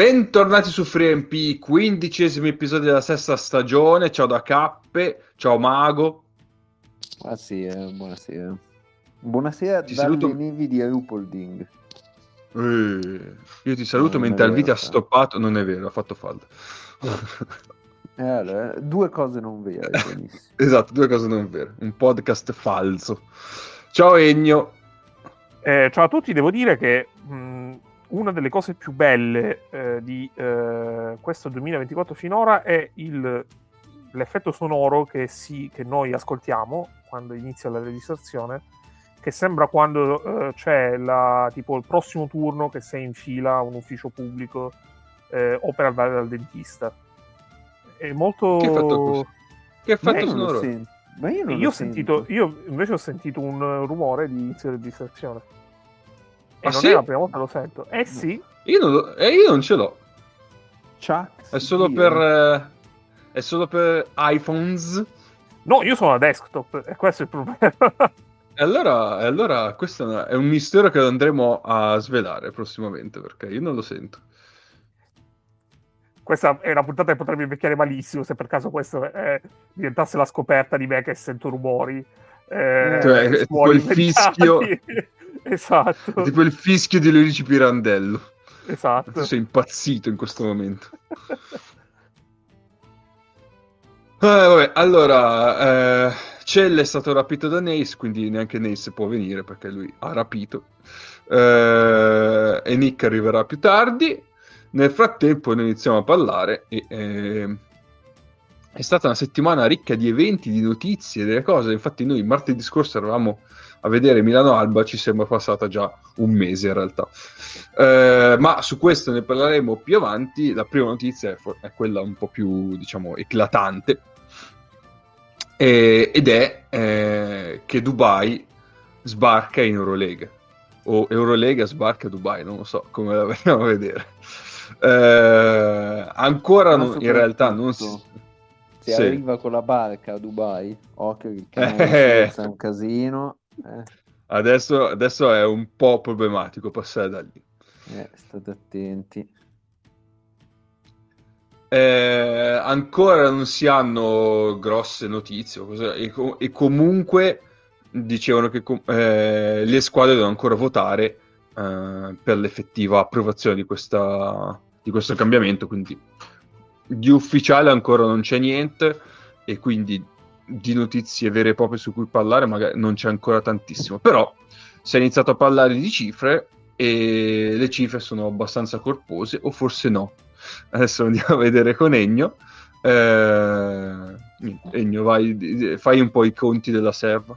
bentornati su FreeMP, quindicesimo episodio della sesta stagione. Ciao da Cappe, ciao Mago. Buonasera, buonasera. Buonasera Ti dalle saluto- nevi di Rupolding. Eh, io ti saluto Non mentre video ha stoppato. Non è vero, ha fatto fallo. Eh, allora, due cose non vere, esatto, due cose non vere. Un podcast falso. Ciao Egno. Eh, ciao a tutti, devo dire che mh, una delle cose più belle eh, di eh, questo 2024 finora è il- l'effetto sonoro che, si- che noi ascoltiamo quando inizia la registrazione, che sembra quando eh, c'è la- tipo il prossimo turno che sei in fila a un ufficio pubblico eh, o per andare dal dentista. È molto... Che effetto? Che lo sonoro? Ma io non Io ho sentito, io invece ho sentito un rumore di inizio registrazione. Non sì? è la prima volta che lo sento. Eh sì, Io non, eh, io non ce l'ho. Chuck, È solo Dio. per. eh, è solo per iPhones. no, io sono a desktop e questo è il problema. E allora, allora questo è è un mistero che andremo a svelare prossimamente perché io non lo sento. Questa è una puntata che potrebbe invecchiare malissimo se per caso questo eh, diventasse la scoperta di me che sento rumori. Eh, Cioè, è il fischio-. esatto, tipo il fischio di Luigi Pirandello. esatto. Sei impazzito in questo momento. Eh, vabbè, allora, eh, Cell è stato rapito da Nace, quindi neanche Nace può venire perché lui ha rapito. Eh, e Nick arriverà più tardi. Nel frattempo noi iniziamo a parlare e eh, è stata una settimana ricca di eventi, di notizie, delle cose. Infatti noi martedì scorso eravamo a vedere Milano Alba, ci sembra passata già un mese in realtà. Eh, ma su questo ne parleremo più avanti. La prima notizia è, for- è quella un po' più, diciamo, eclatante. E- ed è eh, che Dubai sbarca in Eurolega. O Eurolega sbarca a Dubai, non lo so come la veniamo a vedere. Eh, ancora non- in realtà non si... Se Sì. arriva con la barca a Dubai, occhio che il Eh. canale è un casino. Eh, Adesso, adesso è un po' problematico passare da lì. eh, state attenti. Eh, ancora non si hanno grosse notizie e, e comunque dicevano che com- eh, le squadre devono ancora votare eh, per l'effettiva approvazione di, questa, di questo cambiamento, quindi di ufficiale ancora non c'è niente e quindi di notizie vere e proprie su cui parlare magari non c'è ancora tantissimo, però si è iniziato a parlare di cifre e le cifre sono abbastanza corpose o forse no. Adesso andiamo a vedere con Egno. Eh, Egno, vai, fai un po' i conti della serva.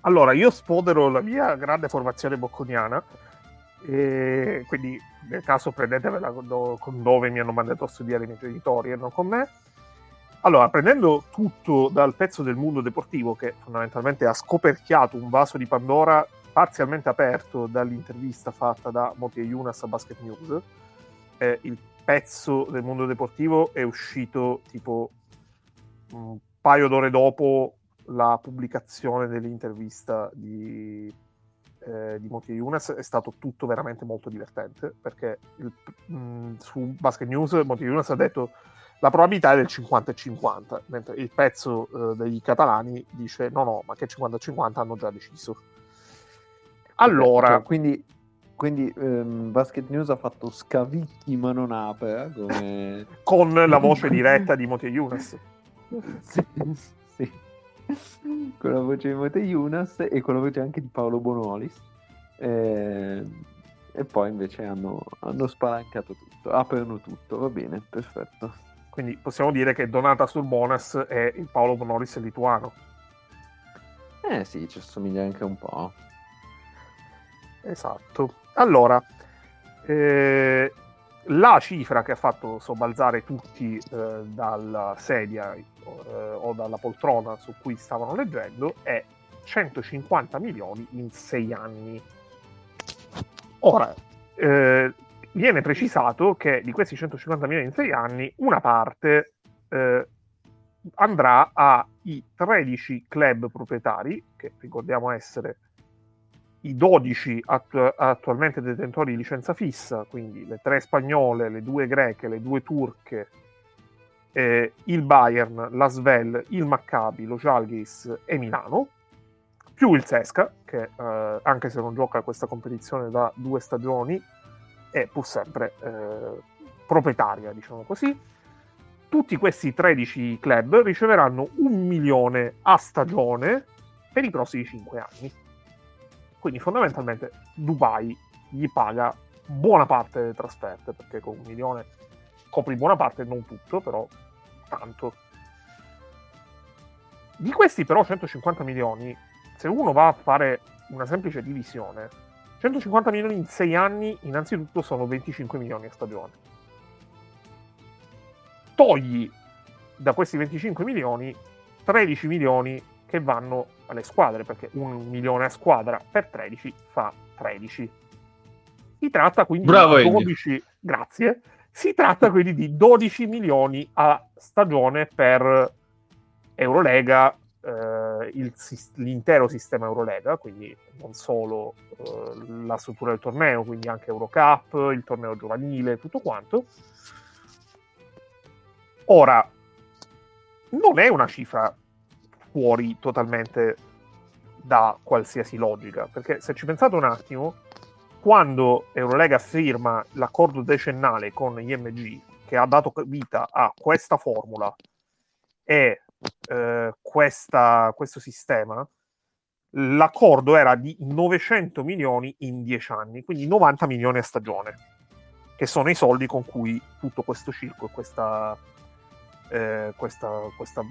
Allora, io spodero la mia grande formazione bocconiana, quindi nel caso prendetevela con dove mi hanno mandato a studiare i miei genitori e non con me. Allora, prendendo tutto dal pezzo del mondo deportivo che fondamentalmente ha scoperchiato un vaso di Pandora parzialmente aperto dall'intervista fatta da Moti Yunas a Basket News, eh, il pezzo del mondo deportivo è uscito tipo un paio d'ore dopo la pubblicazione dell'intervista di, eh, di Moti Younes. È stato tutto veramente molto divertente perché il- mh, su Basket News Moti Younes ha detto la probabilità è del 50-50 mentre il pezzo eh, dei catalani dice no no ma che 50-50 hanno già deciso. Allora Cioè, quindi quindi ehm, Basket News ha fatto scavicchi ma non apre eh, come... con la voce diretta di Moti Younes. Sì, sì. con la voce di Mote Yunas e con la voce anche di Paolo Bonolis. Eh, e poi invece hanno, hanno spalancato tutto aprono tutto va bene perfetto quindi possiamo dire che Donata Surbonas è il Paolo Bonolis lituano eh sì ci assomiglia anche un po' Esatto. Allora, eh, la cifra che ha fatto sobbalzare tutti eh, dalla sedia eh, o dalla poltrona su cui stavano leggendo è 150 milioni in sei anni. Ora, eh, viene precisato che di questi 150 milioni in sei anni, una parte eh, andrà ai 13 club proprietari, che ricordiamo essere i 12 attu- attualmente detentori di licenza fissa, quindi le tre spagnole, le due greche, le due turche, eh, il Bayern, la Svel, il Maccabi, lo Jalgis e Milano, più il Sesca, che eh, anche se non gioca questa competizione da due stagioni, è pur sempre eh, proprietaria, diciamo così. Tutti questi 13 club riceveranno un milione a stagione per i prossimi 5 anni. Quindi fondamentalmente Dubai gli paga buona parte delle trasferte, perché con un milione copri buona parte, non tutto, però tanto. Di questi però 150 milioni, se uno va a fare una semplice divisione, 150 milioni in 6 anni innanzitutto sono 25 milioni a stagione. Togli da questi 25 milioni 13 milioni che vanno alle squadre, perché un milione a squadra per 13 fa 13. Si tratta quindi Bravo, di 12, grazie, si tratta quindi di 12 milioni a stagione per Eurolega, eh, il, l'intero sistema Eurolega, quindi non solo eh, la struttura del torneo, quindi anche Eurocup, il torneo giovanile, tutto quanto. Ora, non è una cifra fuori totalmente da qualsiasi logica, perché se ci pensate un attimo, quando Eurolega firma l'accordo decennale con IMG, che ha dato vita a questa formula e eh, questa, questo sistema, l'accordo era di 900 milioni in 10 anni, quindi 90 milioni a stagione, che sono i soldi con cui tutto questo circo e questa, eh, questa, questa,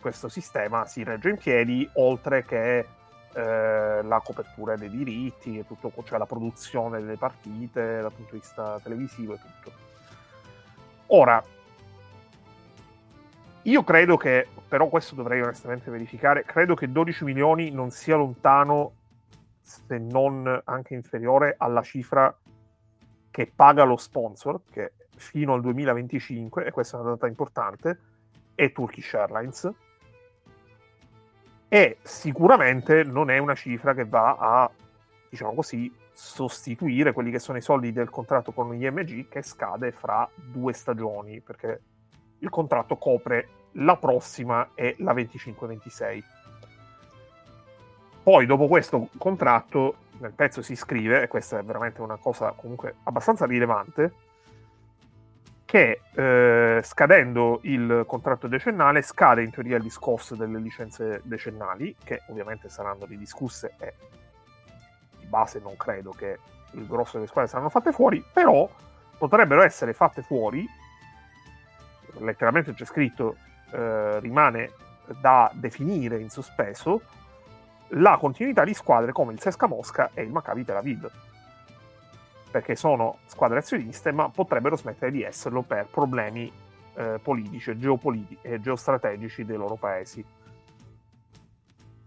questo sistema si regge in piedi, oltre che eh, la copertura dei diritti e tutto, cioè la produzione delle partite dal punto di vista televisivo e tutto. Ora, io credo che, però questo dovrei onestamente verificare, credo che 12 milioni non sia lontano, se non anche inferiore, alla cifra che paga lo sponsor, che fino al 2025, e questa è una data importante, è Turkish Airlines, e sicuramente non è una cifra che va a, diciamo così, sostituire quelli che sono i soldi del contratto con l'IMG che scade fra due stagioni, perché il contratto copre la prossima e la 25-26. Poi dopo questo contratto nel pezzo si scrive, e questa è veramente una cosa comunque abbastanza rilevante, che eh, scadendo il contratto decennale scade in teoria il discorso delle licenze decennali, che ovviamente saranno ridiscusse e di base non credo che il grosso delle squadre saranno fatte fuori, però potrebbero essere fatte fuori, letteralmente c'è scritto, eh, rimane da definire in sospeso, la continuità di squadre come il Sesca Mosca e il Maccabi Tel Aviv perché sono squadre azioniste, ma potrebbero smettere di esserlo per problemi eh, politici e geostrategici dei loro paesi.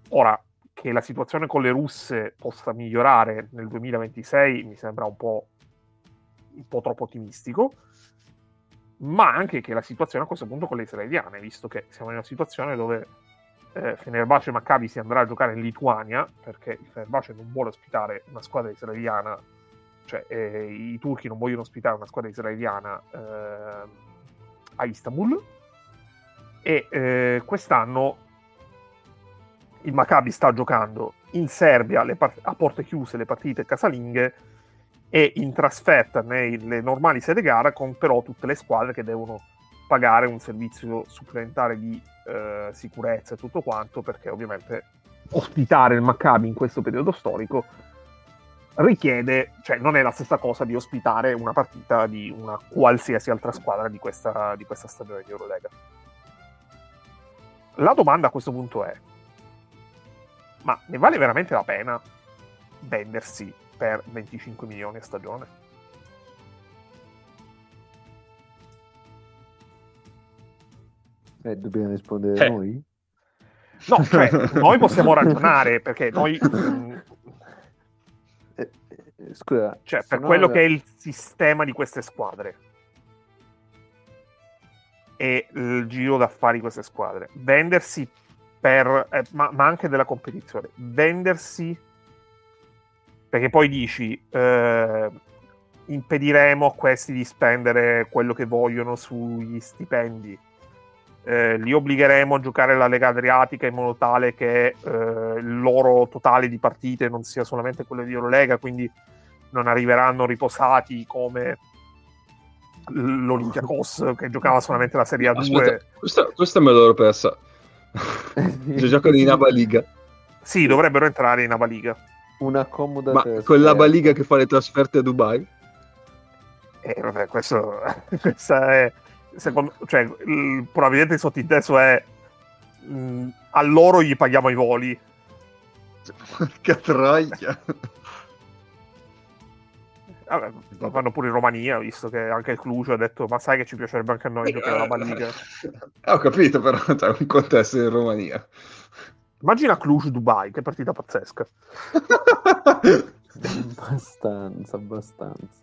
Ora, che la situazione con le russe possa migliorare nel 2026 mi sembra un po', un po' troppo ottimistico, ma anche che la situazione a questo punto con le israeliane, visto che siamo in una situazione dove eh, Fenerbahce Maccabi si andrà a giocare in Lituania, perché il Fenerbahce non vuole ospitare una squadra israeliana cioè eh, i turchi non vogliono ospitare una squadra israeliana eh, a Istanbul. E eh, quest'anno il Maccabi sta giocando in Serbia part- a porte chiuse le partite casalinghe e in trasferta nelle normali sede gara con però tutte le squadre che devono pagare un servizio supplementare di eh, sicurezza e tutto quanto perché ovviamente ospitare il Maccabi in questo periodo storico richiede, cioè non è la stessa cosa di ospitare una partita di una qualsiasi altra squadra di questa, di questa stagione di Eurolega. La domanda a questo punto è, ma ne vale veramente la pena vendersi per 25 milioni a stagione? Eh, dobbiamo rispondere eh. noi? No, cioè, noi possiamo ragionare perché noi Scusa, cioè, per quello che è il sistema di queste squadre e il giro d'affari di queste squadre, vendersi per, eh, ma, ma, anche della competizione, vendersi perché poi dici eh, impediremo a questi di spendere quello che vogliono sugli stipendi eh, li obbligheremo a giocare la Lega Adriatica in modo tale che eh, il loro totale di partite non sia solamente quello di Eurolega, quindi non arriveranno riposati come l'Olympiacos che giocava solamente la Serie A2. Aspetta, questa, questa me l'ho persa. Cioè, giocano in Aba Liga. Sì, dovrebbero entrare in Aba Liga. Una comoda Ma con l'Aba Liga che fa le trasferte a Dubai? Eh, vabbè, questo, questa è secondo, cioè, il, probabilmente il sottinteso è mh, mm, a loro gli paghiamo i voli. Porca troia. Vabbè, vanno pure in Romania, visto che anche il Cluj ha detto ma sai che ci piacerebbe anche a noi giocare alla Balliga. Eh, ho capito, però c'è un contesto in Romania. Immagina Cluj Dubai, che partita pazzesca. abbastanza, abbastanza.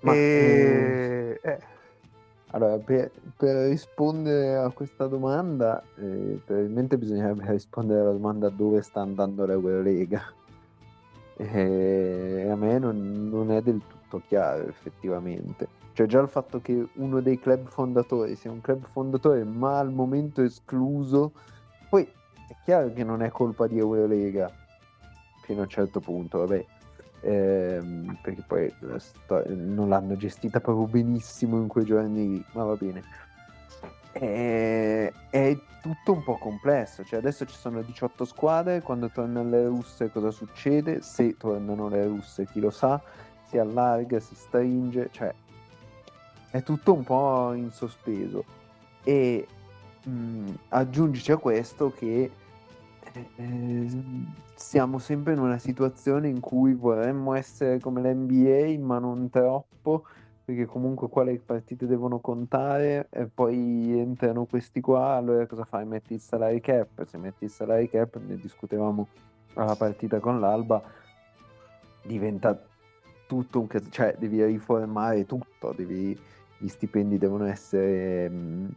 Ma, e... eh. Allora, per, per, rispondere a questa domanda, eh, probabilmente bisognerebbe rispondere alla domanda dove sta andando l'Eurolega. E a me non, non, è del tutto chiaro, effettivamente. Cioè, già il fatto che uno dei club fondatori sia un club fondatore, ma al momento escluso, poi è chiaro che non è colpa di Eurolega fino a un certo punto, vabbè ehm, perché poi storia, non l'hanno gestita proprio benissimo in quei giorni ma va bene. È, è, tutto un po' complesso, cioè adesso ci sono 18 squadre, quando tornano le russe cosa succede? Se tornano le russe chi lo sa, si allarga, si stringe, cioè è tutto un po' in sospeso e mh, aggiungici a questo che eh, siamo sempre in una situazione in cui vorremmo essere come l'NBA, ma non troppo, perché comunque qua le partite devono contare e poi entrano questi qua, allora cosa fai? Metti il salary cap, se metti il salary cap, ne discutevamo alla partita con l'Alba, diventa tutto un casino, cioè devi riformare tutto, devi, gli stipendi devono essere... Mh,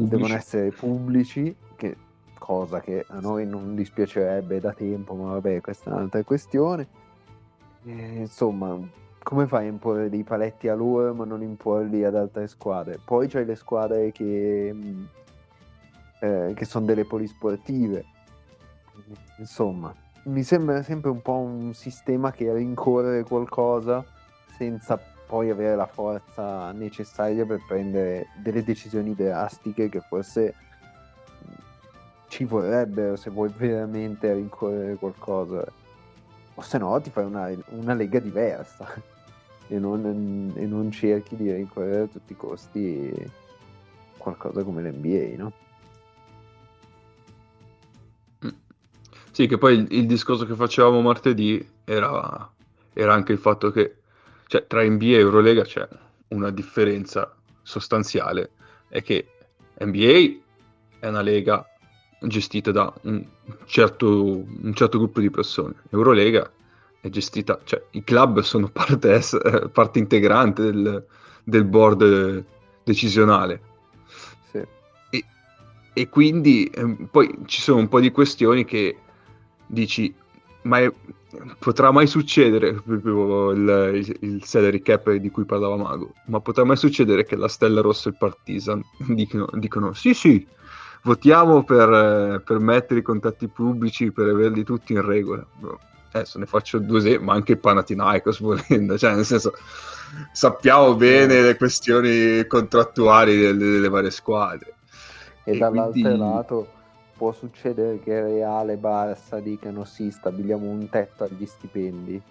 mm, devono essere pubblici, che cosa che a noi non dispiacerebbe da tempo, ma vabbè, questa è un'altra questione. E, insomma, come fai a imporre dei paletti a loro ma non imporli ad altre squadre? Poi c'hai le squadre che, mm, eh, che sono delle polisportive. Insomma, mi sembra sempre un po' un sistema che rincorre qualcosa senza poi avere la forza necessaria per prendere delle decisioni drastiche che forse ci vorrebbero se vuoi veramente rincorrere qualcosa. O se no ti fai una, una lega diversa e non, e non, cerchi di rincorrere a tutti i costi qualcosa come l'NBA, no? Sì, che poi il, il discorso che facevamo martedì era, era, anche il fatto che cioè, tra NBA e Eurolega c'è una differenza sostanziale, è che NBA è una lega gestita da un certo, un certo gruppo di persone. Eurolega è gestita, cioè i club sono parte, parte integrante del, del, board decisionale. Sì. E, e, quindi eh, poi ci sono un po' di questioni che dici, ma è, potrà mai succedere, il, il, il, salary cap di cui parlava Mago, ma potrà mai succedere che la Stella Rossa e il Partizan dicono, dicono sì sì, votiamo per, eh, per, mettere i contatti pubblici, per averli tutti in regola. Adesso ne faccio due esempi, ma anche il Panathinaikos volendo, cioè nel senso sappiamo bene le questioni contrattuali delle, delle varie squadre. E, e dall'altro quindi... lato può succedere che Reale Barça dicano sì, stabiliamo un tetto agli stipendi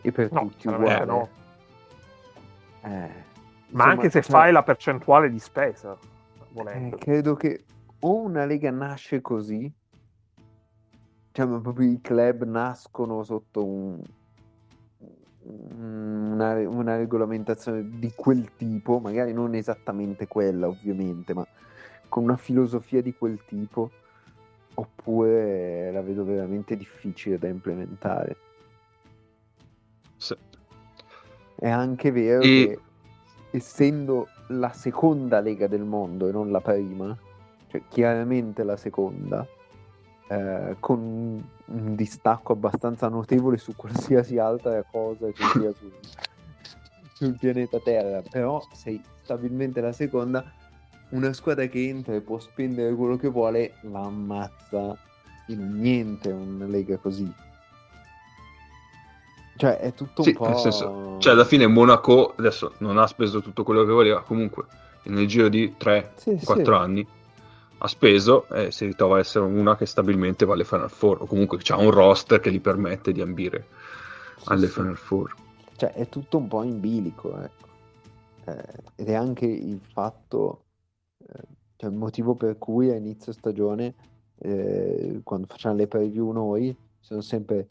e per no, tutti uguali. No. Eh, ma insomma, anche se cioè... fai la percentuale di spesa volendo. Eh, credo che o una lega nasce così, cioè proprio i club nascono sotto un, una, una, regolamentazione di quel tipo, magari non esattamente quella ovviamente, ma con una filosofia di quel tipo, oppure la vedo veramente difficile da implementare. Sì. È anche vero e... che essendo la seconda lega del mondo e non la prima, cioè chiaramente la seconda, eh, con un distacco abbastanza notevole su qualsiasi altra cosa che sia sul, sul pianeta Terra, però sei stabilmente la seconda, una squadra che entra e può spendere quello che vuole, la ammazza in niente una lega così. Cioè, è tutto un Sì, po'... nel senso, cioè alla fine Monaco adesso non ha speso tutto quello che voleva, comunque nel giro di 3-4 Sì, sì. anni ha speso e si ritrova a essere una che stabilmente va alle Final Four o comunque ha un roster che gli permette di ambire Sì, alle. Final Four. Cioè, è tutto un po' in bilico, ecco. Eh, ed è anche il fatto, cioè il motivo per cui a inizio stagione, eh, quando facciamo le preview noi, sono sempre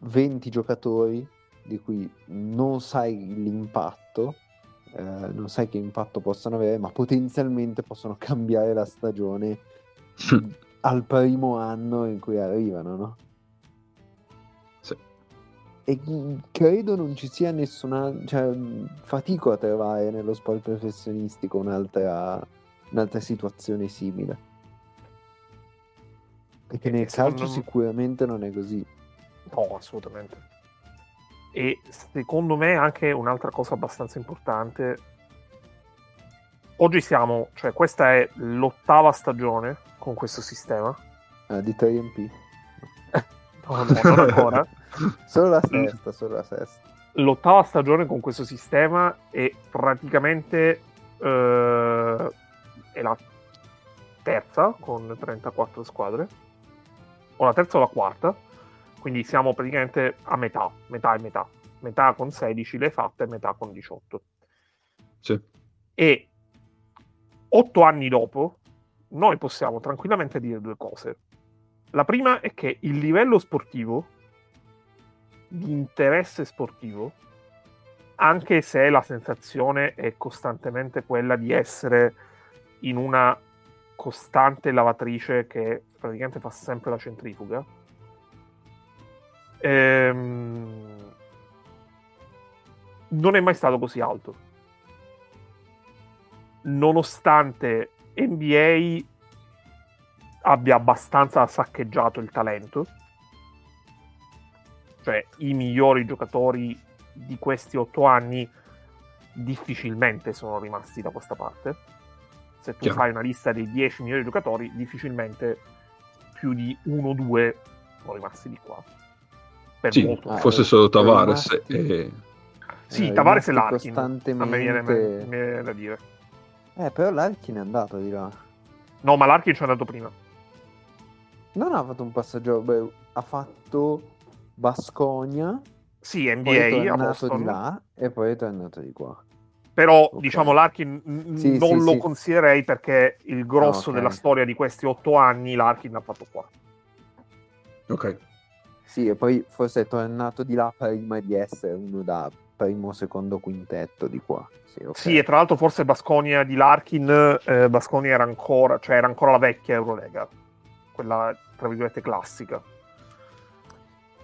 20 giocatori di cui non sai l'impatto, eh, non sai che impatto possano avere, ma potenzialmente possono cambiare la stagione al primo anno in cui arrivano, no? Sì. E credo non ci sia nessuna, cioè fatico a trovare nello sport professionistico un'altra, un'altra situazione simile. Perché nel calcio me- sicuramente non è così. No, assolutamente. E secondo me anche un'altra cosa abbastanza importante. Oggi siamo, cioè questa è l'ottava stagione con questo sistema. Eh, di 3MP. No, no, non ancora. Solo la Eh. sesta, solo la sesta. L'ottava stagione con questo sistema e praticamente eh, è la terza con 34 squadre. O la terza o la quarta. Quindi siamo praticamente a metà, metà e metà. Metà con 16 le fatte e metà con 18. Sì. E otto anni dopo, noi possiamo tranquillamente dire due cose. La prima è che il livello sportivo, di interesse sportivo, anche se la sensazione è costantemente quella di essere in una costante lavatrice che praticamente fa sempre la centrifuga, ehm, non è mai stato così alto nonostante NBA abbia abbastanza saccheggiato il talento, cioè i migliori giocatori di questi otto anni difficilmente sono rimasti da questa parte. Se tu Chiaro. fai una lista dei 10 migliori giocatori, difficilmente più di uno o due sono rimasti di qua. Per Sì, molto forse solo Tavares e... Sì, eh, Tavares e Larkin. A me viene, costantemente- mi viene da dire. Eh, però l'Arkin è andato di là. No, ma Larkin ci è andato prima. Non ha fatto un passaggio, beh, ha fatto Basconia, Sì, poi è NBA a tornato di là e poi è tornato di qua. Però, Ok. diciamo, Larkin n- Sì, non sì, lo sì. considererei perché il grosso Ah, ok. della storia di questi otto anni Larkin l'ha fatto qua. Ok. Sì, e poi forse è tornato di là prima di essere uno da primo, secondo quintetto di qua. Sì, ok. Sì, e tra l'altro forse Basconia di Larkin, eh, Basconia era ancora, cioè era ancora la vecchia Eurolega, quella tra virgolette classica.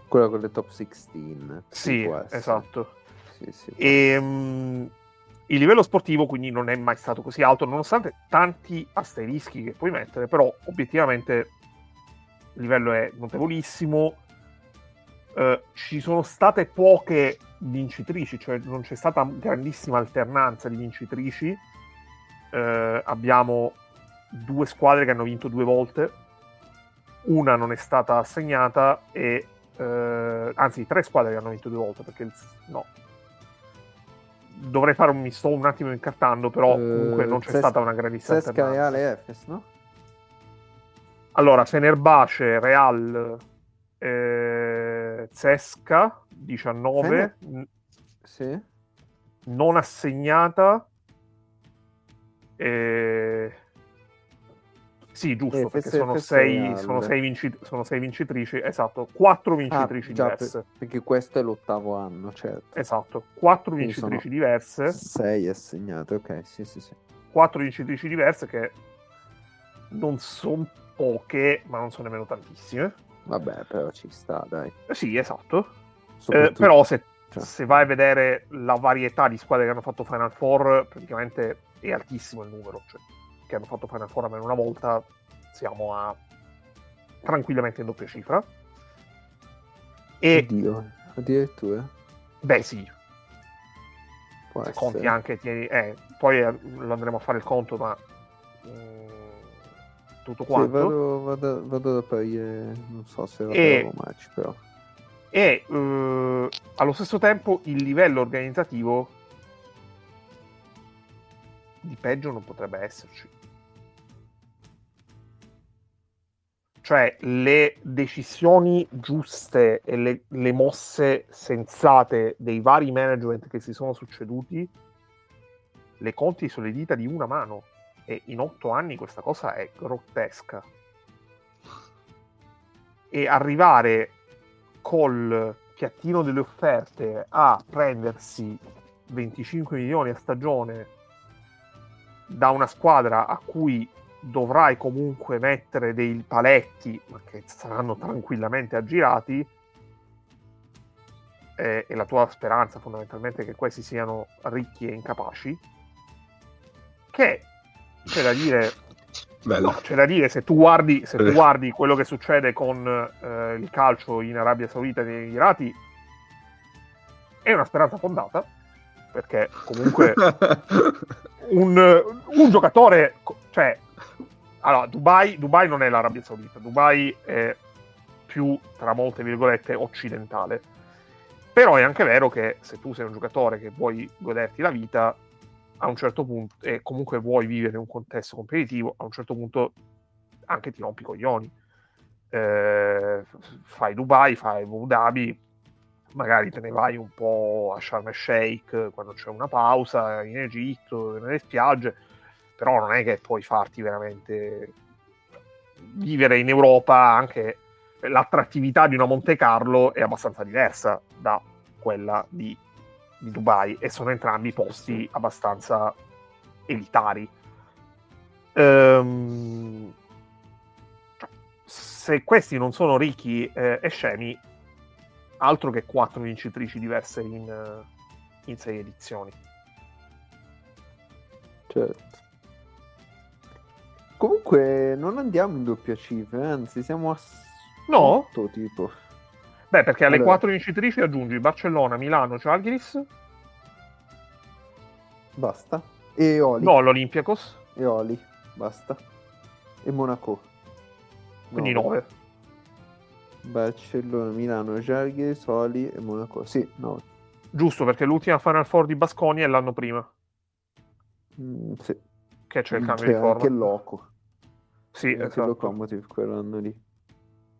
Quello con le top 16. Sì, esatto. Sì, sì, può E mm, il livello sportivo quindi non è mai stato così alto, nonostante tanti asterischi che puoi mettere, però obiettivamente il livello è notevolissimo. Eh, ci sono state poche vincitrici, cioè non c'è stata grandissima alternanza di vincitrici. Eh, abbiamo due squadre che hanno vinto due volte, una non è stata assegnata e eh, anzi tre squadre che hanno vinto due volte perché il- no dovrei fare un mi sto un attimo incartando però Eh, comunque non c'è Ces- stata una grandissima Sesca. Reale Efes, no? allora Fenerbahce Real eh, Zesca 19 Fener- Sì. non assegnata eh, sì giusto Efes- perché sono sei, sono, sei vinci- sono sei vincitrici esatto quattro Ah, vincitrici già, diverse per- perché questo è l'ottavo anno, certo. esatto quattro Quindi vincitrici diverse Sei assegnate, ok, sì, sì, sì. quattro vincitrici diverse che non sono poche, ma non sono nemmeno tantissime. Vabbè, però ci sta, dai. Eh sì, esatto. Eh, però se, cioè. se vai a vedere la varietà di squadre che hanno fatto Final Four, praticamente è altissimo il numero. Cioè, che hanno fatto Final Four almeno una volta, siamo a tranquillamente in doppia cifra. E, Oddio, addirittura. beh sì, Può se essere. conti anche, tieni- eh, poi eh, lo andremo a fare il conto, ma mm, tutto Sì, quanto. vado, vado, vado ad aprire, non so se la E- trovo match, però. e eh, allo stesso tempo il livello organizzativo di peggio non potrebbe esserci. Cioè le decisioni giuste e le, le mosse sensate dei vari management che si sono succeduti le conti sulle dita di una mano e in otto anni questa cosa è grottesca. E arrivare col piattino delle offerte a prendersi 25 milioni a stagione da una squadra a cui dovrai comunque mettere dei paletti, ma che saranno tranquillamente aggirati, eh, e la tua speranza fondamentalmente è che questi siano ricchi e incapaci, che c'è da dire Bello. No, c'è da dire, se tu guardi, se tu guardi quello che succede con eh, il calcio in Arabia Saudita e negli Emirati, è una speranza fondata, perché comunque un, un giocatore, cioè, allora, Dubai, Dubai non è l'Arabia Saudita, Dubai è più, tra molte virgolette, occidentale. Però è anche vero che se tu sei un giocatore che vuoi goderti la vita, a un certo punto, e comunque vuoi vivere in un contesto competitivo, a un certo punto anche ti rompi i coglioni. Eh, fai Dubai, fai Abu Dhabi, magari te ne vai un po' a Sharm el Sheikh quando c'è una pausa, in Egitto, nelle spiagge, però non è che puoi farti veramente vivere in Europa anche l'attrattività di una Monte Carlo è abbastanza diversa da quella di di Dubai e sono entrambi posti abbastanza elitari. Ehm, se questi non sono ricchi eh, e scemi, altro che quattro vincitrici diverse in, eh, in sei edizioni. Certo. Comunque non andiamo in doppia cifra, anzi siamo a No? 8 tipo. Beh, perché alle Allora. quattro vincitrici aggiungi Barcellona, Milano, Žalgiris, Basta. E Oli. no, l'Olympiakos, E Oli. Basta. E Monaco. quindi Nove. 9. Barcellona, Milano, Žalgiris, Oli e Monaco. Sì, 9. Giusto, perché l'ultima Final Four di Basconi è l'anno prima, Mm, sì. Che c'è il cambio C'è di forma. anche il Loco. Sì, il esatto. Locomotive quell'anno lì.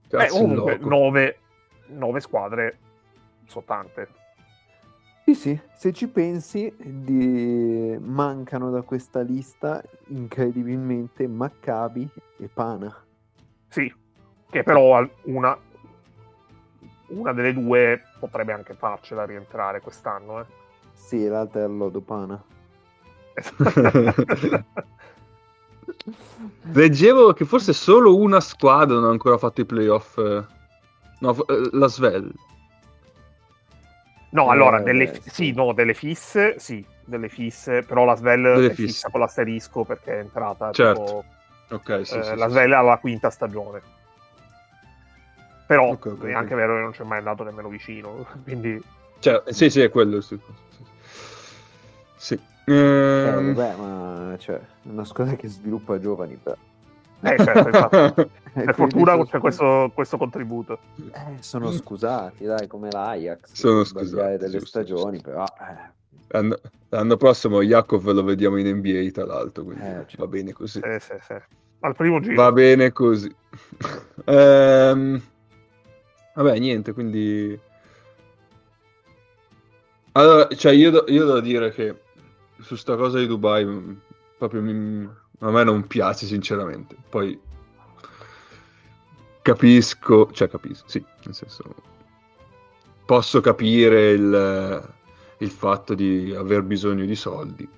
Beh, comunque, loco. nove, nove squadre sono tante. Sì, sì, se ci pensi, di- mancano da questa lista incredibilmente Maccabi e Pana. Sì, che però una, una delle due potrebbe anche farcela rientrare quest'anno. Eh. Sì, l'altra è al Lodo Pana. Leggevo che forse solo una squadra non ha ancora fatto i playoff. eh. No, eh, la Svel. no, Eh, allora, delle, beh, fi- sì. sì, no, delle fisse, sì, delle fisse, però la Svel Delle è fisse. fissa con l'asterisco perché è entrata Certo. tipo, Ok, sì, eh, sì, la Svel alla quinta stagione. Però Ok, ok, è anche vero che non c'è mai andato nemmeno vicino, quindi Cioè, sì, sì, è quello. Sì. Sì. Eh, Ehm, vabbè, ma cioè, è una squadra che sviluppa giovani, però. eh, certo, infatti, Eh, per fortuna c'è scus- questo, questo contributo. eh, sono scusati, dai, come l'Ajax. Sono scusati, delle giusto, stagioni, però... eh, L'anno, l'anno prossimo Jakov lo vediamo in NBA, tra l'altro, quindi Eh, certo. va bene così. Sì, sì, sì. Al primo giro. Va bene così. Ehm, vabbè, niente, quindi... Allora, cioè, io, do- io devo dire che su sta cosa di Dubai mh, proprio mi- a me non piace, sinceramente. Poi capisco, cioè capisco, sì, nel senso... Posso capire il, il fatto di aver bisogno di soldi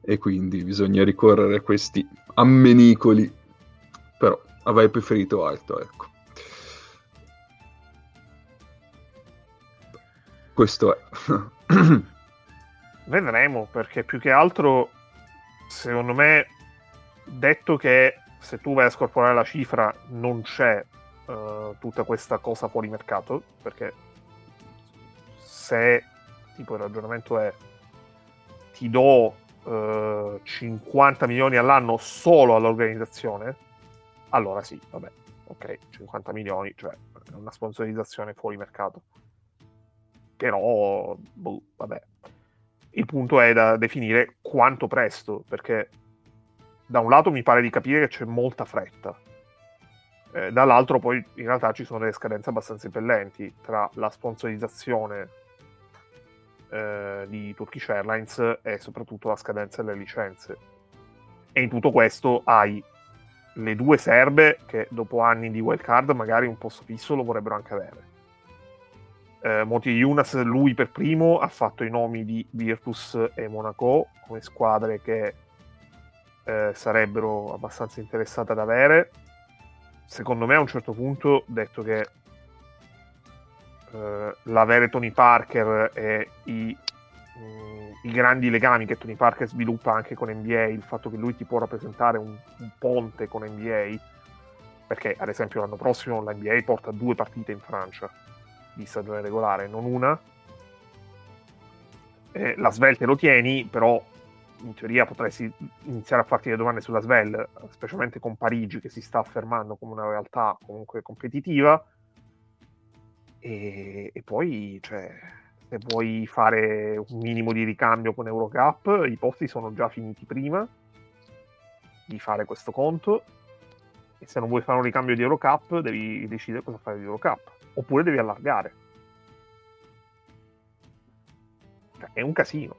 e quindi bisogna ricorrere a questi ammenicoli. Però avrei preferito altro ecco. Questo è Vedremo, perché più che altro, secondo me, detto che se tu vai a scorporare la cifra non c'è uh, tutta questa cosa fuori mercato, perché se tipo il ragionamento è ti do uh, eh, 50 milioni all'anno solo all'organizzazione, allora sì, vabbè, ok, 50 milioni, cioè una sponsorizzazione fuori mercato. Però, boh, vabbè. Il punto è da definire quanto presto, perché da un lato mi pare di capire che c'è molta fretta, eh, dall'altro poi in realtà ci sono delle scadenze abbastanza impellenti tra la sponsorizzazione eh, di Turkish Airlines e soprattutto la scadenza delle licenze. E in tutto questo hai le due serbe che dopo anni di wildcard magari un posto fisso lo vorrebbero anche avere. Eh, Moti Yunas, lui per primo, ha fatto i nomi di Virtus e Monaco come squadre che eh, sarebbero abbastanza interessate ad avere. Secondo me a un certo punto, detto che eh, l'avere Tony Parker e i, mh, mm, i, grandi legami che Tony Parker sviluppa anche con NBA, il fatto che lui ti può rappresentare un, un ponte con NBA, perché ad esempio l'anno prossimo la NBA porta due partite in Francia di stagione regolare, non una. Eh, la Svelte lo tieni, però in teoria potresti iniziare a farti le domande sulla Svel, specialmente con Parigi che si sta affermando come una realtà comunque competitiva. E, e poi, cioè, se vuoi fare un minimo di ricambio con Eurocup, i posti sono già finiti prima di fare questo conto. E se non vuoi fare un ricambio di Eurocup, devi decidere cosa fare di Eurocup. Oppure devi allargare. Cioè, è un casino.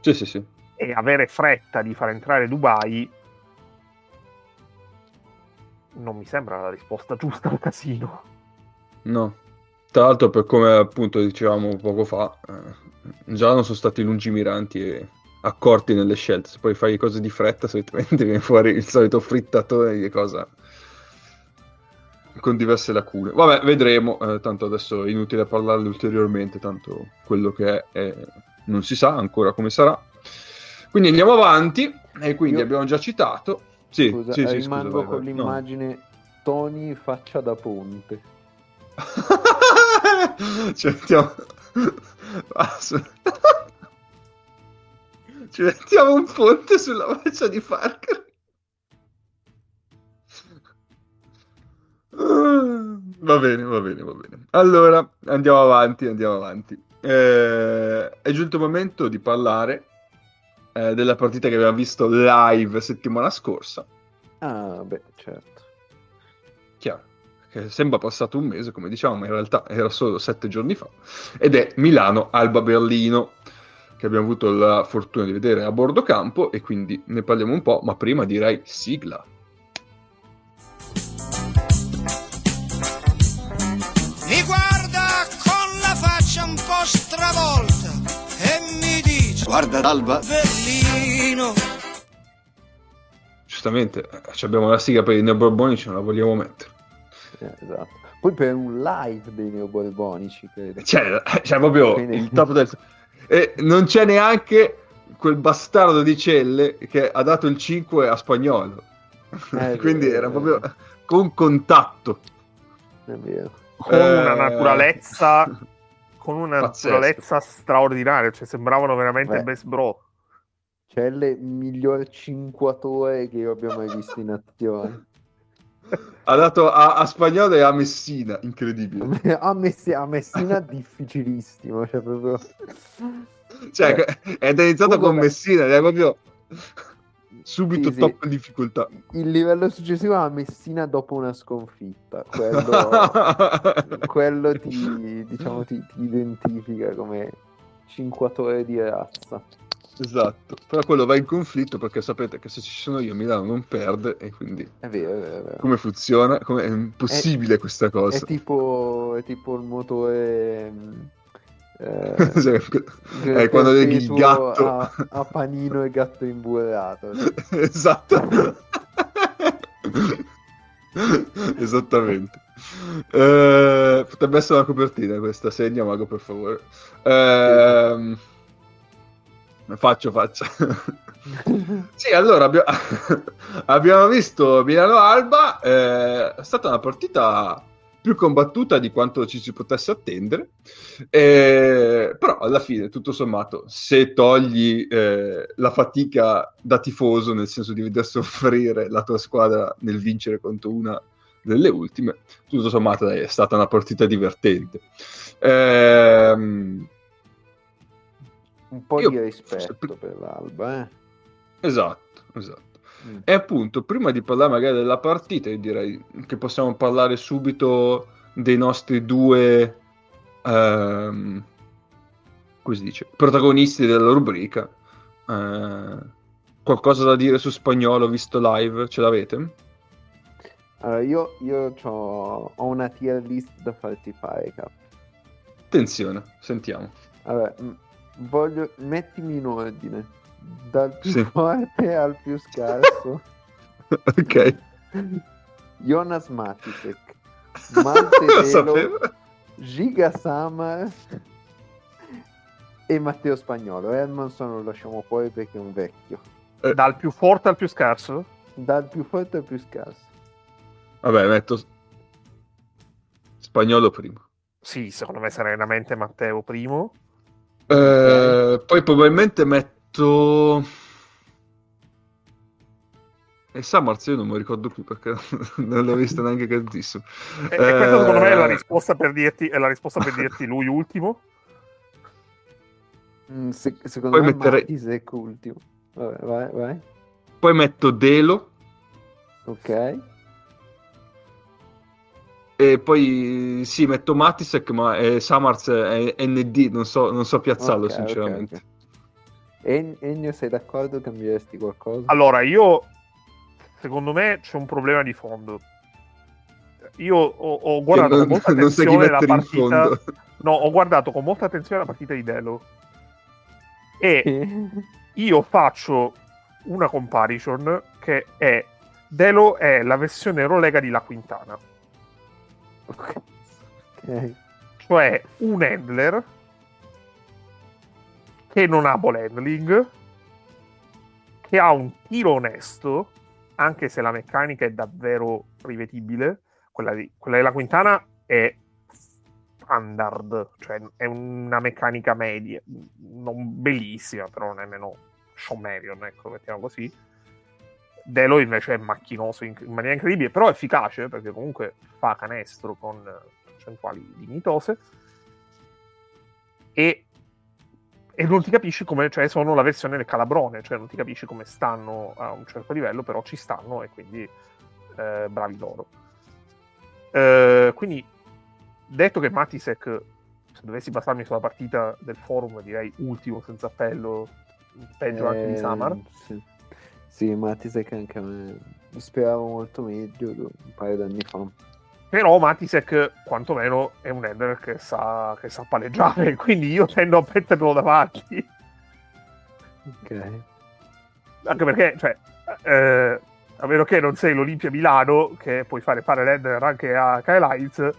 Sì, sì, sì e avere fretta di far entrare Dubai non mi sembra la risposta giusta al casino. No. Tra l'altro, per come appunto dicevamo poco fa, eh, già non sono stati lungimiranti e accorti nelle scelte. Se poi fai cose di fretta, solitamente viene fuori il solito frittatore di cosa con diverse lacune. Vabbè, vedremo. Eh, tanto adesso è inutile parlarne ulteriormente. Tanto quello che è, è non si sa ancora come sarà. Quindi andiamo avanti, e quindi Io... abbiamo già citato. Sì, scusa, sì, sì, rimango scusa, con vai, l'immagine no. Tony faccia da ponte. ci mettiamo... ci mettiamo un ponte sulla faccia di Parker. Va bene, va bene, va bene. Allora, andiamo avanti, andiamo avanti. Eh, è giunto il momento di parlare eh, della partita che abbiamo visto live settimana scorsa. Ah, beh, certo. Chiaro, che sembra passato un mese, come diciamo, ma in realtà era solo sette giorni fa. Ed è Milano-Alba Berlino, che abbiamo avuto la fortuna di vedere a bordo campo, e quindi ne parliamo un po', ma prima direi sigla. Guarda Alba Berlino Giustamente eh, abbiamo la sigla per i neoborbonici non la vogliamo mettere. Eh, Esatto. Poi per un live dei neoborbonici credo. Cioè, cioè proprio Quindi... il top del... E non c'è neanche quel bastardo di Celle che ha dato il 5 a spagnolo. Eh, quindi era proprio con contatto. È vero. Con una naturalezza con una Pazzesco. naturalezza straordinaria, cioè sembravano veramente Beh. best bro. C'è il miglior cinquatore che io abbia mai visto in azione. Ha dato a, a Spagnolo e a Messina, incredibile. a, Messi- a Messina difficilissimo, cioè proprio... Cioè, eh. è iniziato Ugo, con Messina, è proprio subito sì, top sì. difficoltà. Il livello successivo è Messina dopo una sconfitta. Quello, quello ti, diciamo, ti, ti, identifica come cinquatore di razza. Esatto, però quello va in conflitto perché sapete che se ci sono io Milano non perde e quindi... È vero, è vero. È vero. Come funziona? Come è impossibile è, questa cosa. È tipo, è tipo il motore eh, eh, quando leghi il gatto. a, a, panino e gatto imburrato esatto. Esattamente. Eh, potrebbe essere una copertina questa segna mago per favore. Eh, Faccio, faccio. sì, allora abbia- abbiamo visto Milano-Alba, eh, è stata una partita più combattuta di quanto ci si potesse attendere, eh, però alla fine, tutto sommato, se togli eh, la fatica da tifoso, nel senso di vedere soffrire la tua squadra nel vincere contro una delle ultime, tutto sommato dai, è stata una partita divertente. Ehm, Un po' Io- di rispetto per l'Alba, eh. Esatto, esatto. Mm. E appunto, prima di parlare magari della partita, io direi che possiamo parlare subito dei nostri due, ehm, come si dice, protagonisti della rubrica. Eh, qualcosa da dire su spagnolo visto live? Ce l'avete? Allora, io, io c'ho- ho una tier list da farti fare, cap. Attenzione, sentiamo. Allora, m- voglio... mettimi in ordine, dal più Sì. forte al più scarso. ok, Jonas Matisek, lo Malte Velo, sapevo. Giga Samar e Matteo Spagnolo. Hermanson lo lasciamo fuori perché è un vecchio. Dal più forte al più scarso? Dal più forte al più scarso. Vabbè, metto spagnolo prima. Sì, secondo me serenamente Matteo primo. Eh, Poi probabilmente metto. E Summers io non me lo ricordo più perché non l'ho visto neanche tantissimo. E, e questa secondo me è la Eh, risposta per dirti, è la risposta per dirti lui ultimo. Mm, se- secondo Poi me metterei- Matisek ultimo. Vabbè, vai, vai. Poi metto Delo Ok. e poi sì, metto Matisek, ma eh, Summers è ND, non so, non so piazzarlo Ok, ok, sinceramente. ok. En- Ennio, sei d'accordo? Cambieresti qualcosa? Allora, io secondo me c'è un problema di fondo. Io ho, ho guardato Che con molta non, non attenzione la partita. No, ho guardato con molta attenzione la partita di Delo. E io faccio una comparison che è Delo è la versione Eurolega di La Quintana, ok. Ok. cioè un handler che non ha ball handling, che ha un tiro onesto, anche se la meccanica è davvero rivedibile. Quella, di, quella della Quintana è standard, cioè è una meccanica media, non bellissima, però nemmeno Sean Marion, ecco, mettiamo così. Delo invece è macchinoso in, in maniera incredibile, però efficace perché comunque fa canestro con percentuali dignitose e, e non ti capisci come, cioè sono la versione del calabrone, cioè non ti capisci come stanno a un certo livello, però ci stanno e quindi eh, bravi loro. Eh, quindi detto che Matisek, se dovessi basarmi sulla partita del forum, direi ultimo senza appello, peggio anche di Eh, Samar. Sì, sì Matisek anche a me. Mi speravo molto meglio un paio d'anni fa. Però Matisek quantomeno è un header che sa, che sa palleggiare, quindi io tendo a metterlo davanti. Ok. Anche perché, cioè, eh, a meno che non sei l'Olimpia Milano, che puoi fare fare l'header anche a Kyle Heinz, eh,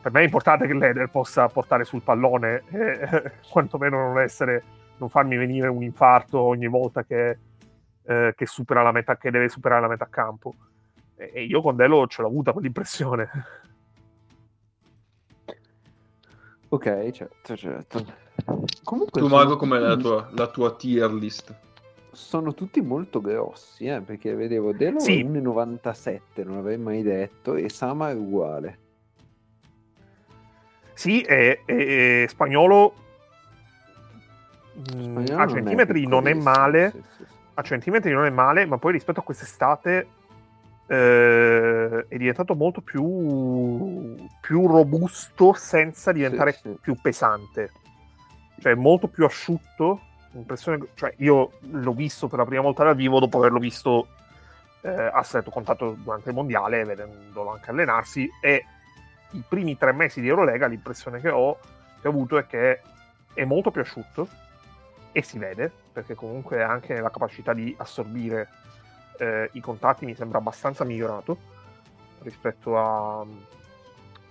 per me è importante che l'header possa portare sul pallone e quantomeno non essere, non farmi venire un infarto ogni volta che, eh, che supera la metà, che deve superare la metà campo. E, io con Delo ce l'ho avuta quell'impressione. Ok, certo, certo. Comunque Tu, Mago, com'è la tua, la tua tier list? Sono tutti molto grossi, eh, perché vedevo Delo Sì. 1,97, non avrei mai detto, e Sama è uguale. Sì, e, e- e spagnolo, mm, Spagnolo a non è centimetri non è male, sì, sì, sì. a centimetri non è male, ma poi rispetto a quest'estate eh, è diventato molto più, più robusto senza diventare Sì, sì. più pesante. Cioè molto più asciutto. Impressione, cioè io l'ho visto per la prima volta dal vivo dopo averlo visto eh, a stretto contatto durante il mondiale, vedendolo anche allenarsi. E i primi tre mesi di Eurolega l'impressione che ho, che ho avuto è che è molto più asciutto e si vede perché comunque anche la capacità di assorbire eh, i contatti mi sembra abbastanza migliorato rispetto a-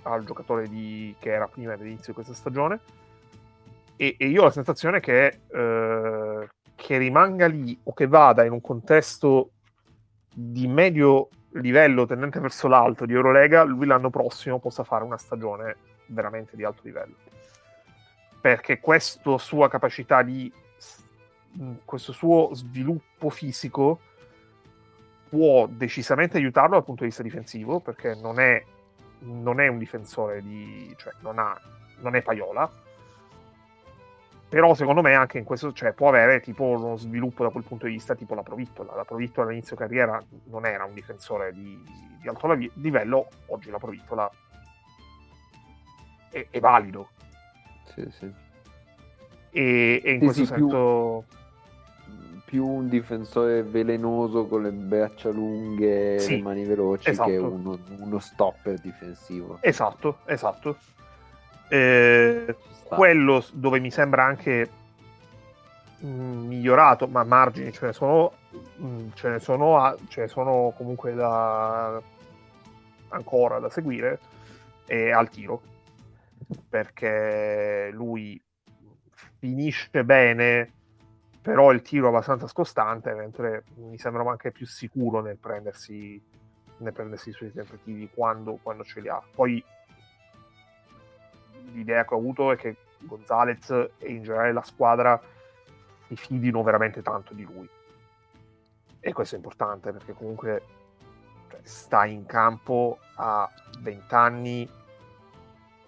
al giocatore di- che era prima dell'inizio di questa stagione e, e io ho la sensazione che, eh, che rimanga lì o che vada in un contesto di medio livello tendente verso l'alto di Eurolega, lui l'anno prossimo possa fare una stagione veramente di alto livello. Perché questa sua capacità di questo suo sviluppo fisico può decisamente aiutarlo dal punto di vista difensivo, perché non è, non è un difensore di... cioè non, ha, non è Paiola, però secondo me anche in questo cioè, può avere tipo uno sviluppo da quel punto di vista tipo la Provittola la Provittola all'inizio carriera non era un difensore di, di alto livello oggi la Provittola è, è valido. Sì, sì. E, e, in sì, questo sì, senso più, più, un difensore velenoso con le braccia lunghe e le mani veloci esatto. che uno, uno stopper difensivo. Esatto esatto. Eh, quello dove mi sembra anche mm, migliorato, ma margini ce ne sono, mm, ce ne sono, a, ce ne sono comunque da, ancora da seguire, è al tiro, perché lui finisce bene, però il tiro è abbastanza scostante, mentre mi sembra anche più sicuro nel prendersi, nel prendersi i suoi tentativi quando, quando ce li ha. Poi l'idea che ho avuto è che Gonzalez e in generale la squadra si fidino veramente tanto di lui. E questo è importante perché comunque cioè, sta in campo a 20 anni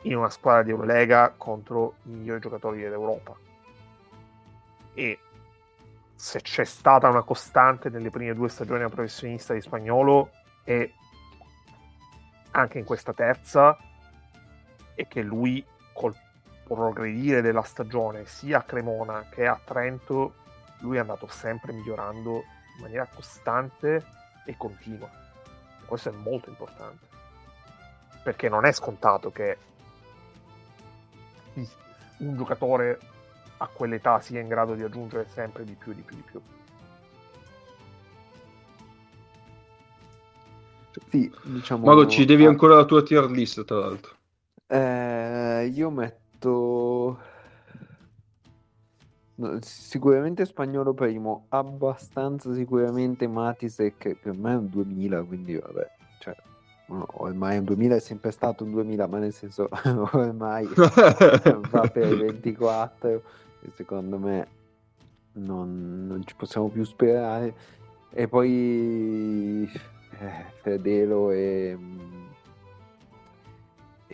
in una squadra di Eurolega contro i migliori giocatori dell'Europa. E se c'è stata una costante nelle prime due stagioni da professionista di spagnolo e anche in questa terza è che lui col progredire della stagione sia a Cremona che a Trento lui è andato sempre migliorando in maniera costante e continua. questo è molto importante. Perché non è scontato che un giocatore a quell'età sia in grado di aggiungere sempre di più, di più, di più. Sì, diciamo... Mago, ci devi ancora la tua tier list, tra l'altro. Eh, io metto sicuramente spagnolo primo, abbastanza sicuramente Matisek, che per me è un 2000, quindi vabbè, cioè, no, ormai un 2000 è sempre stato un 2000, ma nel senso ormai va per i 24 e secondo me non, non, ci possiamo più sperare. E poi eh, Fedelo e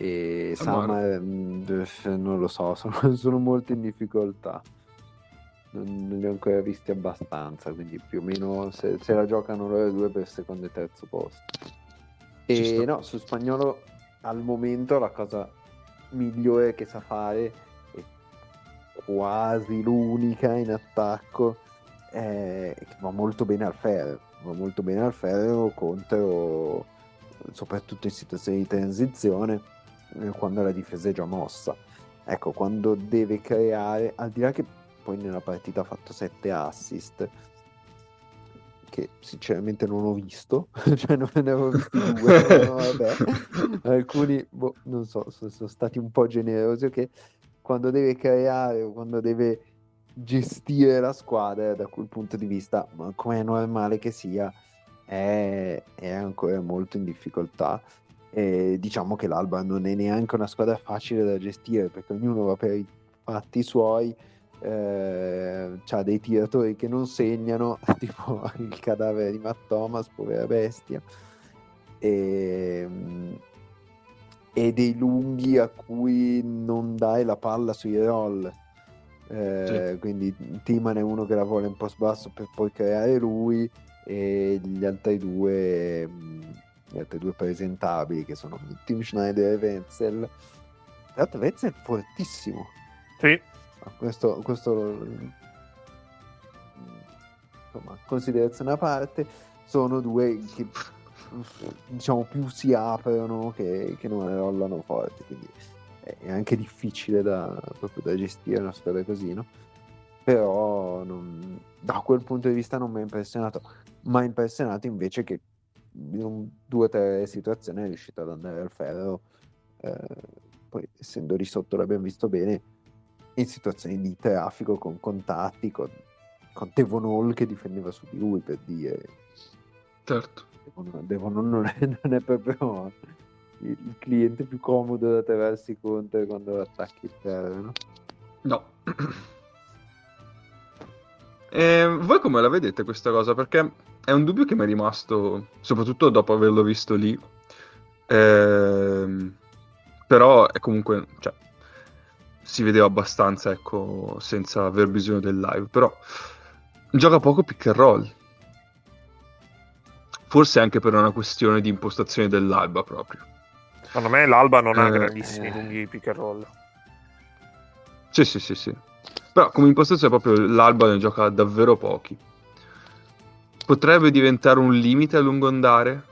e Summer mm, non lo so, sono, sono, molto in difficoltà. Non, non, li ho ancora visti abbastanza, quindi più o meno se, se la giocano loro due per secondo e terzo posto. E no, su spagnolo al momento la cosa migliore che sa fare quasi l'unica in attacco è che va molto bene al ferro, va molto bene al ferro contro soprattutto in situazioni di transizione eh, quando la difesa è già mossa. Ecco, quando deve creare, al di là che poi nella partita ha fatto 7 assist, che sinceramente non ho visto, cioè non ne avevo visti due, no, alcuni, boh, non so, sono, sono, stati un po' generosi, ok? Quando deve creare o quando deve gestire la squadra da quel punto di vista, ma come è normale che sia, è, è ancora molto in difficoltà. E diciamo che l'Alba non è neanche una squadra facile da gestire perché ognuno va per i fatti suoi eh, ha dei tiratori che non segnano tipo il cadavere di Matt Thomas povera bestia. E, e dei lunghi a cui non dai la palla sui roll eh, sì. quindi Timan è uno che la vuole un po' sbasso per poi creare lui e gli altri due gli altri due presentabili che sono Tim Schneider e Wenzel. Tra l'altro Wenzel è fortissimo. Sì. Questo, questo insomma, considerazione a parte, sono due che diciamo più si aprono che, che non rollano forti, quindi è anche difficile da, da gestire una squadra così, no? Però non, da quel punto di vista non mi ha impressionato, ma ha impressionato invece che in due o tre situazioni è riuscito ad andare al ferro. Eh, poi, essendo lì sotto, l'abbiamo visto bene. in situazioni di traffico con contatti, con, con Devon Hall che difendeva su di lui per dire Certo. Devon, Devon non, è, non è proprio il, cliente più comodo da trovarsi contro quando attacchi il terreno. No. E voi come la vedete questa cosa? Perché è un dubbio che mi è rimasto, soprattutto dopo averlo visto lì. Ehm, però è comunque, cioè, si vedeva abbastanza, ecco, senza aver bisogno del live. Però gioca poco pick and roll. Forse anche per una questione di impostazione dell'alba proprio. Secondo me l'Alba non ha Eh, grandissimi eh. lunghi pick and roll. Sì, sì, sì, sì. Però come impostazione proprio l'Alba ne gioca davvero pochi. Potrebbe diventare un limite a lungo andare,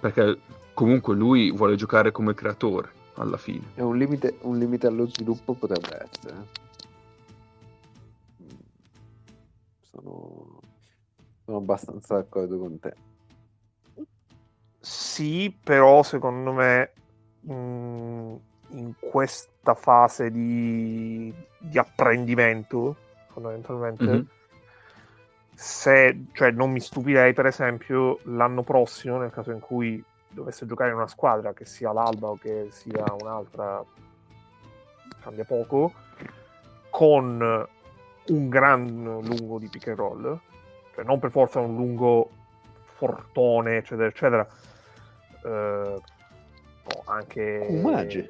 perché comunque lui vuole giocare come creatore alla fine. È un limite, un limite allo sviluppo potrebbe essere. Sono, sono abbastanza d'accordo con te. Sì, però secondo me mh, in questa fase di, di apprendimento, fondamentalmente, Mhm. se, cioè, non mi stupirei, per esempio, l'anno prossimo, nel caso in cui dovesse giocare in una squadra, che sia l'Alba o che sia un'altra, cambia poco, con un gran lungo di pick and roll, cioè non per forza un lungo fortone, eccetera, eccetera. Eh, anche Kumage.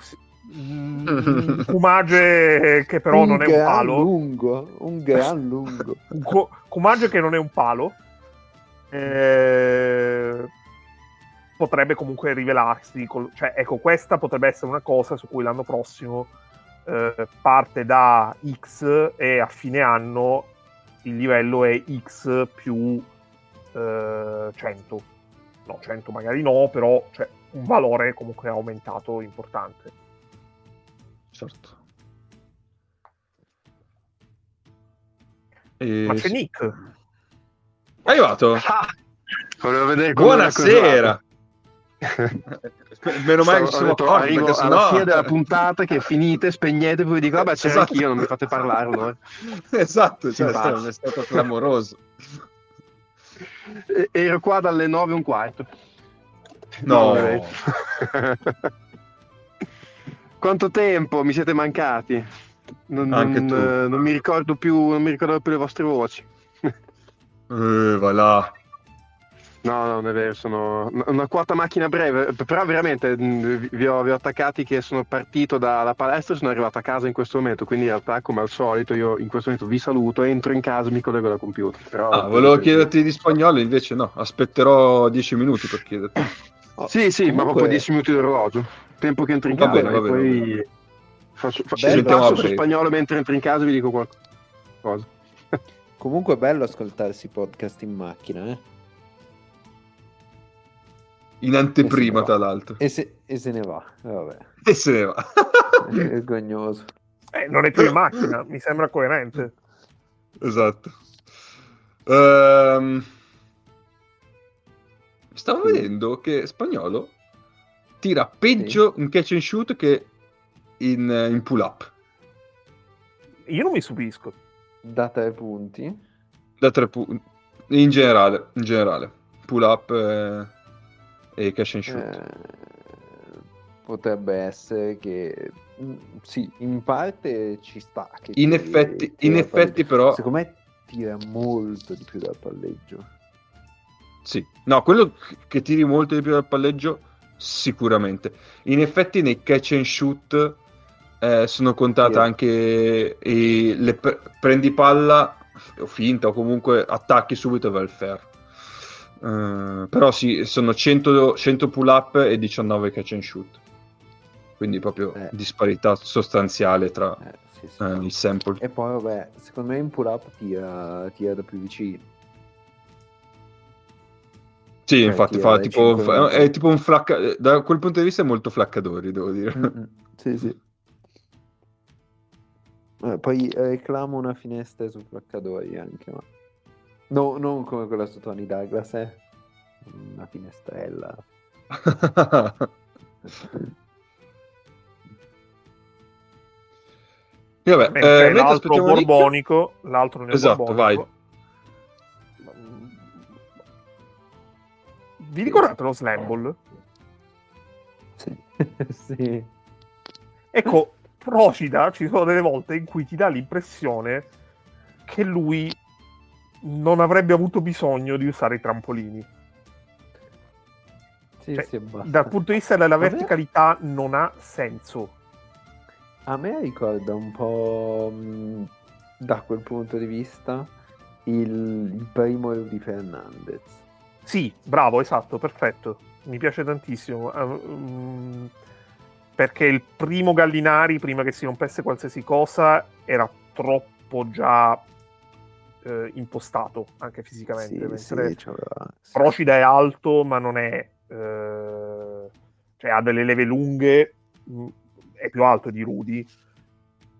Sì. Mm, Kumage che però non è un palo. lungo, un gran lungo. Un Ku- Kumage che non è un palo. Eh, potrebbe comunque rivelarsi. col- cioè, ecco, questa potrebbe essere una cosa su cui l'anno prossimo eh, parte da X e a fine anno il livello è X più eh, 100. No, 100 magari no, però cioè, un valore comunque aumentato importante. Certo. E- Ma c'è Nick. È arrivato? Ah, volevo vedere come Buonasera! Meno male che siamo detto, accorti, arrivo perché alla sennò... fine della puntata che finite, spegnete, poi dico, vabbè, c'ero Esatto. anch'io, non mi fate parlare allora. esatto, cioè, è stato clamoroso. Ero qua dalle nove e un quarto. No. vabbè. Quanto tempo mi siete mancati? Non, Anche non, tu. eh, non mi ricordo più, non mi ricordo più le vostre voci. Eh, va là. No, no, non è vero, sono una quota macchina breve, però veramente vi- ho, vi ho attaccati che sono partito dalla palestra e sono arrivato a casa in questo momento, quindi in realtà come al solito io in questo momento vi saluto, entro in casa e mi collego al computer. Però, Ah, volevo chiederti di spagnolo, invece no, aspetterò 10 minuti per chiederti. Oh, Sì, sì, ma comunque- proprio 10 minuti d'orologio, tempo che entro in Va casa bene, e va bene, poi faccio, faccio Bello. passo su spagnolo mentre entro in casa e vi dico qualcosa. Comunque è bello ascoltarsi i podcast in macchina, eh? In anteprima, sì, tra l'altro. E se, e se ne va, Eh, vabbè, E se ne va. è vergognoso. Eh, non è più in macchina, mi sembra coerente. esatto. Ehm, Stavo vedendo che spagnolo tira peggio in catch and shoot che in, in pull up Io non mi stupisco. Da tre punti. da tre punti in generale, in generale. pull up eh, e catch and shoot. Eh, potrebbe essere che mm, sì, in parte ci sta. In effetti, in effetti però Secondo me tira molto di più dal palleggio. Sì, no, quello che tiri molto di più dal palleggio, sicuramente. In effetti, nei catch and shoot eh, sono contate Sì. anche i- le pre- prendi palla o finta o comunque attacchi subito e vai al ferro. Eh, però sì, sono 100, 100 pull up e 19 catch and shoot. Quindi proprio Eh. disparità sostanziale tra Eh, sì, sì. eh, il sample. E poi, vabbè, secondo me in pull up tira, tira da più vicino. Sì, Cioè, infatti fa tipo, fa- è tipo un flacca... Da quel punto di vista è molto flaccadori, devo dire. Mm-mm. Sì, sì. Eh, poi reclamo una finestra su placcadori anche, ma... No, non come quella su Tony Douglas, eh. Una finestrella. Vabbè, Mentre eh, l'altro borbonico, l'altro Esatto, neoborbonico. Vi ricordate lo slam ball? Sì. sì. Ecco, Procida ci sono delle volte in cui ti dà l'impressione che lui non avrebbe avuto bisogno di usare i trampolini. Sì, Cioè, sì. Dal punto di vista della verticalità non ha senso. A me ricorda un po' mh, da quel punto di vista il, il primo Rudy Fernandez. Sì, bravo, esatto, perfetto. Mi piace tantissimo. mm, perché il primo Gallinari, prima che si rompesse qualsiasi cosa, era troppo già eh, impostato, anche fisicamente. Sì, mentre sì. Procida è alto, ma non è... eh, cioè ha delle leve lunghe, mh, è più alto di Rudy,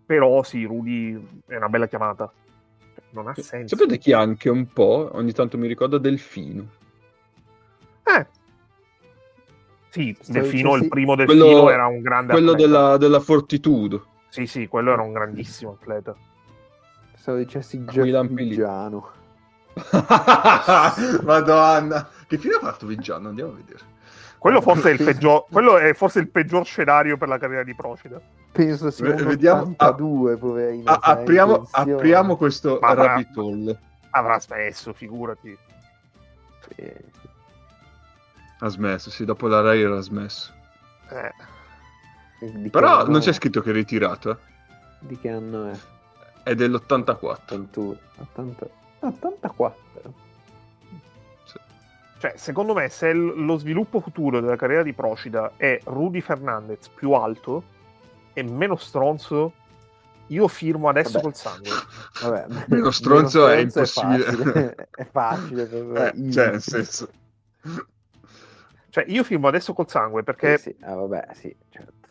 però sì, Rudy è una bella chiamata. Non ha senso. Sapete chi anche un po', ogni tanto mi ricorda Delfino. Eh. Sì, Sto Delfino, il primo Quello- Delfino era un grande Quello atleta. della, della Fortitudo. Sì, sì, quello era un grandissimo atleta. Stavo dicessi Quei lampi lì. Giaffigiano. Madonna. Che fine ha fatto Vigiano? Andiamo a vedere. Quello forse è il peggior, quello è forse il peggior scenario per la carriera di Procida. Penso sia V- un vediamo- 82, poverino. Ah, sarà in apriamo, apriamo questo Ma avrà- rabbit hole. Avrà smesso, figurati. Sì. Ha smesso, sì, dopo la Rai era smesso. Eh, Però anno non c'è scritto che è ritirato, eh. Di che anno è? È dell'84. 81, 80 84. Sì. Cioè, secondo me, se lo sviluppo futuro della carriera di Procida è Rudy Fernandez più alto e meno stronzo, io firmo adesso Vabbè. col sangue. Vabbè, Meno stronzo è meno impossibile. facile, È facile, Eh, cioè, nel senso... Cioè, io firmo adesso col sangue perché Sì, sì. Ah, vabbè, sì, certo.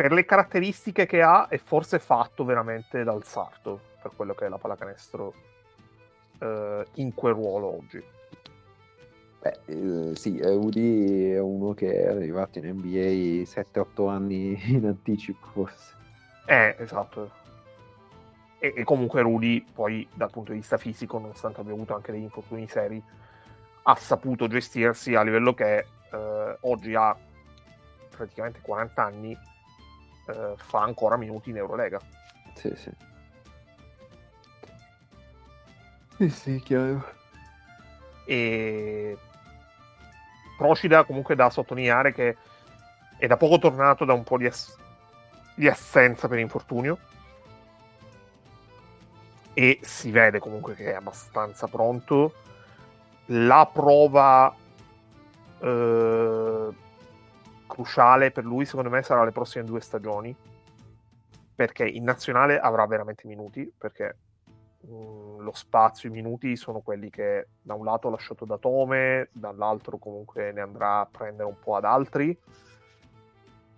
Per le caratteristiche che ha è forse fatto veramente dal sarto per quello che è la pallacanestro eh, in quel ruolo oggi. Beh, eh, sì, Rudy è uno che è arrivato in NBA 7-8 anni in anticipo, forse. Eh, esatto. E, e comunque Rudy, poi dal punto di vista fisico, nonostante abbia avuto anche degli infortuni seri, ha saputo gestirsi a livello che eh, oggi ha praticamente 40 anni, eh, fa ancora minuti in Eurolega. Sì, sì. Sì, sì, chiaro. E Procida comunque da sottolineare che è da poco tornato da un po' di, ass- di assenza per infortunio e si vede comunque che è abbastanza pronto. La prova eh, cruciale per lui secondo me sarà le prossime due stagioni perché in nazionale avrà veramente minuti perché mh, lo spazio, i minuti sono quelli che da un lato ha lasciato da Tome, dall'altro comunque ne andrà a prendere un po' ad altri.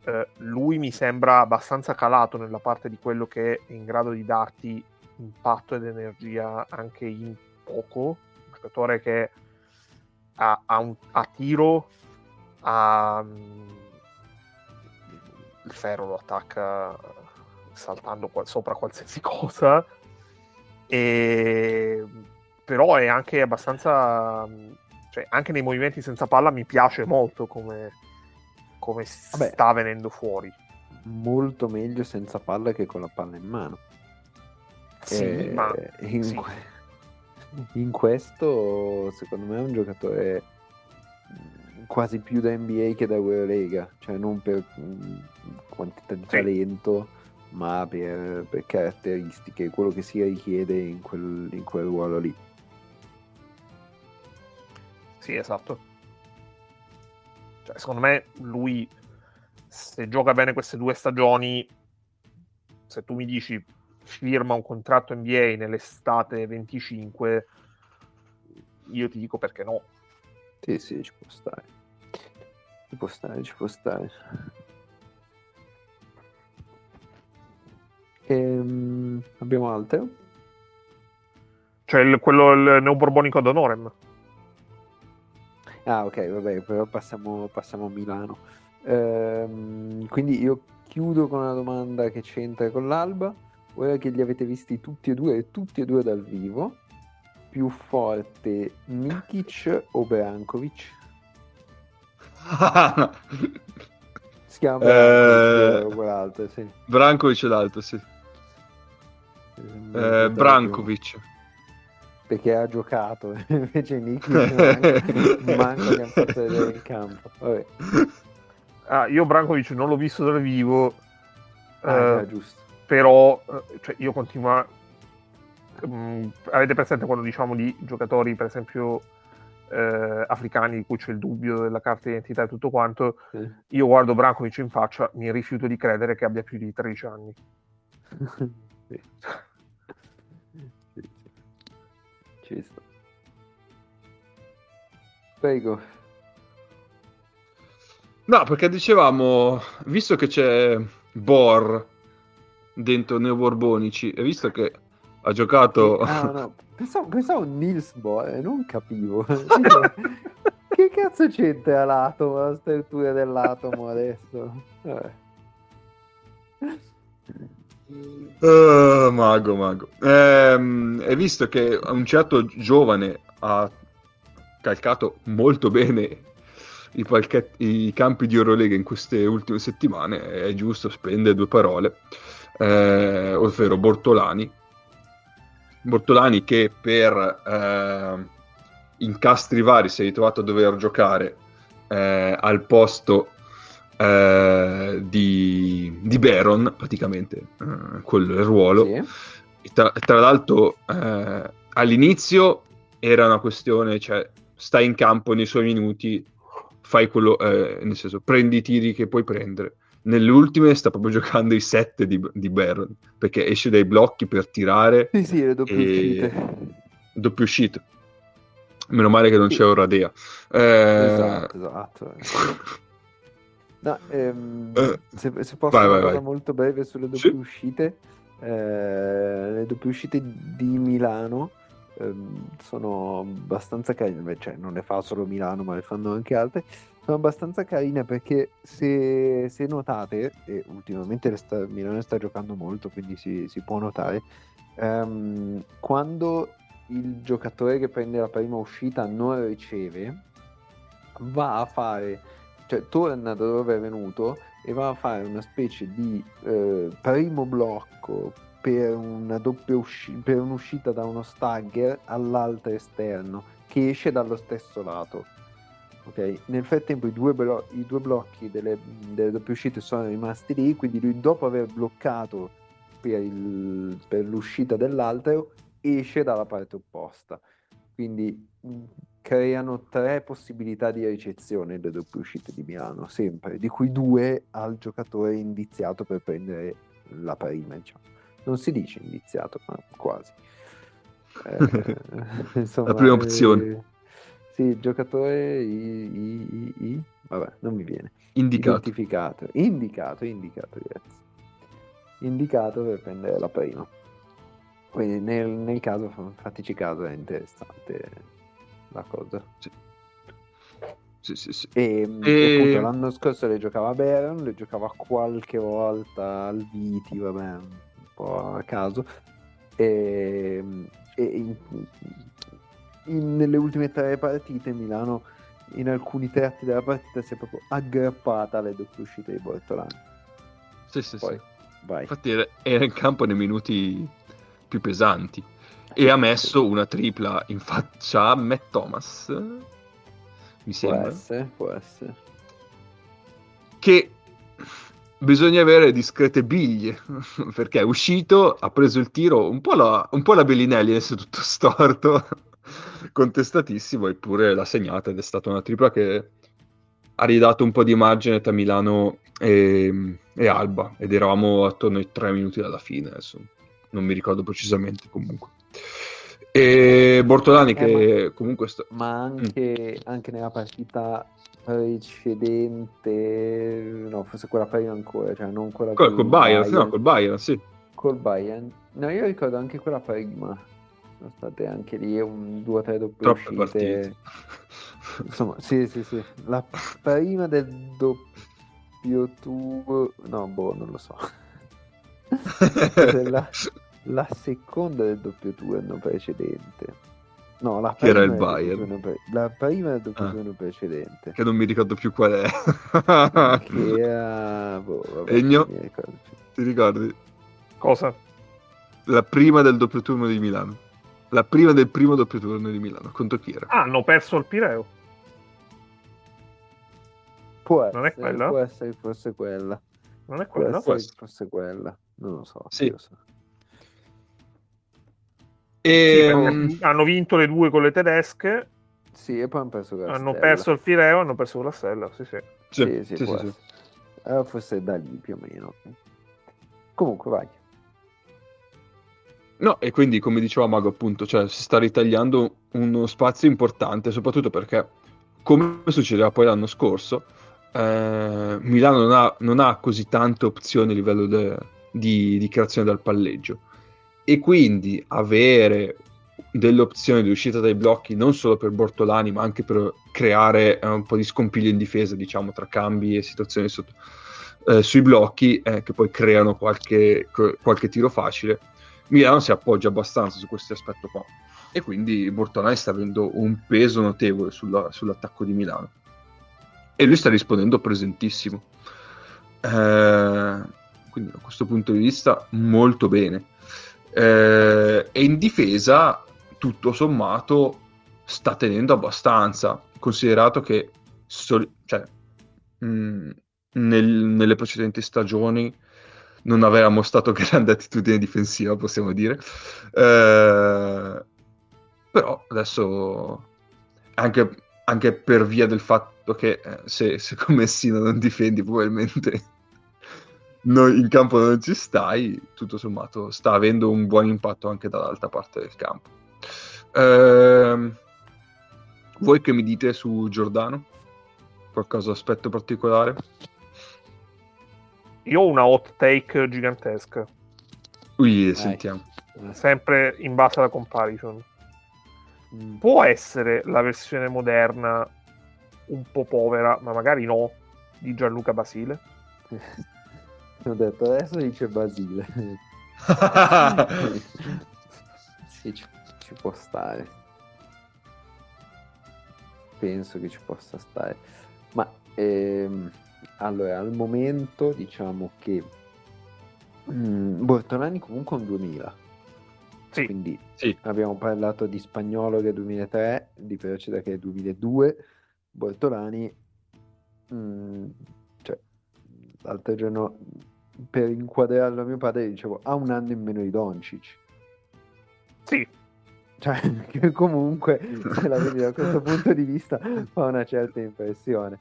Eh, lui mi sembra abbastanza calato nella parte di quello che è in grado di darti impatto ed energia anche in poco. Un giocatore che ha, ha un, ha tiro, ha, mm, il ferro lo attacca saltando qua- sopra qualsiasi cosa e però è anche abbastanza cioè anche nei movimenti senza palla mi piace molto come, come Vabbè. sta venendo fuori Molto meglio senza palla che con la palla in mano. sì, Eh, ma in, sì. in questo, secondo me, è un giocatore quasi più da NBA che da Eurolega, cioè non per mh, quantità di Sì. talento, ma per, per caratteristiche, quello che si richiede in quel, in quel ruolo lì. Sì, esatto. Cioè, secondo me lui, se gioca bene queste due stagioni, se tu mi dici firma un contratto NBA nell'estate 25, io ti dico perché no. Sì, sì, ci può stare. Ci può stare, ci può stare. Ehm, abbiamo altro? Cioè, il- quello, il neoborbonico ad Honorem. Ah, ok, vabbè, però passiamo, passiamo a Milano. Ehm, quindi io chiudo con una domanda che c'entra con l'Alba. ora che li avete visti tutti e due tutti e due dal vivo, più forte Nikic o Brankovic? Si chiama Brankovic, Eh, quell'altro, sì. Brankovic è l'altro, sì. Eh, Brankovic. Perché ha giocato, invece Nikic manco, manco che hanno fatto vedere in campo. Vabbè, Ah, io Brankovic non l'ho visto dal vivo, ah, eh, giusto. però eh, cioè, io continuo a... mm, avete presente quando diciamo di giocatori, per esempio, eh, africani di cui c'è il dubbio della carta d'identità e tutto quanto, Sì. io guardo Brankovic in faccia, mi rifiuto di credere che abbia più di 13 anni. Sì. Sì, sì. Ci sta. Prego. No, perché dicevamo, visto che c'è Bor dentro Neo Borbonici, e visto che ha giocato... Ah, no, pensavo, pensavo Nils Bohr, non capivo. Che cazzo c'entra l'atomo, la struttura dell'atomo adesso? Vabbè. Eh, mago, mago. Ehm, e visto che un certo giovane ha calcato molto bene i, palchet- i campi di Eurolega in queste ultime settimane, è giusto spendere due parole, eh, ovvero Bortolani. Bortolani che per eh, incastri vari si è ritrovato a dover giocare eh, al posto eh, di, di Baron, praticamente, eh, quel ruolo. Sì. Tra, tra l'altro, eh, all'inizio era una questione, cioè, stai in campo nei suoi minuti, fai quello, eh, nel senso, prendi i tiri che puoi prendere. Nelle ultime sta proprio giocando i set di, di Baron, perché esce dai blocchi per tirare, Sì, sì, le doppie E- uscite. doppio uscite. Meno male che non Sì. c'è Oradea. Eh, Esatto, esatto. No, ehm, Eh, se, se posso vai, una vai, molto breve sulle doppie Sì. uscite, eh, le doppie uscite di Milano ehm, sono abbastanza carine, cioè non le fa solo Milano, ma le fanno anche altre. Sono abbastanza carine perché se, se notate, e ultimamente sta- Milano sta giocando molto, quindi si, si può notare, ehm, quando il giocatore che prende la prima uscita non riceve, va a fare, cioè torna da dove è venuto e va a fare una specie di eh, primo blocco per una doppia usci- per un'uscita da uno stagger all'altro esterno che esce dallo stesso lato. Ok, nel frattempo i due, blo- i due blocchi delle, delle doppie uscite sono rimasti lì, quindi lui dopo aver bloccato per, il- per l'uscita dell'altro esce dalla parte opposta. Quindi mh, creano tre possibilità di ricezione le doppie uscite di Milano, sempre, di cui due al giocatore indiziato per prendere la prima, diciamo. Non si dice indiziato, ma quasi. Eh, insomma, La prima opzione. eh, sì, giocatore I, I- I- vabbè, non mi viene. indicato. Identificato, indicato, indicato, grazie. Indicato per prendere la prima. Quindi nel, nel caso, fa- fateci caso, è interessante la cosa. Sì, sì, sì. E, E- e appunto l'anno scorso le giocava a Baron, le giocava qualche volta al Viti, vabbè, un po' a caso. E, e in- in- nelle ultime tre partite Milano in alcuni tratti della partita si è proprio aggrappata alle doppie uscite di Bortolani. Sì, sì, Poi sì. vai. Infatti era, era in campo nei minuti più pesanti e ha messo una tripla in faccia a Matt Thomas, mi Può sembra, essere, può essere. che bisogna avere discrete biglie, perché è uscito, ha preso il tiro, un po' la, un po' la Bellinelli, adesso tutto storto, contestatissimo, eppure l'ha segnata ed è stata una tripla che ha ridato un po' di margine tra Milano e, e Alba, ed eravamo attorno ai tre minuti dalla fine, adesso non mi ricordo precisamente comunque. E Bortolani che comunque sta... Ma anche, anche nella partita precedente, no, forse quella prima ancora, cioè non quella Col, col col Bayern, no, col Bayern, sì. col Bayern. No, io ricordo anche quella prima. Sono state anche lì un, due o tre doppie Troppe uscite. partite. Insomma, sì, sì, sì. La prima del doppio tour, no, boh, non lo so. Cos'è la, la seconda del doppio turno precedente. No, la Che era prima il Bayern. pre- la prima del doppio Ah. turno precedente. che non mi ricordo più qual è. Che era... boh, vabbè, Egno? Ti ricordi? Cosa? La prima del doppio turno di Milano. La prima del primo doppio turno di Milano. Contro chi era? Ah, hanno perso il Pireo. Può Non è essere, quella? può essere che fosse quella. Non è Può quello? essere essere. fosse quella. Non lo so. Sì. sa. E, Sì, mm, perché hanno vinto le due con le tedesche, Sì, e poi hanno perso con la hanno Stella. perso il Pireo, hanno perso con la Stella. Sì, sì. sì, Sì, sì, sì, può sì, sì. essere. Allora forse da lì più o meno. Comunque vai. No, e quindi come diceva Mago appunto, cioè si sta ritagliando uno spazio importante, soprattutto perché, come succedeva poi l'anno scorso, eh, Milano non ha, non ha così tante opzioni a livello de- di, di creazione dal palleggio. E quindi avere delle opzioni di uscita dai blocchi non solo per Bortolani, ma anche per creare eh, un po' di scompiglio in difesa, diciamo, tra cambi e situazioni sotto- eh, sui blocchi, eh, che poi creano qualche, qualche tiro facile. Milano si appoggia abbastanza su questo aspetto qua. E quindi Bortolani sta avendo un peso notevole sulla- sull'attacco di Milano. E lui sta rispondendo presentissimo. Eh, quindi da questo punto di vista molto bene. Eh, e in difesa tutto sommato sta tenendo abbastanza considerato che sol- cioè, mh, nel- nelle precedenti stagioni non aveva mostrato grande attitudine difensiva, possiamo dire. Eh, però adesso, anche, anche per via del fatto che eh, se, se con Messina non difendi, probabilmente noi in campo non ci stai, tutto sommato sta avendo un buon impatto anche dall'altra parte del campo. Ehm, voi che mi dite su Giordano? Qualcosa aspetto particolare? Io ho una hot take gigantesca, Ui, sentiamo. sempre in base alla comparison. Mm. Può essere la versione moderna un po' povera, ma magari no, di Gianluca Basile? Ho detto adesso dice Basile. sì, ci, ci può stare. Penso che ci possa stare. Ma ehm, allora, al momento diciamo che mm, Bortolani comunque è un 2000. Sì, Quindi Sì. abbiamo parlato di Spagnolo che è 2003, di Procida che è 2002, Bortolani, mm, cioè, l'altro giorno per inquadrarlo a mio padre dicevo ha un anno in meno di Doncic. sì, Cioè, che comunque, se la vedi da questo punto di vista, fa una certa impressione.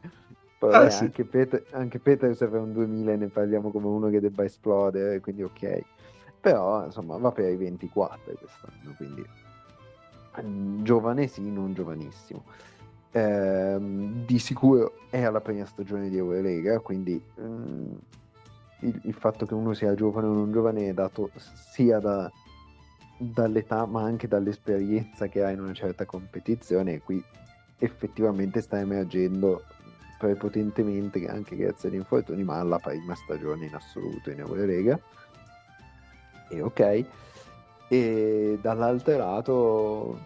Poi Ah, vabbè, sì. anche, Pet- anche Peters è un 2000 e ne parliamo come uno che debba esplodere, quindi ok. Però, insomma, va per i 24 quest'anno, quindi mm, giovane sì, non giovanissimo. Ehm, di sicuro è alla prima stagione di Eurolega, quindi mm, il, il fatto che uno sia giovane o non giovane è dato sia da, dall'età ma anche dall'esperienza che ha in una certa competizione e qui effettivamente sta emergendo prepotentemente anche grazie agli infortuni ma alla prima stagione in assoluto in Eurolega. E ok. E dall'altro lato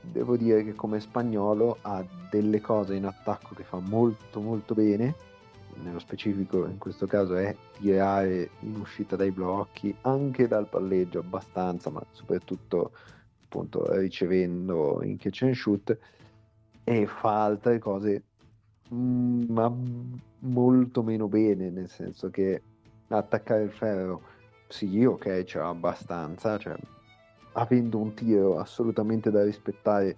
devo dire che come spagnolo ha delle cose in attacco che fa molto molto bene. Nello specifico in questo caso è tirare in uscita dai blocchi anche dal palleggio abbastanza ma soprattutto appunto ricevendo in catch and shoot e fa altre cose ma molto meno bene nel senso che attaccare il ferro sì ok c'è abbastanza cioè avendo un tiro assolutamente da rispettare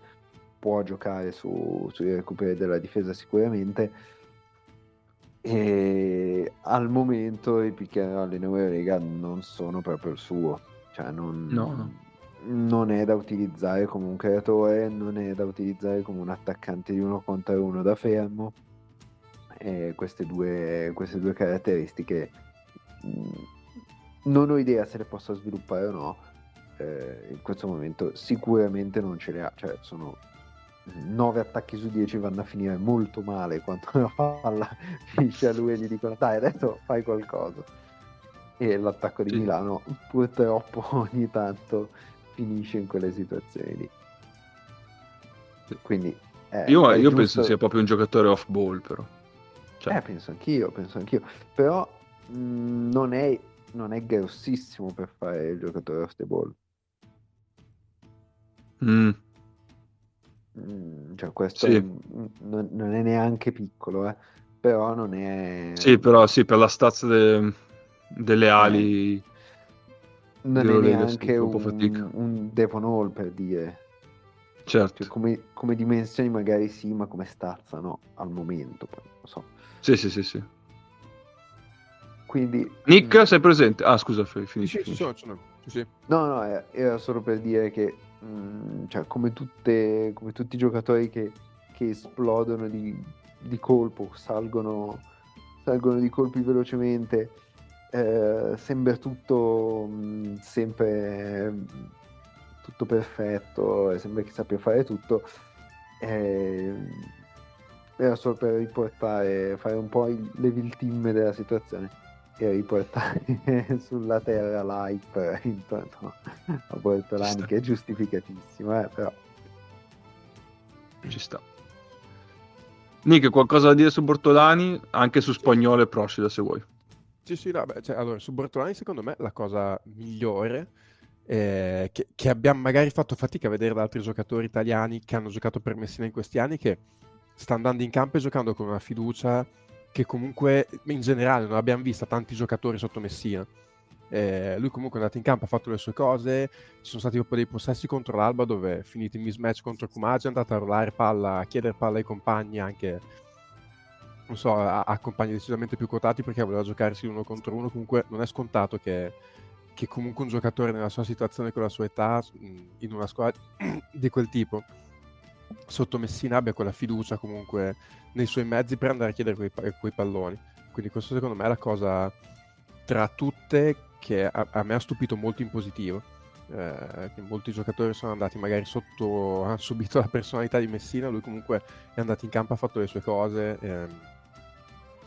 può giocare su, sui recuperi della difesa sicuramente e al momento i pick and roll in Eurolega non sono proprio il suo cioè non, No, no. Non è da utilizzare come un creatore non è da utilizzare come un attaccante di uno contro uno da fermo. E queste due, queste due caratteristiche mh, non ho idea se le possa sviluppare o no. Eh, in questo momento sicuramente non ce le ha cioè sono 9 attacchi su 10 vanno a finire molto male quando la palla finisce a lui e gli dicono dai adesso fai qualcosa. E l'attacco di Sì. Milano purtroppo ogni tanto finisce in quelle situazioni. Quindi eh, Io, io penso sia proprio un giocatore off ball, però. Cioè, Eh, penso anch'io, penso anch'io. Però mh, non, è, non è grossissimo per fare il giocatore off the ball. mm, Mm, cioè, questo Sì. mm, non, non è neanche piccolo, eh. Però non è... sì, però sì, per la stazza de- delle ali. Non è neanche un un, Devon Hall per dire. Certo. Cioè, come, come dimensioni magari sì, ma come stazza no, al momento. Poi, non so. Sì, sì, sì, sì. Quindi... Nick, mm, sei presente? Ah, scusa, finisci. sì, ci finisci. Sì, sì. No, no, eh, era solo per dire che, mm, cioè, come, tutte, come tutti i giocatori che, che esplodono di, di colpo, salgono, salgono di colpi velocemente, eh, sembra tutto mm, sempre tutto perfetto, sembra che sappia fare tutto. eh, era solo per riportare, fare un po' il level team della situazione e riportare sulla terra l'hype intorno a Bortolani che è giustificatissimo eh, però Ci sta. Nick, qualcosa da dire su Bortolani? Anche su Spagnolo e Procida, se vuoi. Sì, sì, no, beh, cioè, allora, su Bortolani secondo me la cosa migliore eh, che, che abbiamo magari fatto fatica a vedere da altri giocatori italiani che hanno giocato per Messina in questi anni, che sta andando in campo e giocando con una fiducia che comunque in generale non abbiamo visto tanti giocatori sotto Messina. Eh, lui comunque è andato in campo, ha fatto le sue cose, ci sono stati proprio dei possessi contro l'Alba dove finito il mismatch contro Kumagi è andato a rollare palla, a chiedere palla ai compagni anche non so, a, a compagni decisamente più quotati perché voleva giocarsi uno contro uno. Comunque non è scontato che, che comunque un giocatore nella sua situazione, con la sua età, mh, in una squadra di quel tipo, sotto Messina abbia quella fiducia comunque nei suoi mezzi per andare a chiedere quei, quei palloni. Quindi questo secondo me è la cosa tra tutte che a, a me ha stupito molto in positivo. Eh, molti giocatori sono andati magari sotto, hanno subito la personalità di Messina, lui comunque è andato in campo, ha fatto le sue cose, ehm,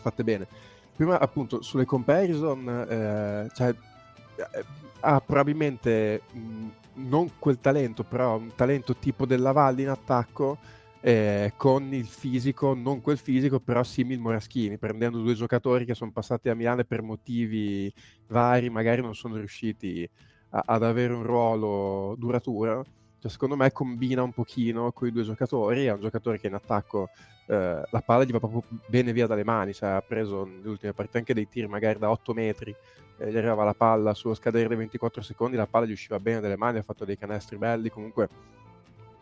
fatte bene. Prima appunto sulle comparison, eh, cioè, eh, ha probabilmente mh, non quel talento, però un talento tipo della Valle in attacco, eh, con il fisico, non quel fisico, però simil Moraschini, prendendo due giocatori che sono passati a Milano per motivi vari, magari non sono riusciti a- ad avere un ruolo duraturo. Cioè, secondo me combina un pochino con i due giocatori, è un giocatore che in attacco eh, la palla gli va proprio bene via dalle mani, cioè, ha preso nelle ultime partite anche dei tiri magari da 8 metri, eh, gli arrivava la palla sullo scadere dei 24 secondi, la palla gli usciva bene dalle mani, ha fatto dei canestri belli, comunque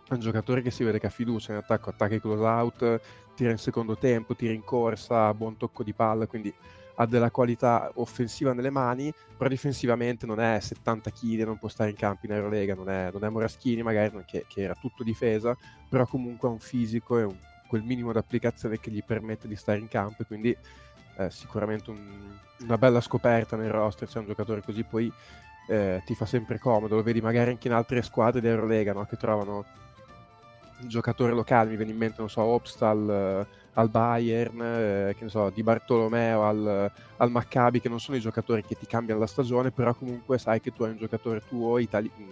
è un giocatore che si vede che ha fiducia in attacco, attacca i close out, tira in secondo tempo, tira in corsa, buon tocco di palla, quindi ha della qualità offensiva nelle mani, però difensivamente non è 70 kg, non può stare in campo in Eurolega, non è, non è Moraschini magari che, che era tutto difesa, però comunque ha un fisico e un, quel minimo d'applicazione che gli permette di stare in campo quindi eh, sicuramente un- una bella scoperta nel roster, c'è un giocatore così poi eh, ti fa sempre comodo, lo vedi magari anche in altre squadre di Eurolega no? che trovano un giocatore locale, mi viene in mente, non so, Obstal eh, al Bayern, eh, che ne so, Di Bartolomeo al, al Maccabi, che non sono i giocatori che ti cambiano la stagione, però comunque sai che tu hai un giocatore tuo itali- mh,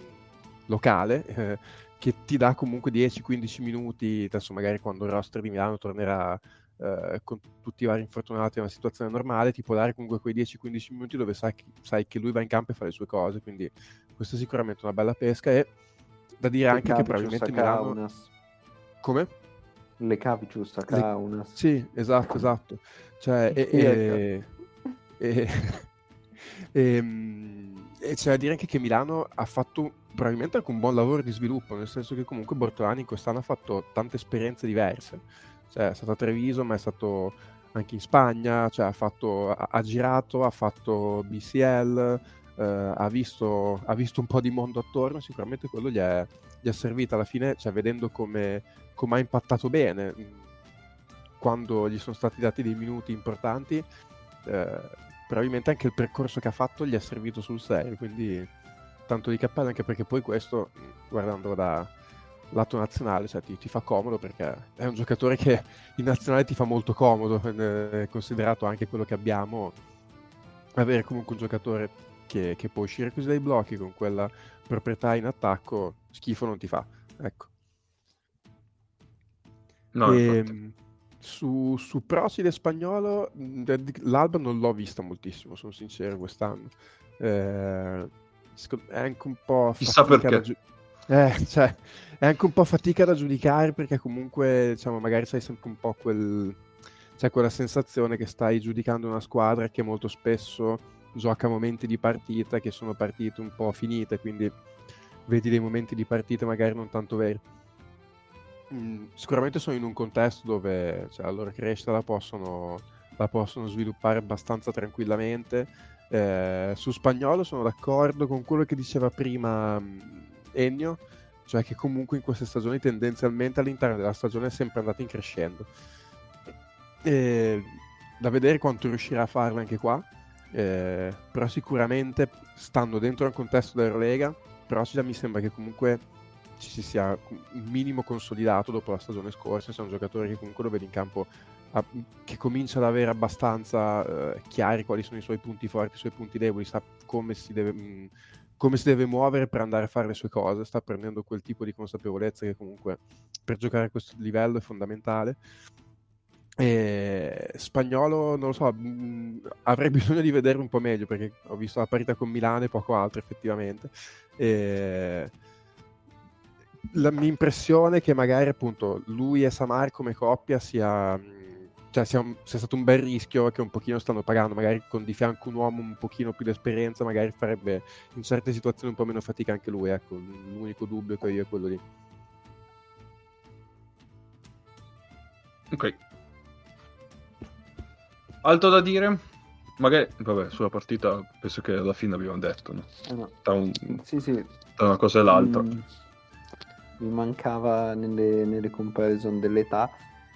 locale eh, che ti dà comunque 10-15 minuti, adesso magari quando il roster di Milano tornerà eh, con tutti i vari infortunati in una situazione normale, ti può dare comunque quei 10-15 minuti dove sai che, sai che lui va in campo e fa le sue cose, quindi questa è sicuramente una bella pesca e da dire anche che probabilmente Milano... Come? Le Cavicius a Le- Kaunas Sì, esatto, esatto. Cioè, e, e, e, ehm, e c'è da dire anche che Milano ha fatto probabilmente anche un buon lavoro di sviluppo, nel senso che comunque Bortolani quest'anno ha fatto tante esperienze diverse. Cioè, è stato a Treviso, ma è stato anche in Spagna, cioè, ha, fatto, ha, ha girato, ha fatto BCL, eh, ha, visto, ha visto un po' di mondo attorno, sicuramente quello gli è, gli è servito alla fine, cioè, vedendo come, come ha impattato bene mh, quando gli sono stati dati dei minuti importanti, eh, probabilmente anche il percorso che ha fatto gli è servito sul serio, quindi tanto di cappello anche perché poi questo, mh, guardandolo da lato nazionale, cioè ti, ti fa comodo perché è un giocatore che in nazionale ti fa molto comodo, eh, considerato anche quello che abbiamo avere comunque un giocatore che, che può uscire così dai blocchi con quella proprietà in attacco, schifo non ti fa. Ecco. No, E, mh, su, su Procide spagnolo, l'alba non l'ho vista moltissimo, sono sincero, quest'anno. Eh, è anche un po' Chissà perché. giu- eh, cioè, è anche un po' fatica da giudicare perché comunque, diciamo, magari sai sempre un po' quel... C'è quella sensazione che stai giudicando una squadra che molto spesso gioca momenti di partita che sono partite un po' finite, quindi vedi dei momenti di partita magari non tanto veri. Mm, sicuramente sono in un contesto dove cioè, la loro crescita la possono, la possono sviluppare abbastanza tranquillamente. Eh, su spagnolo sono d'accordo con quello che diceva prima mm, Ennio, cioè che comunque in queste stagioni tendenzialmente all'interno della stagione è sempre andato in crescendo. E da vedere quanto riuscirà a farlo anche qua, eh, però sicuramente stando dentro al contesto dell'Eurolega, Procida mi sembra che comunque ci si sia un minimo consolidato dopo la stagione scorsa, sia un giocatore che comunque lo vede in campo a- che comincia ad avere abbastanza eh, chiari quali sono i suoi punti forti, i suoi punti deboli, sa come si deve, mh, come si deve muovere per andare a fare le sue cose, sta prendendo quel tipo di consapevolezza che comunque per giocare a questo livello è fondamentale. E spagnolo, non lo so, mh, avrei bisogno di vedere un po' meglio perché ho visto la partita con Milano e poco altro effettivamente. E la mia impressione è che magari appunto lui e Samar come coppia sia, mh, cioè sia, un- sia stato un bel rischio che un pochino stanno pagando, magari con di fianco un uomo un pochino più di esperienza, magari farebbe in certe situazioni un po' meno fatica anche lui, ecco, l'unico dubbio che io è quello lì. Ok. Altro da dire? Magari, vabbè, sulla partita penso che alla fine abbiamo detto, no? Eh no. Un- Sì, sì. tra una cosa e l'altra. Mm, mi mancava nelle, nelle comparison dell'età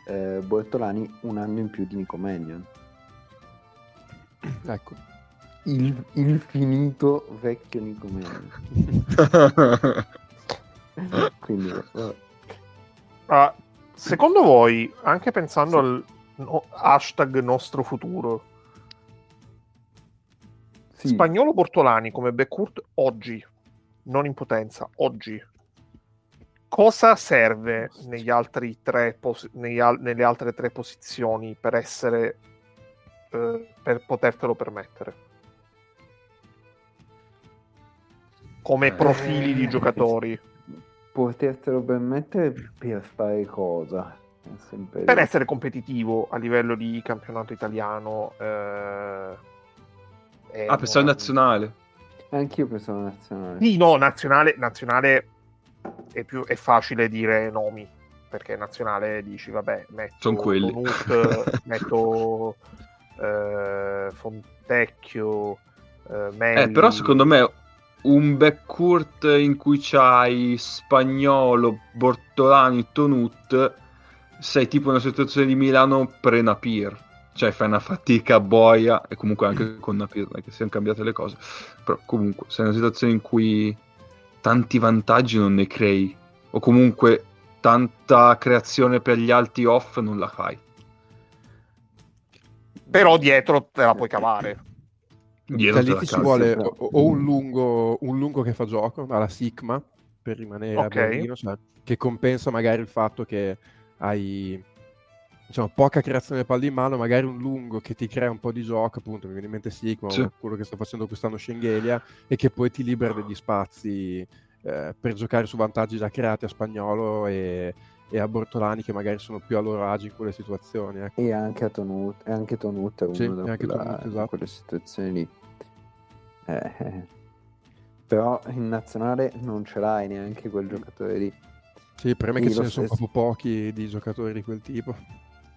eh, Bortolani un anno in più di Nico Mannion. Ecco. Il, il finito vecchio Nico Mannion. Quindi, vabbè. Ah, secondo voi, anche pensando al no- hashtag nostro futuro, Sì, Spagnolo Bortolani come backcourt oggi, non in potenza, oggi, cosa serve negli altri tre pos- al- nelle altre tre posizioni per essere eh, per potertelo permettere? Come Eh. profili di giocatori, potertelo permettere per fare cosa? Sempre per essere competitivo a livello di campionato italiano. Eh, ah, pensavo nazionale. Anch'io pensavo nazionale. Sì, no, nazionale, nazionale è, più, è facile dire nomi, perché nazionale dici, vabbè, metto Son quelli. Tonut, metto eh, Fontecchio, eh, Melli. Eh, però secondo me un backcourt in cui c'hai Spagnolo, Bortolani, Tonut, sei tipo in una situazione di Milano pre-Napir. Cioè fai una fatica boia e comunque anche con Napir non è che siano cambiate le cose. Però comunque sei in una situazione in cui tanti vantaggi non ne crei. O comunque tanta creazione per gli alti off non la fai. Però dietro te la puoi cavare. Dietro Cioè, te lì ci vuole o, o un, lungo, un lungo che fa gioco alla Sigma per rimanere Ok. a Berlino, cioè, che compensa magari il fatto che hai diciamo, poca creazione palle in mano, magari un lungo che ti crea un po' di gioco, appunto, mi viene in mente Sigma Sì. quello che sta facendo quest'anno Schengelia, e che poi ti libera degli spazi eh, per giocare su vantaggi già creati a Spagnolo e, e a Bortolani che magari sono più a loro agio in quelle situazioni. Ecco. E anche a Tonut, e anche Tonut è uno Sì, da anche quella- Tonut, esatto. quelle situazioni lì. Eh, eh. Però in nazionale non ce l'hai neanche quel giocatore lì. Sì, il problema è che Sì, ce ne sono proprio pochi di giocatori di quel tipo.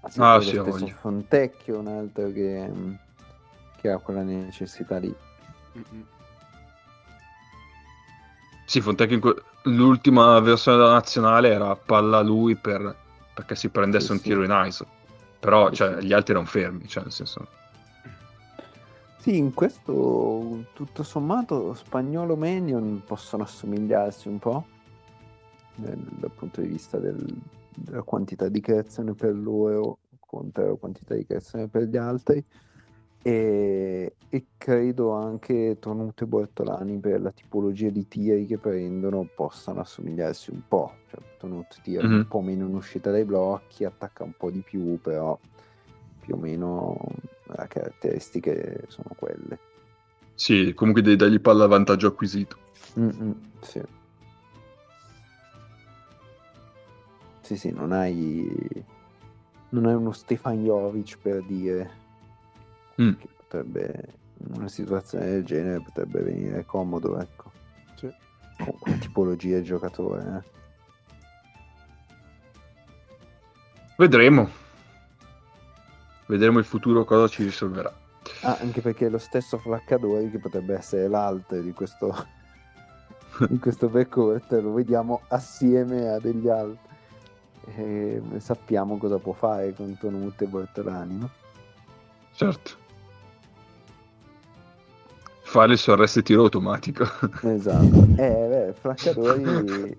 Sì, Ah, poi sì, voglia. Fontecchio, un altro che, mm, che ha quella necessità lì. Mm-mm. Sì, Fontecchio in que- l'ultima versione della nazionale era palla a lui per- perché si prendesse Sì, un sì. tiro in iso. Però Sì, cioè, sì. gli altri erano fermi, cioè nel senso... Sì, in questo tutto sommato Spagnolo Manion possono assomigliarsi un po' dal punto di vista del- della quantità di creazione per loro contro la quantità di creazione per gli altri. e, e credo anche Tonute e Bortolani per la tipologia di tiri che prendono possano assomigliarsi un po'. Cioè, Tonute tira Mhm. un po' meno in uscita dai blocchi, attacca un po' di più, però più o meno le caratteristiche sono quelle. Sì, comunque devi dargli palla a vantaggio acquisito. Mm-mm, sì. Sì, sì, non hai non hai uno Stefan Jovic per dire Mm. che potrebbe in una situazione del genere potrebbe venire comodo, ecco. Sì. Con quella tipologia di giocatore, eh. Vedremo. Vedremo il futuro cosa ci risolverà. Ah, anche perché è lo stesso Flaccadori che potrebbe essere l'altro di questo di questo backcourt lo vediamo assieme a degli altri sappiamo cosa può fare con Tonut e Bortolani no? Certo. Fare il suo arresto e tiro automatico. esatto eh beh Flaccadori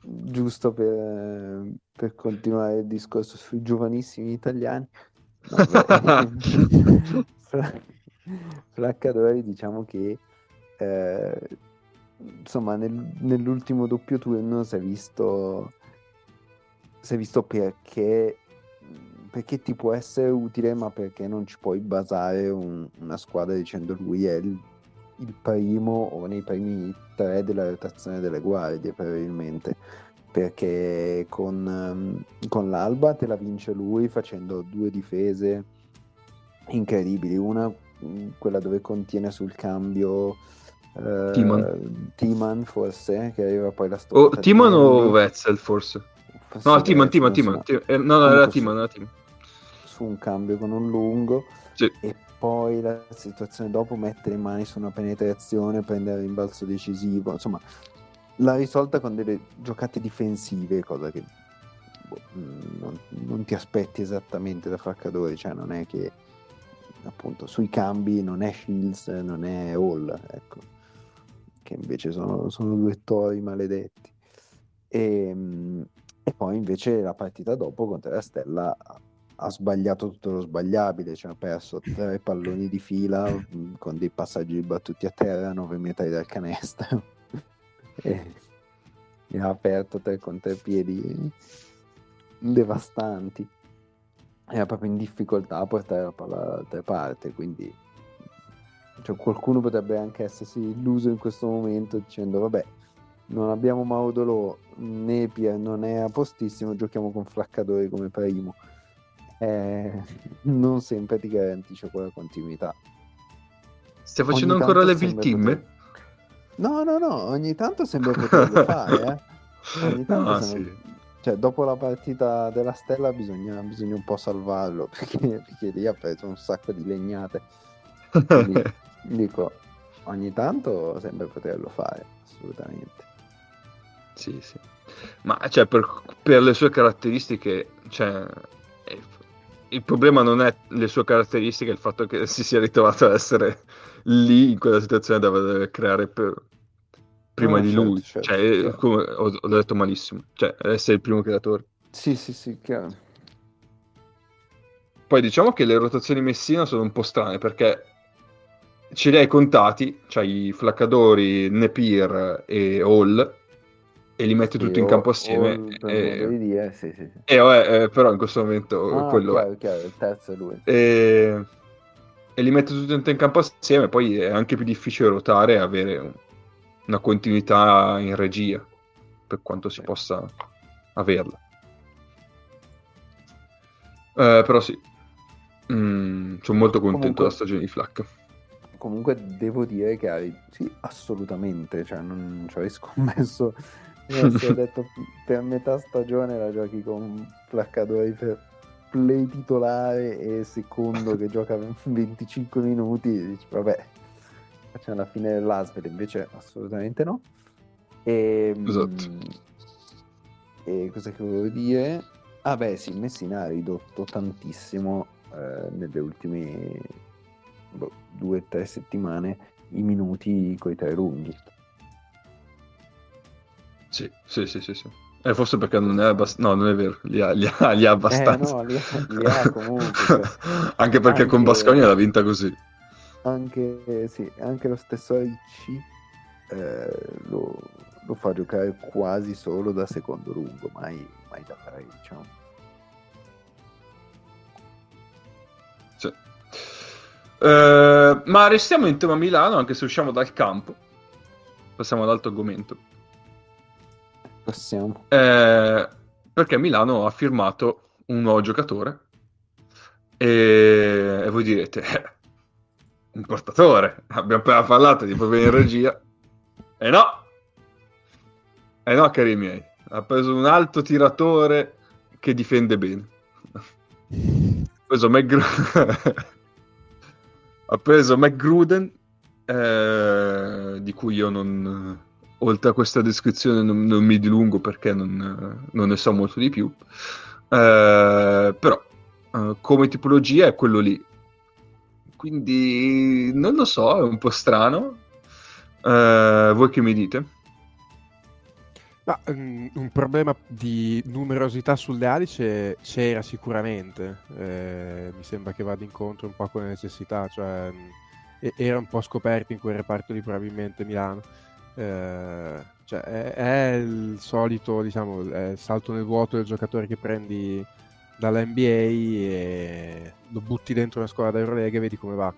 giusto per, per continuare il discorso sui giovanissimi italiani no, diciamo che eh, insomma nel- nell'ultimo doppio turno si è visto si è visto perché perché ti può essere utile ma perché non ci puoi basare un- una squadra dicendo lui è il, il primo o nei primi tre della rotazione delle guardie probabilmente perché con, ehm, con l'Alba te la vince lui facendo due difese incredibili una mh, quella dove contiene sul cambio eh, Timan. Timan forse che arriva poi la O stoppata di Timon o. Wetzel forse? No, Timon, Timon, Wetzel, Timon. insomma, Ti- eh, No, no, era sì. era Timon. su un cambio con un lungo Sì. e poi la situazione dopo mettere le mani su una penetrazione prendere il rimbalzo decisivo insomma l'ha risolta con delle giocate difensive cosa che boh, non, non ti aspetti esattamente da Fraccadori cioè non è che appunto sui cambi non è Shields non è Hall ecco che invece sono, sono due tori maledetti e, mh, e poi invece la partita dopo contro la Stella ha- sbagliato tutto lo sbagliabile, cioè ha perso tre palloni di fila mh, con dei passaggi battuti a terra a 9 metri dal canestro e, e ha aperto tre contropiedi devastanti. Era proprio in difficoltà a portare la palla dall'altra parte, quindi cioè, qualcuno potrebbe anche essersi illuso in questo momento dicendo vabbè non abbiamo Maudolo Napier non è a postissimo giochiamo con Flaccadori come primo eh, non sempre ti garantisce quella continuità Stai facendo Ogni ancora le team? poter- no no no ogni tanto sembra poterlo fare eh. ogni tanto Ah, sembra- sì. cioè dopo la partita della Stella bisogna, bisogna un po' salvarlo perché, perché lì ha preso un sacco di legnate quindi dico ogni tanto sembra poterlo fare assolutamente Sì, sì. Ma cioè, per, per le sue caratteristiche, cioè, il problema non è le sue caratteristiche, è il fatto che si sia ritrovato ad essere lì in quella situazione da dover creare per- prima No, di certo, lui. certo, cioè, chiaro. come ho, ho detto malissimo, cioè, essere il primo creatore. sì sì sì chiaro Poi diciamo che le rotazioni Messina sono un po' strane perché ce li hai contati, c'hai i Flaccadori, Nepir e Hall e li tutti Sì, in o- campo assieme. e, modo di dire, sì, sì, sì. e vabbè, eh, però in questo momento Ah, quello chiaro, è. chiaro, il terzo è lui. E, e li metti tutti in campo assieme, poi è anche più difficile ruotare e avere un- una continuità in regia, per quanto si possa averla. Eh, però sì, Mm, sono molto contento Comunque- della stagione di Flack. Comunque devo dire che hai... Sì, assolutamente, cioè non ci avrei scommesso. Mi avessi detto per metà stagione la giochi con Flaccadori per play titolare e secondo che gioca 25 minuti, dici vabbè, facciamo la fine dell'Asvel, invece assolutamente no. E, Esatto. e cosa che volevo dire? Ah beh sì, Messina ha ridotto tantissimo eh, nelle ultime boh, due o tre settimane i minuti coi tre lunghi. Sì, sì, sì, sì, sì. Eh, forse perché non è abbastanza... No, non è vero, li ha, li ha, li ha abbastanza. Eh, no, li ha, li ha comunque. cioè. anche perché con Anche- Basconia l'ha vinta così. Anche, sì, anche lo stesso Ricci eh, lo, lo fa giocare quasi solo da secondo lungo, mai, mai da tre, diciamo. Sì. Eh, ma restiamo in tema Milano, anche se usciamo dal campo. Passiamo all'altro argomento. Passiamo. Eh, perché Milano ha firmato un nuovo giocatore. E, e voi direte, "Eh, un portatore. Abbiamo appena parlato di problemi in regia. E no! E no, cari miei. Ha preso un alto tiratore che difende bene. Ha preso McGru- ha preso McGruden, eh, di cui io non, oltre a questa descrizione non, non mi dilungo perché non, non ne so molto di più. Eh, però eh, come tipologia è quello lì. Quindi non lo so, è un po' strano. Eh, voi che mi dite? Ma, mm, un problema di numerosità sulle ali c'è- c'era sicuramente, eh, mi sembra che vada incontro un po' con le necessità, cioè mm, era un po' scoperto in quel reparto lì probabilmente Milano. Eh, cioè, è, è il solito, diciamo, il salto nel vuoto del giocatore che prendi dalla NBA e lo butti dentro una squadra d'Eurolega e vedi come va.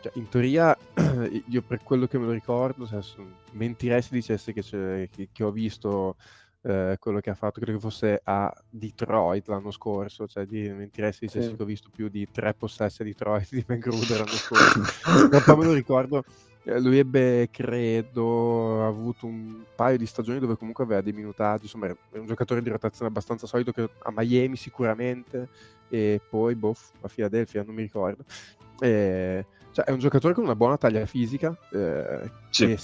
Cioè, in teoria, io per quello che me lo ricordo, cioè, s- mentirei se dicessi che, che- che ho visto eh, quello che ha fatto, credo che fosse a Detroit l'anno scorso, cioè di, mentirei se dicessi Sì. che ho visto più di tre possessi a Detroit di McGruder l'anno scorso. Ma poi me lo ricordo, lui ebbe, credo, avuto un paio di stagioni dove comunque aveva dei minutaggi, insomma era un giocatore di rotazione abbastanza solido che a Miami sicuramente e poi boh, a Philadelphia, non mi ricordo. E, cioè, è un giocatore con una buona taglia fisica, eh, Sì. che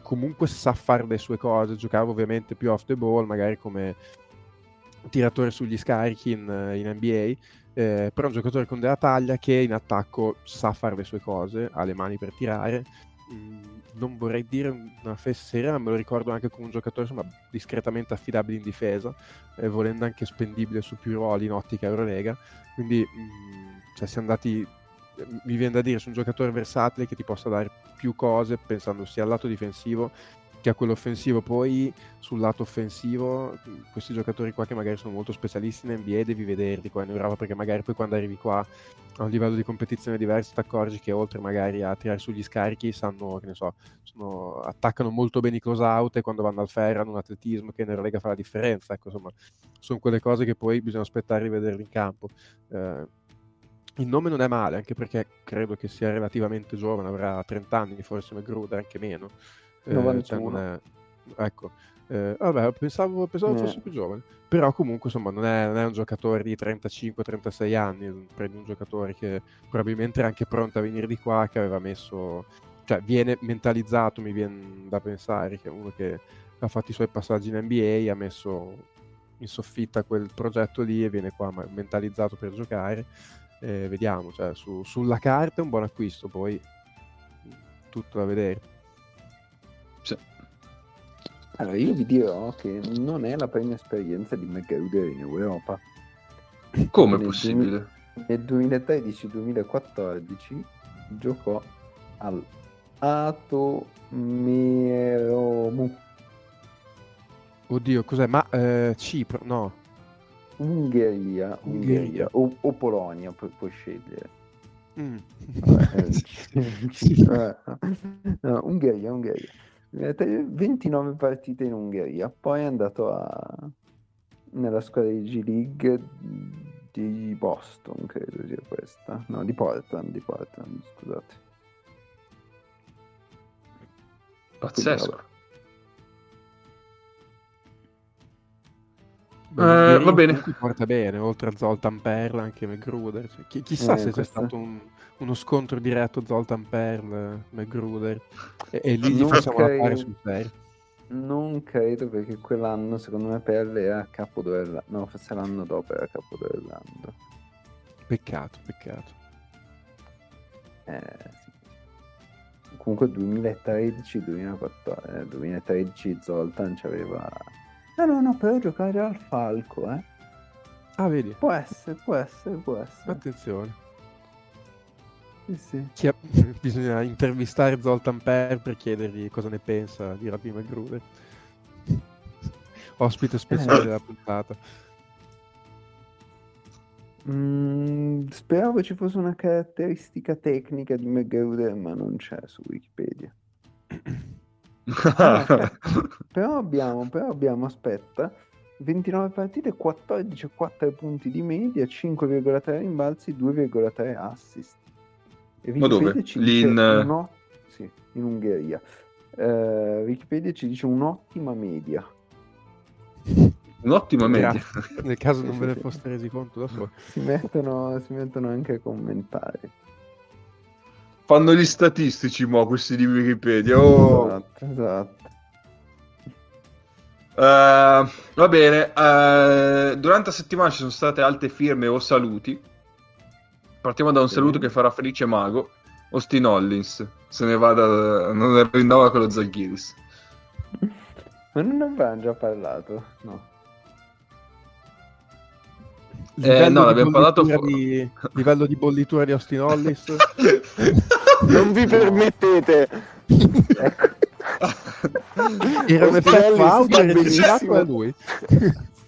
comunque sa fare le sue cose, giocava ovviamente più off the ball, magari come tiratore sugli scarichi in, in NBA, eh, però è un giocatore con della taglia che in attacco sa fare le sue cose, ha le mani per tirare. Non vorrei dire una fesseria, ma me lo ricordo anche come un giocatore insomma, discretamente affidabile in difesa, eh, volendo anche spendibile su più ruoli in ottica Eurolega. Quindi mm, cioè, siamo andati, mi viene da dire, su un giocatore versatile che ti possa dare più cose, pensando sia al lato difensivo che a quello offensivo. Poi sul lato offensivo, questi giocatori qua che magari sono molto specialisti in NBA, devi vederli qua in Europa perché magari poi quando arrivi qua a un livello di competizione diverso ti accorgi che oltre magari a tirare sugli scarichi sanno, che ne so, sono- attaccano molto bene i close out e quando vanno al ferro hanno un atletismo che in Eurolega fa la differenza. Ecco, insomma, sono quelle cose che poi bisogna aspettare di vederli in campo. Eh, il nome non è male, anche perché credo che sia relativamente giovane, avrà 30 anni, forse McGruder, anche meno. Eh, cioè 91. non è- Ecco, eh, vabbè, pensavo, pensavo Eh. fosse più giovane. Però comunque, insomma, non è, non è un giocatore di 35-36 anni, prendi un giocatore che probabilmente era anche pronto a venire di qua, che aveva messo... Cioè, viene mentalizzato, mi viene da pensare, che è uno che ha fatto i suoi passaggi in NBA, ha messo in soffitta quel progetto lì e viene qua mentalizzato per giocare. Eh, vediamo, cioè, su- sulla carta è un buon acquisto, poi tutto da vedere. Sì. Allora, io vi dirò che non è la prima esperienza di McGruder in Europa. Come è possibile? Nel 2013-2014 giocò al Ato Meromu, Oddio, cos'è? Ma eh, Cipro? No. Ungheria, Ungheria. Ungheria o, o Polonia, pu- puoi scegliere. Mm. Vabbè, eh, Sì. eh, no, Ungheria, Ungheria. Eh, 29 partite in Ungheria, poi è andato a... nella squadra di G League di Boston, credo sia questa. No, di Portland, di Portland, scusate. Pazzesco. Beh, l'Ungheria va bene. porta bene, oltre a Zoltan Perl anche McGruder. Cioè, chi- chissà Eh, se c'è questo- stato un- uno scontro diretto Zoltan Perl, McGruder. E, e lì gli Non facciamo la credo. pari sul serio. Non credo perché quell'anno secondo me Perle era capo dell'anno. No, forse l'anno dopo era capo dell'anno. Peccato, peccato. Eh, sì. Comunque 2013-2014, eh, 2013 Zoltan c'aveva No, no, no, però giocare al falco, eh. Ah, vedi? Può essere, può essere, può essere. Attenzione. Sì, sì. Chi ha- Bisogna intervistare Zoltan Per per chiedergli cosa ne pensa di Rapim McGruder. Ospite speciale Eh. della puntata. Mm, speravo ci fosse una caratteristica tecnica di McGruder, ma non c'è su Wikipedia. Ah. Però abbiamo, però abbiamo, aspetta, 29 partite, 14 4 punti di media, 5,3 rimbalzi, 2,3 assist. E Ma dove? Ci Lì dice un sì, in Ungheria. Eh, Wikipedia ci dice un'ottima media. Un'ottima media. Grazie. Nel caso Sì, non sì, ve ne sì. foste resi conto da solo. Si mettono, si mettono anche a commentare. Fanno gli statistici, mo, questi di Wikipedia. Oh. Esatto, esatto. Eh, va bene, eh, durante la settimana ci sono state alte firme o saluti. Partiamo da un Sì. saluto che farà felice Mago. Austin Hollins se ne va da, non rinnova con lo Zalgiris. Ma non avevamo già parlato? No. Livello Eh, no, di l'abbiamo parlato di... livello di bollitura di Austin Hollis. Non vi permettete. Ecco. Era un effetto Hollis audio registrato da lui.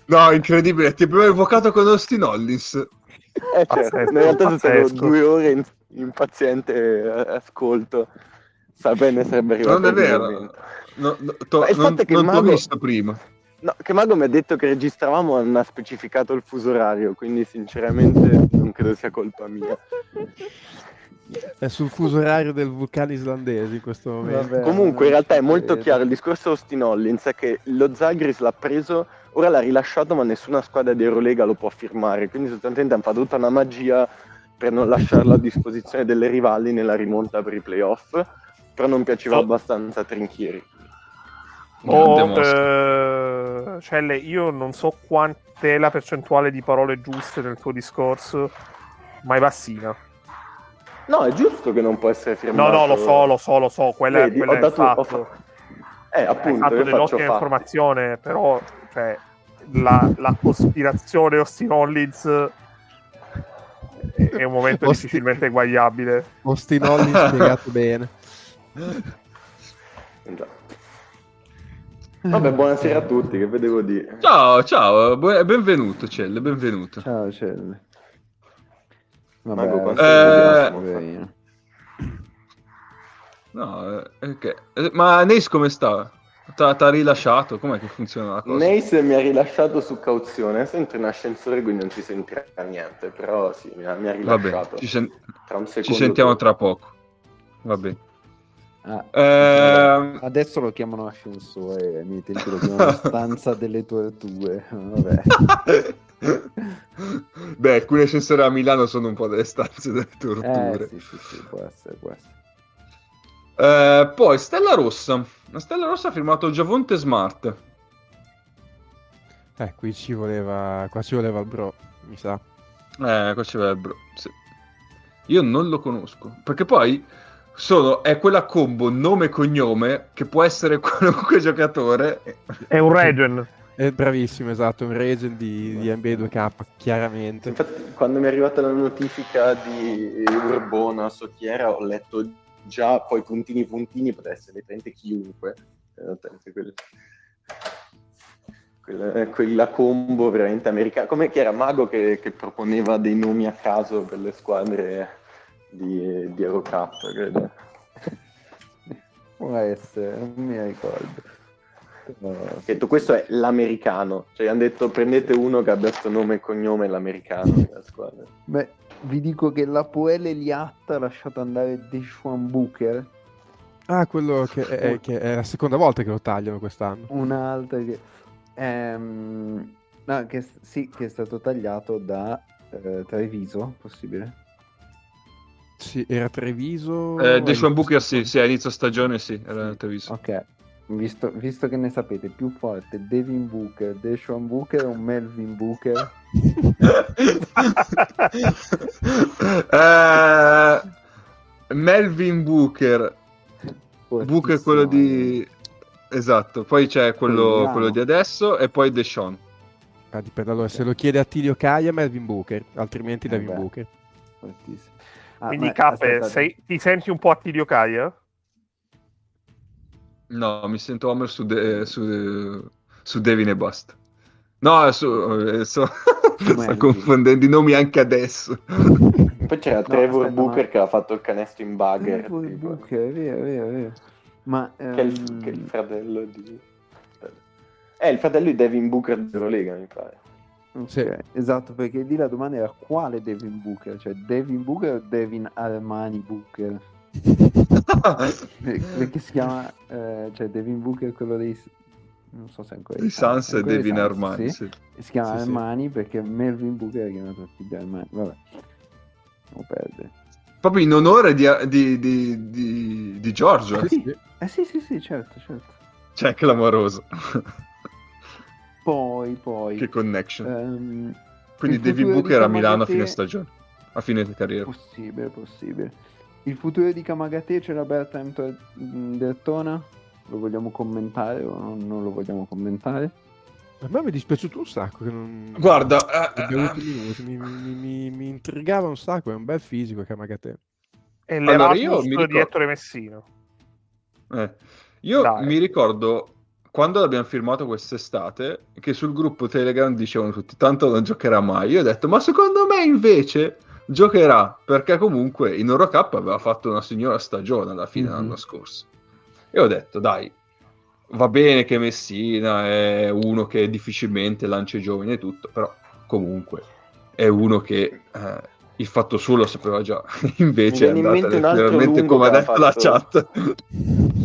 no, incredibile, ti abbiamo evocato con Austin Hollins. Eh, certo. In realtà sono stato due ore in, in paziente eh, ascolto. Sapendo sarebbe arrivato Non è vero. No, no, to- Ma il non fatto è che non mago- visto prima. No, che Mago mi ha detto che registravamo e non ha specificato il fuso orario, quindi sinceramente non credo sia colpa mia. È sul fuso orario del vulcano islandese in questo momento. Vabbè, Comunque in realtà è molto credo. chiaro, il discorso Austin Hollins è che lo Zagris l'ha preso, ora l'ha rilasciato ma nessuna squadra di Eurolega lo può firmare, quindi sostanzialmente hanno fatto tutta una magia per non lasciarlo a disposizione delle rivali nella rimonta per i playoff, però non piaceva Oh. abbastanza a Trinchieri. Oh, eh, Celle, io non so quant'è la percentuale di parole giuste nel tuo discorso, ma è bassina. No, è giusto che non può essere No, firmato. no, lo so, lo so, lo so, quella, Vedi, quella ho è dato- il ho fatto. fa- Eh, appunto, fatto faccio dell'ottima fatti. informazione, però cioè, la, la cospirazione Austin Hollins è, è un momento Austin- difficilmente eguagliabile. Austin Hollis spiegato bene. Già. Vabbè, buonasera a tutti, che vedevo dire. Ciao, ciao, benvenuto Celle, benvenuto. Ciao, Celle. Vabbè, quanto sei eh, poverino. No, eh, ok. Eh, Ma Nace come sta? T'ha, t'ha rilasciato? Com'è che funziona la cosa? Nace mi ha rilasciato su cauzione, entro in ascensore quindi non si sentirà niente, però sì, mi ha, mi ha rilasciato. bene, ci, sen- Tra un ci sentiamo tra poco. Va bene. Ah, Ehm, Adesso lo chiamano ascensore, miei tempi lo chiamano stanza delle torture. Vabbè. Beh, alcuni ascensori a Milano sono un po' delle stanze delle torture. Eh, sì, sì, sì, può essere, può essere. Eh, poi Stella Rossa. La Stella Rossa ha firmato Giavonte Smart. Eh, qui ci voleva, qua ci voleva il bro, mi sa. Eh, qua c'è il bro. Sì. Io non lo conosco. Perché poi sono, è quella combo nome e cognome che può essere qualunque giocatore. È un regen. È bravissimo, esatto, un regent di, di NBA 2K, chiaramente. Infatti, quando mi è arrivata la notifica di Urbona, so chi era, ho letto già poi puntini puntini, poteva essere letteralmente chiunque. Eh, quel- quella, eh, quella combo veramente americana. Come che era Mago che, che proponeva dei nomi a caso per le squadre di, di Eurocup, credo. Può essere, non mi ricordo. Ha detto questo è l'americano, cioè hanno detto prendete uno che abbia questo nome e cognome l'americano della squadra. Beh, vi dico che la Poele Liatta ha lasciato andare Deshaun Booker, Ah, quello che è, che è la seconda volta che lo tagliano quest'anno. un'altra che... ehm, no, che, sì, che è stato tagliato da eh, Treviso, possibile? Sì, era Treviso... Eh, Deshaun Booker sì, sì, a inizio stagione sì, era Treviso. Ok, visto, visto che ne sapete, più forte Devin Booker, Deshaun Booker o Melvin Booker? Eh, Melvin Booker. Booker Fortissimo, quello di... Esatto, poi c'è quello, quello di adesso e poi Deshaun. Ah, dipende. Allora, se lo chiede Attilio Caia, Melvin Booker, altrimenti Eh Devin beh. Booker. Fortissimo. Ah, Quindi, sei- ti senti un po' Attilio Caia? No, mi sento Homer su, De- su, su Devin e basta. No, su, eh, so- sto confondendo i nomi anche adesso. Poi c'era No, Trevor aspetta, Booker ma- che ha fatto il canestro in bugger. Trevor tipo. Booker, vero, vero, vero. Ma Che è, il, ehm, che è il fratello di... È il fratello di Devin Booker dell'Eurolega, mi pare. Sì. esatto, perché lì la domanda era quale Devin Booker? Cioè Devin Booker o Devin Armani Booker? Per- Perché si chiama, eh, cioè Devin Booker quello dei... Non so se ancora I Sans e Devin Suns, Armani. sì. sì. Si chiama Sì, sì. Armani perché Melvin Booker è chiamato il figlio Armani. Vabbè, non perdere. Proprio in onore di, di, di, di, di Giorgio. eh. Sì. Eh sì, sì, sì, certo, certo. Cioè, clamoroso. Poi, poi... che connection. ehm, Quindi Devin Booker a Milano a fine stagione. A fine carriera. Possibile, possibile. Il futuro di Kamagate c'è l'Alberta Daytona? Lo vogliamo commentare o non, non lo vogliamo commentare? A me mi è dispiaciuto un sacco che non... Guarda, eh, avuto eh, minuti, mi, mi- mi- mi intrigava un sacco, è un bel fisico Kamagate. È Allora, io mi di ricordo- Ettore Messino. eh. io Dai. mi ricordo quando l'abbiamo firmato quest'estate che sul gruppo Telegram dicevano tutti tanto non giocherà mai. Io ho detto, ma secondo me invece giocherà perché comunque in Eurocup aveva fatto una signora stagione alla fine Mhm. dell'anno scorso. E ho detto, dai, va bene che Messina è uno che difficilmente lancia i giovani e tutto, però comunque è uno che eh, il fatto suo lo sapeva già. Invece è Mi in andata altro letteralmente lungo come ha detto la fatto- chat.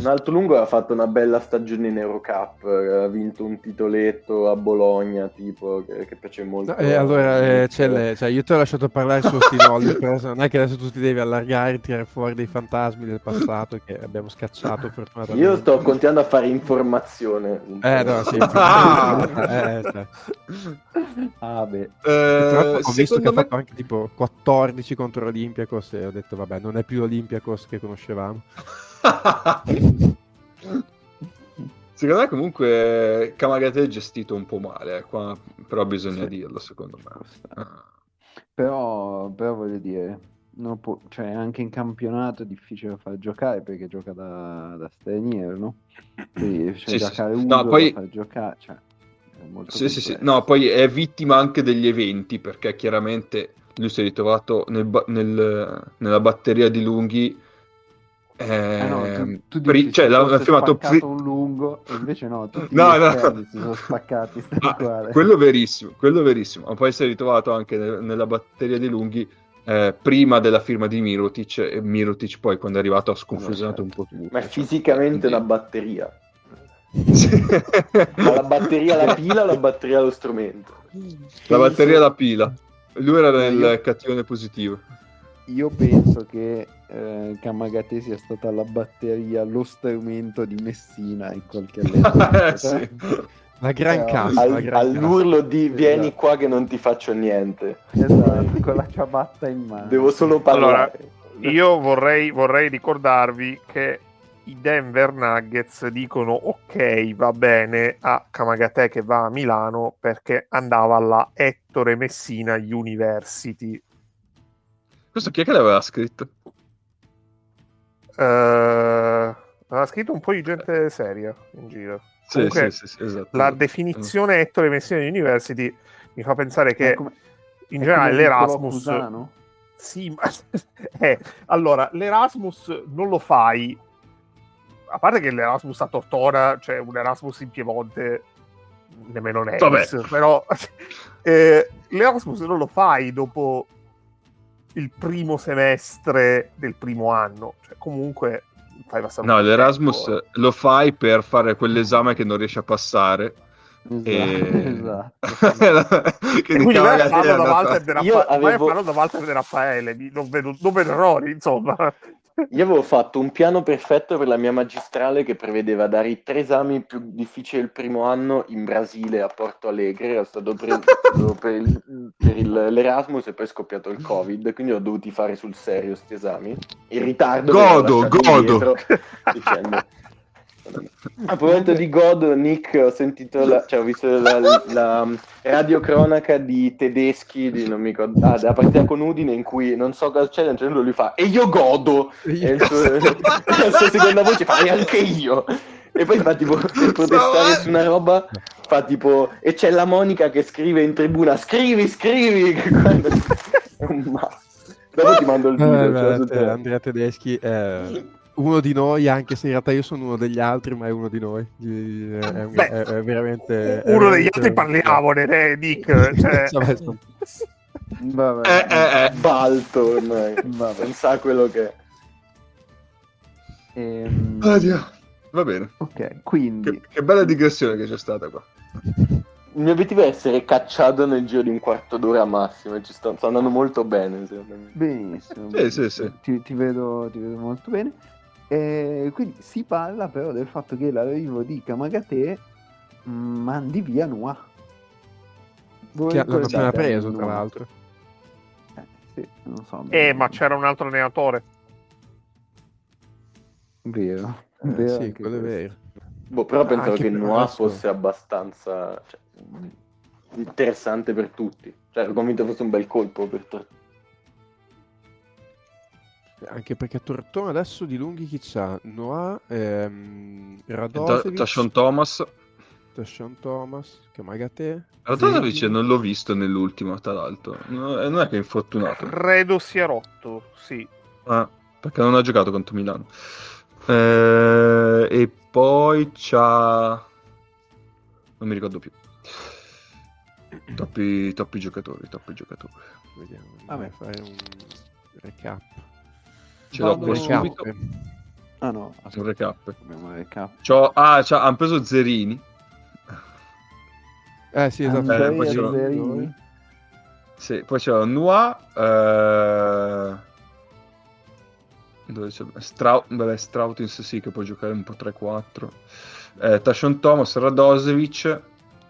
Un altro lungo ha fatto una bella stagione in Eurocup, eh, ha vinto un titoletto a Bologna, tipo, che, che piace molto. No, eh, allora, eh, le- cioè, io ti ho lasciato parlare su Stinolli, però non è che adesso tu ti devi allargare e tirare fuori dei fantasmi del passato che abbiamo scacciato fortunatamente. Io sto continuando a fare informazione. Eh, no, sì. Ah! eh, cioè. Ah, beh. Eh, Tra l'altro ho visto che secondo ha me fatto anche tipo 14 contro l'Olympiacos e ho detto vabbè non è più l'Olympiacos che conoscevamo Secondo me comunque Kamagate è gestito un po' male, eh, qua, però bisogna Sì. dirlo secondo me. Ah. Però, però voglio dire, non può- cioè, anche in campionato è difficile far giocare perché gioca da, da straniero, no? Quindi cioè, Sì, giocare sì. uno No, poi- da far giocare, cioè, è molto Sì, sì, sì. complesso. No, poi è vittima anche degli eventi perché chiaramente lui si è ritrovato nel ba- nel- nella batteria di lunghi. Eh no, tu, ehm, tu pri- dici cioè, se l'ha, fosse l'ha firmato spaccato pri- un lungo e invece no, tutti No, no. si sono spaccati Ah, quello verissimo, quello verissimo. Ma poi si è ritrovato anche ne- nella batteria di lunghi eh, prima della firma di Mirotic e Mirotic poi quando è arrivato ha sconfusionato un po' tutto. Ma è cioè, fisicamente quindi- una batteria. La batteria la pila o la batteria lo strumento? La batteria la pila. Lui era nel Io- cattivone positivo. Io penso che eh, Kamagate sia stata la batteria, lo strumento di Messina in qualche allenamento. Eh, sì. la gran Eh, cassa la Al- all'urlo di vieni Esatto. qua che non ti faccio niente. Esatto, con la ciabatta in mano. Devo solo parlare. Io vorrei, vorrei ricordarvi che i Denver Nuggets dicono ok, va bene a Kamagate che va a Milano perché andava alla Ettore Messina University. Questo chi è che l'aveva scritto? Eh, aveva scritto un po' di gente seria in giro. Sì, Comunque, sì, sì, sì, esatto. La definizione Ettore Messina University mi fa pensare che come- in è generale l'Erasmus Cusano? Sì, ma eh, allora l'Erasmus non lo fai. A parte che l'Erasmus a Tortora, cioè un Erasmus in Piemonte, nemmeno Vabbè. però eh, l'Erasmus non lo fai dopo il primo semestre del primo anno, cioè comunque fai passare No, l'Erasmus tempo. lo fai per fare quell'esame che non riesci a passare. Esatto, E... esatto. che E di quindi vai a farlo da Walter De Io Raffa- vai a avevo- da Walter De Raffaele, mi- non vedo, non vedo errori, insomma. Io avevo fatto un piano perfetto per la mia magistrale che prevedeva dare i tre esami più difficili del primo anno in Brasile, a Porto Alegre. Ero stato preso per, il- per il- l'Erasmus e poi è scoppiato il Covid, quindi ho dovuti fare sul serio questi esami. In ritardo. Godo, godo. indietro, dicendo, A proposito di God, Nick, ho sentito, la, cioè ho visto la, la radiocronaca di tedeschi, di, non mi ricordo, ah, della partita con Udine in cui non so cosa c'è, punto lui fa e io godo, e il suo, la sua seconda voce fa e anche io. E poi fa tipo, per protestare su una roba, fa tipo, e c'è la Monica che scrive in tribuna, scrivi, scrivi, quando... mazzo. Dopo ti mando il video. Eh, beh, sul te-. Andrea Tedeschi è uno di noi, anche se in realtà io sono uno degli altri, ma è uno di noi. È, Beh, è- è veramente... è Uno degli veramente- altri parliamone, eh, Nick. Cioè... Vabbè, insomma. Vabbè. Eh, eh, eh. Balto ormai, Vabbè. non sa quello che è. Ehm, Oddio. Va bene. ok, quindi Che, che bella digressione che c'è stata qua. Il mio obiettivo è essere cacciato nel giro di un quarto d'ora massimo, e ci sto, sto andando molto bene, secondo me. benissimo. Sì, benissimo. sì, sì. Ti, ti vedo, ti vedo molto bene. E quindi si parla però del fatto che l'arrivo di Kamagate mh, mandi via Noah. Voi Che l'hanno cosa appena preso, tra l'altro. Eh, sì, non so. Eh, ma c'era un altro allenatore. Vero. Eh, vero sì, quello è questo. vero. Boh, però pensavo Anche che per Noah fosse abbastanza cioè, interessante per tutti. Cioè, ero convinto fosse un bel colpo per tutti. Anche perché Tortone adesso di lunghi chi c'ha? Noah, ehm, Radosevic, Tashon Thomas. Tashawn Thomas, Kamagate. Radosevic Zerlin. non l'ho visto nell'ultimo, tra l'altro. No, eh, non è che è infortunato. Credo sia rotto, sì. Ah, perché non ha giocato contro Milano. Eh, e poi c'ha... Non mi ricordo più. Troppi, troppi giocatori, troppi giocatori. Vediamo, Vabbè. Fare un recap. Ce l'ho Recap. subito. Ah no, Un recap. abbiamo recap. C'ho- ah, c'ha- hanno preso Zerini. Eh sì, esatto. Andrea poi ce l'ho- Zerini. Sì, poi c'è Noah. Eh... Dove c'è? Strau... Vabbè, Strautins sì, che può giocare un po' 3-4. Eh, Tashon Thomas, Radosevic.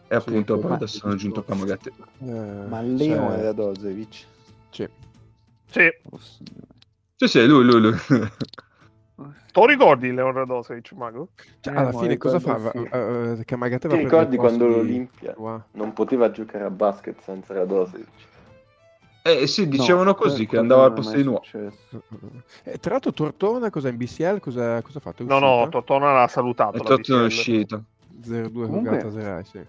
E appunto poi adesso hanno aggiunto Kamagate. Eh, Ma Leo cioè, era Dozevic. sì. Sì, Oh. Sì, sì, lui, lui, lui. lo ricordi Leonardo Dosevic, Mago? Cioè, Eh, alla fine cosa fa? ricordo, Va- sì. eh, Kamagate Ti ricordi quando di- l'Olimpia Noah. non poteva giocare a basket senza Radosevic? Eh sì, dicevano No, così, che andava al posto di successo. Eh, tra l'altro Tortona cosa in BCL cosa, cosa ha fatto? È No, no? Totona l'ha salutato. E la tutto è uscito. 0-2 con Comunque- Galatasaray, sì.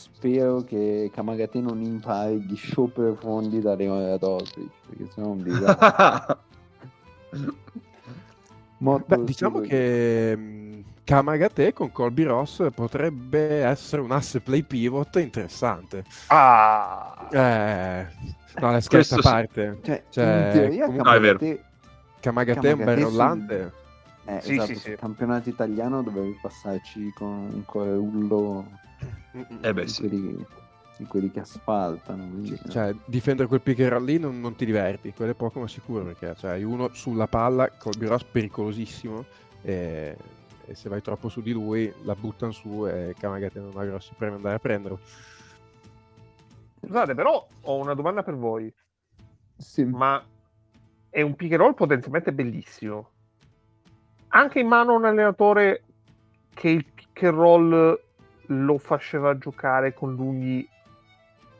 Spero che Kamagate non impari gli show profondi da Leone Radosevic, perché sennò è un disastro. Beh, diciamo che mh, Kamagate con Colby Ross potrebbe essere un asse play pivot interessante. Ah, Eh, no, le scherzo a Questo sì. parte. Cioè, Cioè, in teoria comunque- Ah, è. Kamagate, Kamagate è un bel rollante. eh, Sì, esatto, sì, sul sì. campionato italiano dovevi passarci con un corullo Eh beh, sì. quelli, di quelli che asfaltano. quindi, eh. Cioè, difendere quel pick and roll lì non, non ti diverti, quello è poco ma sicuro perché cioè, hai uno sulla palla, Colby Ross pericolosissimo e, e se vai troppo su di lui la buttano su e Kamagate non ha grossi premi andare a prenderlo. scusate, però ho una domanda per voi. Sì. Ma è un pick and roll potenzialmente bellissimo. Anche in mano a un allenatore che il pick and roll lo faceva giocare con lunghi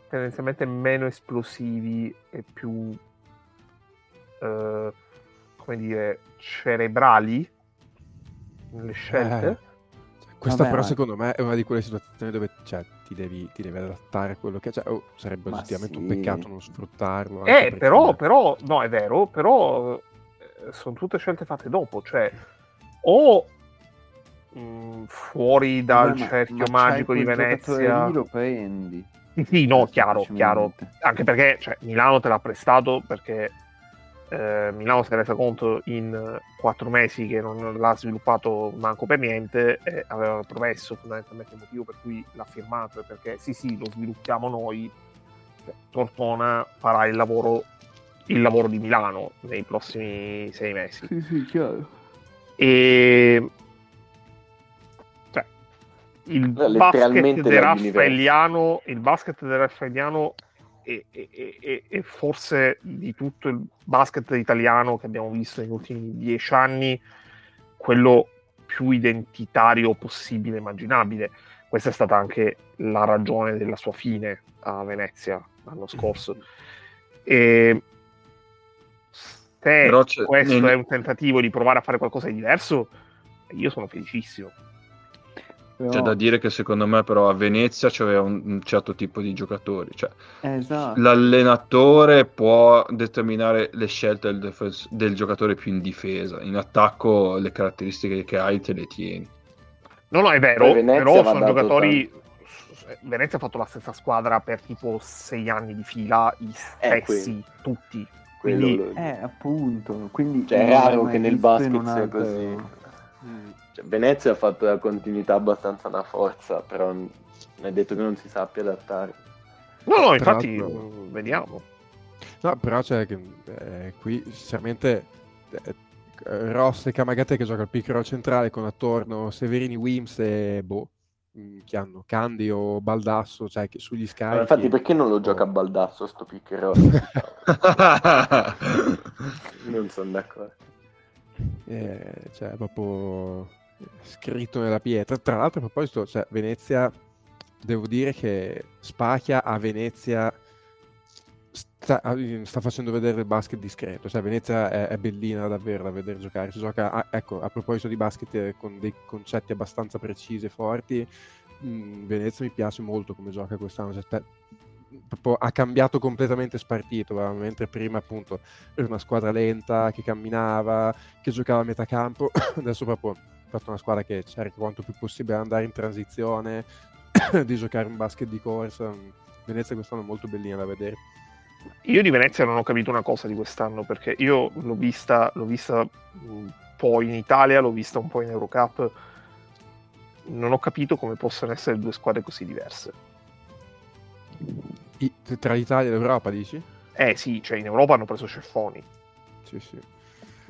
tendenzialmente meno esplosivi e più eh, come dire cerebrali nelle scelte. Eh, questa Vabbè, però ma- secondo me è una di quelle situazioni dove cioè, ti, devi, ti devi adattare a quello che cioè, oh, sarebbe Ma oggettivamente un sì. peccato non sfruttarlo. Eh, però, però, no, è vero, però eh, sono tutte scelte fatte dopo, cioè o mh, fuori dal ma- cerchio ma magico di Venezia. lì, lo prendi. Sì, sì, no, chiaro, chiaro. Anche perché cioè, Milano te l'ha prestato perché eh, Milano si è resa conto in quattro mesi che non l'ha sviluppato manco per niente e aveva promesso fondamentalmente il motivo per cui l'ha firmato è perché sì sì lo sviluppiamo noi Cioè, Tortona farà il lavoro il lavoro di Milano nei prossimi sei mesi Sì, sì, chiaro. e il Eh, basket raffaelliano il basket del raffaelliano è, è- è- è forse di tutto il basket italiano che abbiamo visto negli ultimi dieci anni quello più identitario possibile e immaginabile. Questa è stata anche la ragione della sua fine a Venezia l'anno scorso. E se questo nel- è un tentativo di provare a fare qualcosa di diverso, io sono felicissimo. Però- C'è da dire che secondo me però a Venezia c'aveva un, un certo tipo di giocatori, cioè esatto. l'allenatore può determinare le scelte del, difes- del giocatore più in difesa, in attacco le caratteristiche che hai te le tieni. No, no, è vero, però sono giocatori. Venezia ha fatto la stessa squadra per tipo sei anni di fila, i Eh, stessi, tutti. Quello Quindi- lo- Eh, appunto. Quindi Cioè, è raro che nel basket sia altro- così. Cioè, Venezia ha fatto la continuità abbastanza una forza, però non è detto che non si sappia adattare. No, no, infatti, mm, vediamo. No, però c'è che eh, qui sinceramente eh, Ross e Kamagate che gioca al roll centrale con attorno Severini, Wims e boh, mh, che hanno Candy o Baldasso, cioè che sugli Ma scarichi. infatti perché non lo gioca a Baldasso sto pick non sono d'accordo. Eh, cioè, proprio scritto nella pietra. Tra l'altro, a proposito, cioè, Venezia, devo dire che Spacchia a Venezia sta, sta facendo vedere il basket discreto. Cioè, Venezia è, è bellina davvero da vedere giocare. Si gioca, a- ecco, a proposito di basket eh, con dei concetti abbastanza precisi e forti. mh, Venezia mi piace molto come gioca quest'anno. Cioè, proprio ha cambiato completamente spartito, mentre prima appunto era una squadra lenta che camminava, che giocava a metà campo, adesso proprio fatto una squadra che cerca quanto più possibile di andare in transizione, di giocare un basket di corsa. Venezia quest'anno è molto bellina da vedere. Io di Venezia non ho capito una cosa di quest'anno perché io l'ho vista, l'ho vista un po' in Italia, l'ho vista un po' in Eurocup. Non ho capito come possano essere due squadre così diverse. I- tra l'Italia e l'Europa, dici? Eh sì, cioè in Europa hanno preso ceffoni, Sì, sì.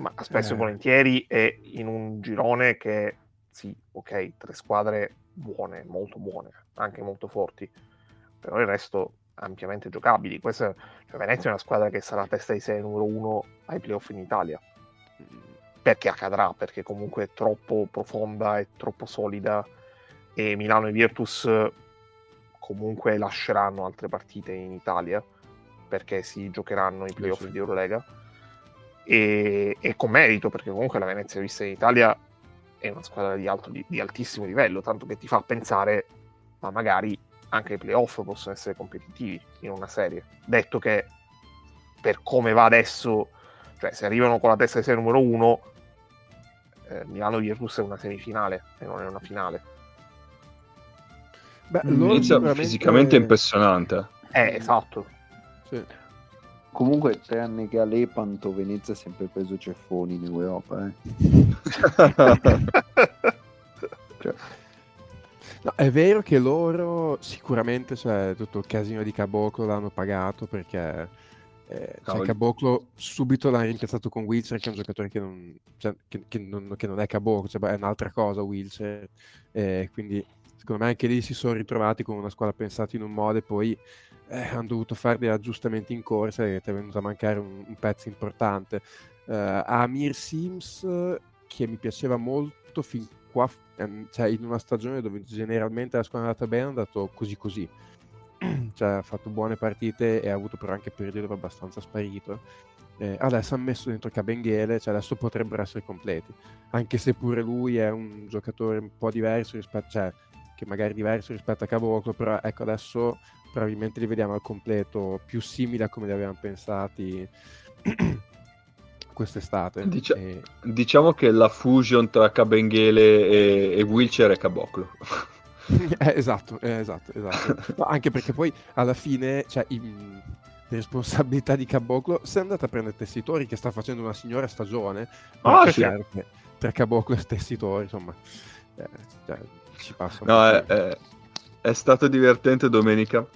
Ma spesso Eh. e volentieri è in un girone che, sì, ok, tre squadre buone, molto buone, anche molto forti, però il resto ampiamente giocabili. Questa, cioè Venezia è una squadra che sarà testa di sé numero uno ai playoff in Italia. Perché accadrà? Perché comunque è troppo profonda e troppo solida e Milano e Virtus eh, comunque lasceranno altre partite in Italia perché si giocheranno i playoff sì. di Eurolega e, e con merito perché comunque la Venezia vista in Italia è una squadra di, alto, di, di altissimo livello tanto che ti fa pensare ma magari anche i playoff possono essere competitivi in una serie detto che per come va adesso cioè se arrivano con la testa di serie numero uno eh, Milano Virtus è una semifinale e non è una finale Beh, Mm, loro Inizia sicuramente- fisicamente impressionante. eh esatto Sì. Comunque, tranne che a Lepanto, Venezia ha sempre preso ceffoni in Europa. Eh. Cioè, No, è vero che loro sicuramente, cioè, tutto il casino di Caboclo l'hanno pagato perché eh, cioè. Caboclo subito l'ha rimpiazzato con Wilcher, che è un giocatore che non, cioè, che, che non, che non è Caboclo, cioè, è un'altra cosa Wilcher. Eh, quindi secondo me anche lì si sono ritrovati con una squadra pensata in un modo e poi eh, hanno dovuto fare degli aggiustamenti in corsa e ti è venuto a mancare un, un pezzo importante. Eh, Amir Sims, che mi piaceva molto fin qua, ehm, cioè in una stagione dove generalmente la squadra è andata bene, è andato così così. cioè ha fatto buone partite e ha avuto però anche periodi dove è abbastanza sparito. Eh, adesso ha messo dentro Cabenghiele, cioè adesso potrebbero essere completi. Anche se pure lui è un giocatore un po' diverso rispetto, cioè che magari è diverso rispetto a Caboclo, però ecco adesso probabilmente li vediamo al completo più simili a come li avevamo pensati quest'estate. Dicia- E- Diciamo che la fusion tra Cabenghele e, e Wilcher è Caboclo. Eh, esatto, eh, esatto, esatto. No, anche perché poi alla fine, cioè, i- le responsabilità di Caboclo, se andate a prendere Tessitori che sta facendo una signora stagione, Ah, ma è sì. tra Caboclo e Tessitori, insomma, eh, cioè, ci passa No, è, è- è stato divertente domenica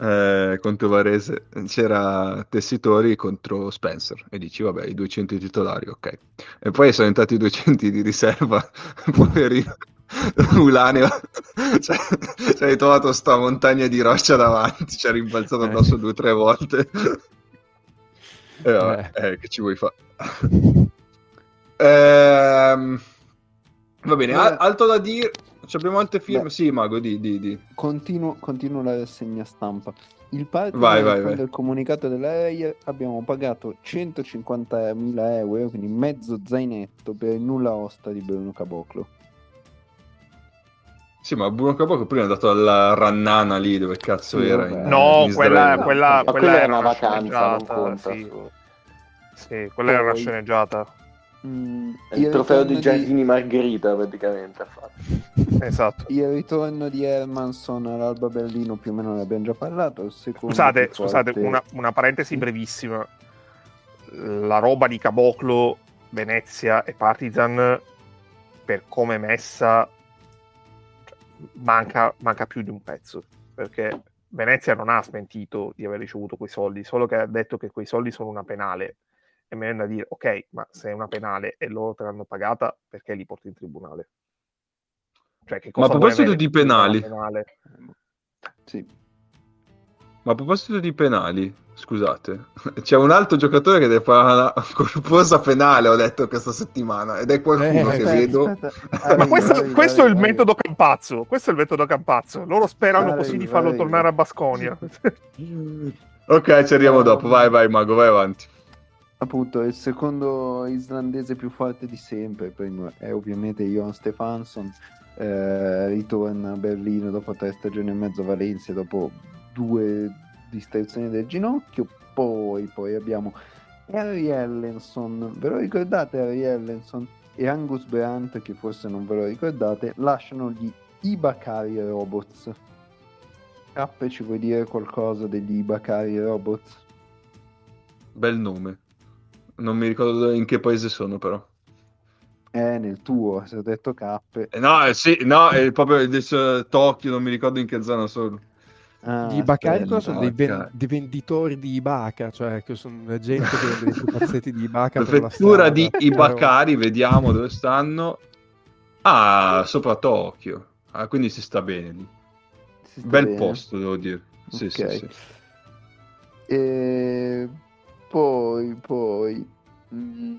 eh, contro Varese. C'era Tessitori contro Spencer e dici, vabbè, i 200 titolari, ok. E poi sono entrati i 200 di riserva, poverino. Ulaneo cioè, ci hai trovato sta montagna di roccia davanti, ci ha rimbalzato Eh. addosso due o tre volte. E vabbè, eh, che ci vuoi fare? Ehm, Va bene, Beh. al- altro da dire. Ci abbiamo altre firme? Beh. Sì, Mago, di, di, di. Continuo, continuo la rassegna stampa. Il partner Vai, vai, vai. al comunicato della RAI abbiamo pagato 150.000 euro, quindi mezzo zainetto per il nulla osta di Bruno Caboclo. Sì, ma Bruno Caboclo prima è andato alla Rannana lì, dove cazzo Sì, era? in- No, in quella, quella, quella quella era una vacanza, non conta. Sì, Sì, quella era una Poi- sceneggiata. Mm, il trofeo di Giardini Margherita praticamente ha fatto. Esatto. Il ritorno di Hermanson all'Alba Berlino più o meno ne abbiamo già parlato. Scusate, scusate forte- una, una parentesi brevissima. La roba di Caboclo, Venezia e Partizan, per come è messa, manca, manca più di un pezzo. Perché Venezia non ha smentito di aver ricevuto quei soldi, solo che ha detto che quei soldi sono una penale. E mi viene da dire, ok, ma se è una penale e loro te l'hanno pagata, perché li porti in tribunale? Cioè, che Ma a proposito di penali. penale? Sì. Ma a proposito di penali, scusate, c'è un altro giocatore che deve fare una corposa penale, ho detto questa settimana, ed è qualcuno Eh, che Aspetta, vedo. aspetta. Ma Arriva, questo, arriva, questo è il arriva, metodo Campazzo. Questo è il metodo Campazzo. Loro sperano Arriva, così di farlo arriva. tornare a Basconia. Ok, ci arriviamo dopo, vai, vai, Mago, vai avanti. Appunto, il secondo islandese più forte di sempre, primo è ovviamente Jon Stefansson, eh, ritorna a Berlino dopo tre stagioni e mezzo a Valencia, dopo due distrazioni del ginocchio, poi, poi abbiamo Harry Ellenson, ve lo ricordate Harry Ellenson e Angus Brandt, che forse non ve lo ricordate, lasciano gli Ibakari Robots. Cappe, ci vuoi dire qualcosa degli Ibakari Robots? Bel nome. Non mi ricordo in che paese sono, però. Eh, nel tuo, se ho detto cappe. Eh, no, eh, sì, no, è proprio adesso Tokyo, non mi ricordo in che zona sono. Ah, Gli Ibakari aspetta. sono dei, ven- dei venditori di Ibaka, cioè che sono la gente che vende i pupazzetti di Ibaka la Prefettura strada. di Ibakari, vediamo dove stanno. Ah, sopra Tokyo. Ah, quindi si sta bene lì. Bel bene. posto, devo dire. Sì, Ok. sì, sì. E poi, poi, mm,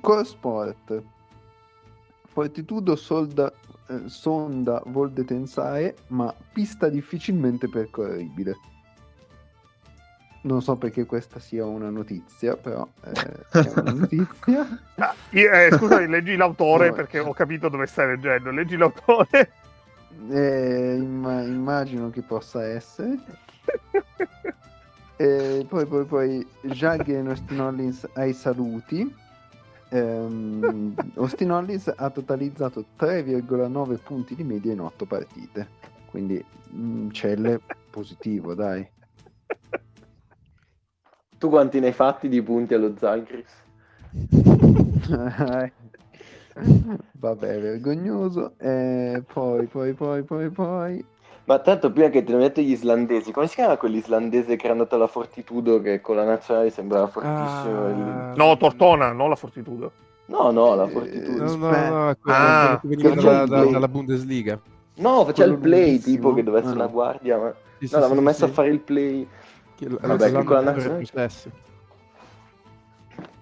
Core Sport, Fortitudo solda, eh, sonda Volde Tensare, ma pista difficilmente percorribile. Non so perché questa sia una notizia, però eh, è una notizia. Ah, io- eh, scusami, leggi l'autore No. perché ho capito dove stai leggendo. Leggi l'autore. Eh, imma- immagino che possa essere. E poi, poi, poi Jagger e Austin Hollins ai saluti. Ehm, Austin Hollins ha totalizzato 3,9 punti di media in 8 partite. Quindi mm, Celle positivo, dai. Tu quanti ne hai fatti di punti allo Zagris? Vabbè, vergognoso. E poi, poi, poi, poi, poi. Ma tanto prima che te ne detto gli islandesi, come si chiama quell'islandese che era andato alla Fortitudo che con la nazionale sembrava fortissimo? il- Ah, No, Tortona, non la Fortitudo. No, no, la Eh, Fortitudo. No, no, no, quello, Ah, che veniva che dalla, il da- dalla Bundesliga. No, faceva il play lunghissimo. tipo che doveva essere Ah, una no. guardia, ma... Sì, sì, No, l'avevano sì, messo sì. a fare il play. Che Vabbè, che con la nazionale-.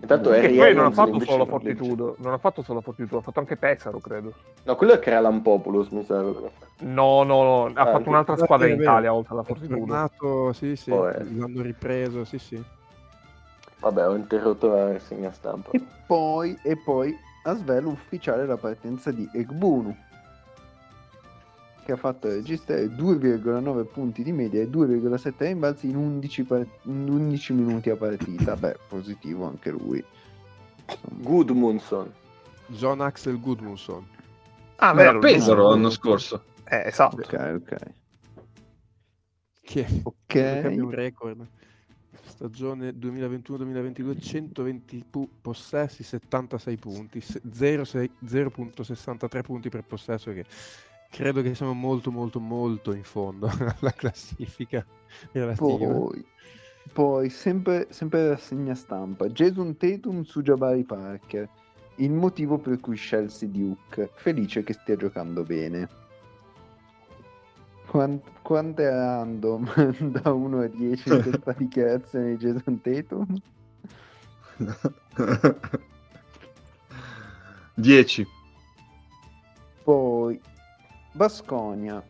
Intanto Harry poi non ha fatto solo. Fortitudo. Non ha fatto solo la Fortitudo, ha fatto anche Pesaro, credo. No, quello è Kralampopolos, mi sa. No, no, no. Ha Ah, fatto un'altra squadra in. Italia oltre alla Fortitudo. tornato, sì, sì, Oh, eh. l'hanno ripreso, sì, sì. Vabbè, ho interrotto la rassegna stampa. E poi, e poi a svelo ufficiale la partenza di Egbunu che ha fatto registrare 2,9 punti di media e 2,7 rimbalzi in 11, par- in 11 minuti a partita. Beh, positivo anche lui. Insomma, Gudmundsson. John Axel Gudmundsson. Ah, Era vero. Pesaro l'anno scorso. Eh, esatto. ok, ok. Che Ok. credo che abbia un record. Stagione 2021-2022, 120 pu- possessi, 76 punti, se- 0,6 0.63 punti per possesso, che credo che siamo molto molto molto in fondo alla classifica relativa. Poi, poi sempre, sempre rassegna stampa. Jason Tatum su Jabari Parker. Il motivo per cui scelse Duke. Felice che stia giocando bene. Quant- quanto è random da 1 a 10 in questa dichiarazione di Jason Tatum? 10. Poi Basconia,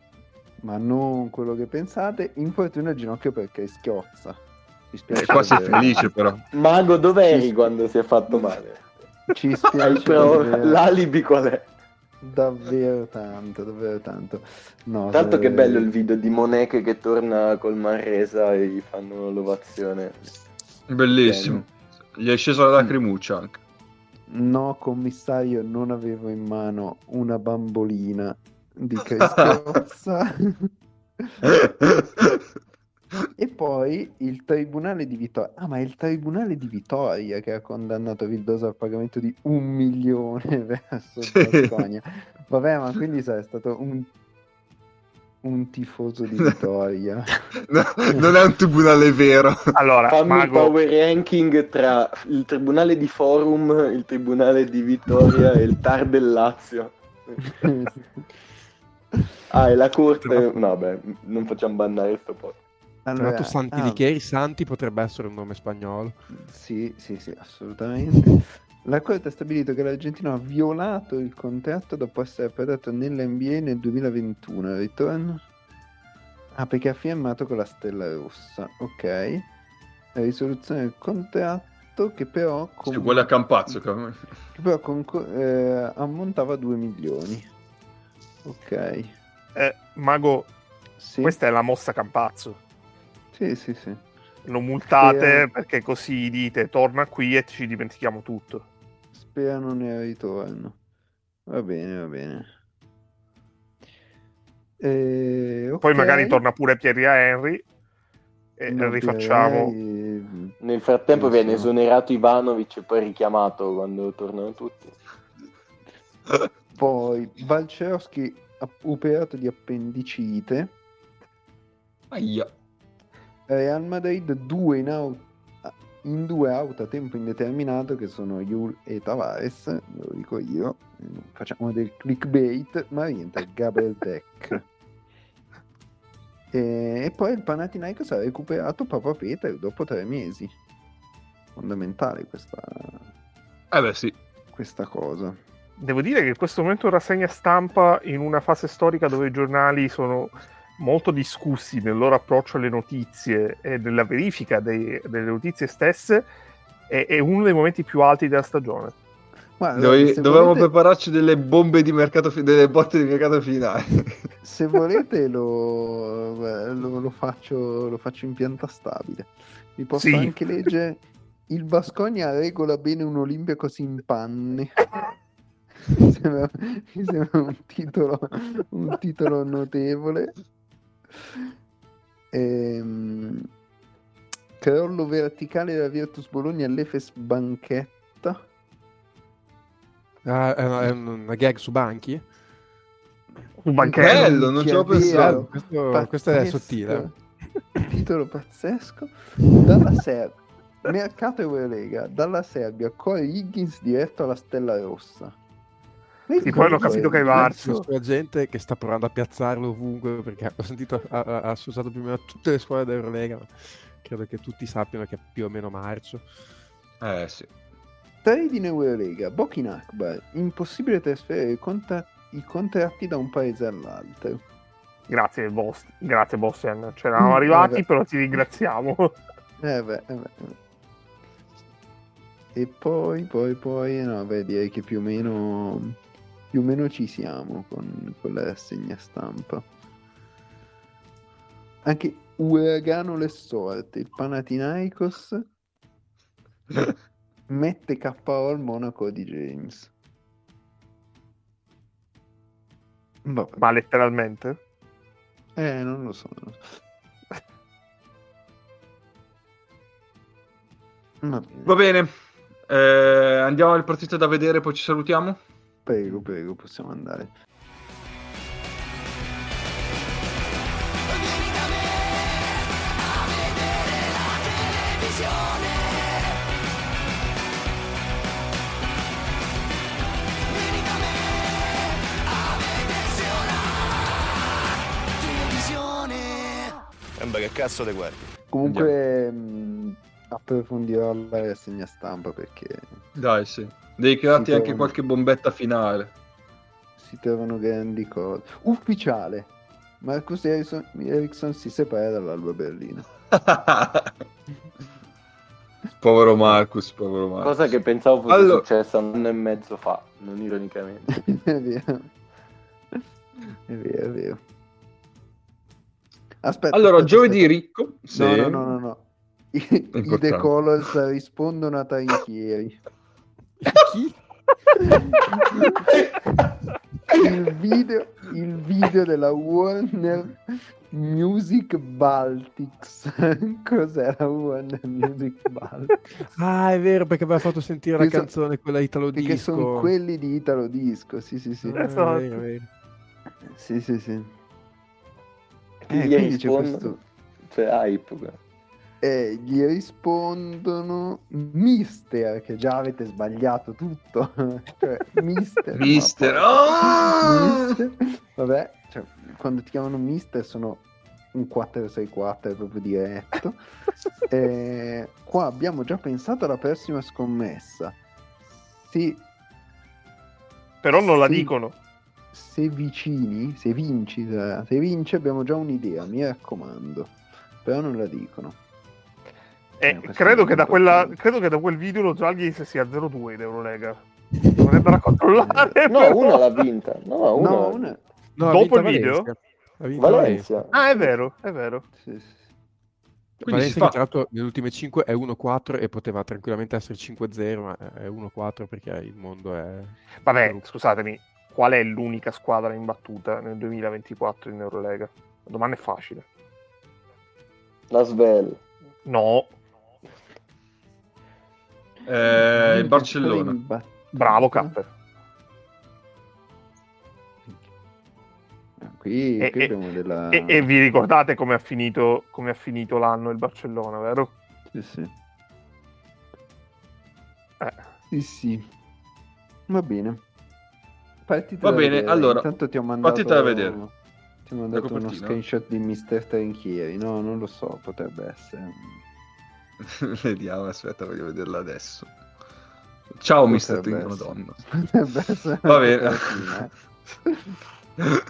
ma non quello che pensate, infortunio al ginocchio perché schiozza. Mi spiace Eh, qua sei felice però. Mago, dov'eri Sì. quando si è fatto male? Ci spiace però l'alibi qual è? davvero tanto, davvero tanto. No, Tanto se- che bello il video di Monek che torna col Manresa e gli fanno l'ovazione. Bellissimo. Gli è scesa la lacrimuccia anche. No, commissario, non avevo in mano una bambolina di Crescozza. e poi il tribunale di Vittoria. Ah, ma è il tribunale di Vittoria che ha condannato Vildoso al pagamento di un milione verso. Basconia. Vabbè, ma quindi sarà stato un, un tifoso di Vittoria. No, non è un tribunale vero. Allora, Fammi il Mago, power ranking tra il tribunale di Forum, il tribunale di Vittoria e il TAR del Lazio. Ah, e la corte... No, beh, non facciamo bannare sto po'. Tra Allora, l'altro Santi ah, Licheri Santi potrebbe essere un nome spagnolo. Sì, sì, sì, assolutamente. La Corte ha stabilito che l'Argentino ha violato il contratto dopo essere approdato nell'NBA nel 2021. Al ritorno? Ah, perché ha firmato con la Stella Rossa. Ok. La risoluzione del contratto che però, Sì, con- uguale a Campazzo. che- che però conco- eh, ammontava a 2 milioni. Ok. Eh, Mago, Sì, questa è la mossa Campazzo. sì, sì, sì. Lo multate eh. perché così dite torna qui e ci dimentichiamo tutto. Sperano nel ritorno. Va bene, va bene. Eh, Poi ok. magari torna pure Pierre Henry e No, rifacciamo. direi- Nel frattempo Non viene so. esonerato Ivanovic e poi richiamato quando tornano tutti. Poi Balcerowski operato di appendicite. Aia. Real Madrid 2 in, au- in due out a tempo indeterminato che sono Yul e Tavares, ve lo dico io. Facciamo del clickbait, ma rientra Gabriel Deck. E, e poi il Panathinaikos ha recuperato Papa Peter dopo tre mesi. Fondamentale questa, Eh beh sì. questa cosa. Devo dire che in questo momento rassegna stampa in una fase storica dove i giornali sono molto discussi nel loro approccio alle notizie e nella verifica dei- delle notizie stesse è, è uno dei momenti più alti della stagione. Dovevi- se dovevamo volete- prepararci delle bombe di mercato, fi- delle botte di mercato finale. Se volete lo, lo- lo faccio, lo faccio in pianta stabile. Vi posso Sì. anche leggere Il Bascogna regola bene un Olimpico in panne. mi, sembra, mi sembra un titolo, un titolo notevole. Ehm, crollo verticale della Virtus Bologna all'Efes Banchetta. Ah, è, una, è una gag su banchi? Un banchetto. Bello, non ci Minchia, pensato. Questo, questo è sottile. Titolo pazzesco. Dalla Serbia. Mercato Eurolega. Dalla Serbia. Corey Higgins diretto alla Stella Rossa. Sì, poi hanno capito che è Varso. Questa gente che sta provando a piazzarlo ovunque perché ho sentito ha, ha- più o meno tutte le squadre d'Eurolega. Credo che tutti sappiano che è più o meno marcio. Eh sì. Trade in Eurolega. Bokin Akbar. Impossibile trasferire i, conta- i contratti da un paese all'altro. Grazie, Bost. Grazie, Bostian. C'eravamo Mm, arrivati, vabbè. però ti ringraziamo. Eh beh, eh beh, eh beh. E poi, poi, poi, no, beh, direi che più o meno, più o meno ci siamo con, con la rassegna stampa. Anche Uragano le sorte, il Panathinaikos mette KO al Monaco di James. Vabbè. Ma letteralmente? Eh, non lo so. non lo so. Va bene. Va bene. Eh, andiamo alle partite da vedere, poi ci salutiamo. Prego, prego, possiamo andare. Eh beh, che cazzo te guardi? Comunque mh, approfondirò la rassegna stampa perché Dai, sì. Devi crearti anche qualche bombetta finale. si trovano grandi cose. Ufficiale. Marcus Ericsson, Ericsson si separa dall'Alba Berlino. povero Marcus, povero Marcus. Cosa che pensavo fosse Allora- successa un anno e mezzo fa, non ironicamente. è vero. È vero, è vero. Aspetta. Allora, aspetta, giovedì aspetta. ricco. Sì. No, no, no, no, no. I, i. The Colors rispondono a Tarichieri. Chi? il, video, il video della Warner Music Baltics. Cos'è la Warner Music Baltics? Ah, è vero, perché aveva fatto sentire la Questo- canzone, quella italo Perché disco. sono quelli di Italo Disco. Sì, sì, sì. Eh, è Esatto. vero, è vero. Sì, sì, sì. Eh, quindi c'è questo. C'è hype. guarda. E gli rispondono Mister, che già avete sbagliato tutto. cioè, Mister. Mister. poi- Ah! Mister. Vabbè, cioè, quando ti chiamano Mister sono un 464 proprio diretto. E qua abbiamo già pensato alla prossima scommessa. Se, Però non la Sì. dicono. se vicini, se vinci, se vinci abbiamo già un'idea, mi raccomando. Però non la dicono. Eh, questo credo, che da quella, credo che da quel video lo Zalghis sia 0-2 in Eurolega. Dovrei andare a controllare. No, però. una l'ha vinta. No, una. No, una... No, Dopo il video? Valencia. Valencia. Ah, è vero, è vero. sì, sì. Quindi Valencia fa. che tra l'altro nelle ultime 5 è 1-4 e poteva tranquillamente essere 5-0, ma è 1-4 perché il mondo è... Vabbè, scusatemi, qual è l'unica squadra imbattuta nel 2024 in Eurolega? La domanda è facile. La Svel. No, Eh, il Barcellona. imbattuta. bravo Capper. Ah, Qui, E- qui e- abbiamo della... E, e vi ricordate come ha finito, come ha finito l'anno il Barcellona, vero? Sì, sì. Eh. Sì, sì. Va bene. Partita Va bene, vedere. allora, Intanto ti ho mandato... partita da vedere. Ti ho mandato uno screenshot di Mr. Trinchieri. No, non lo so, potrebbe essere. Vediamo, aspetta, voglio vederla adesso. Ciao, mister Twin, madonna. Va bene. eh.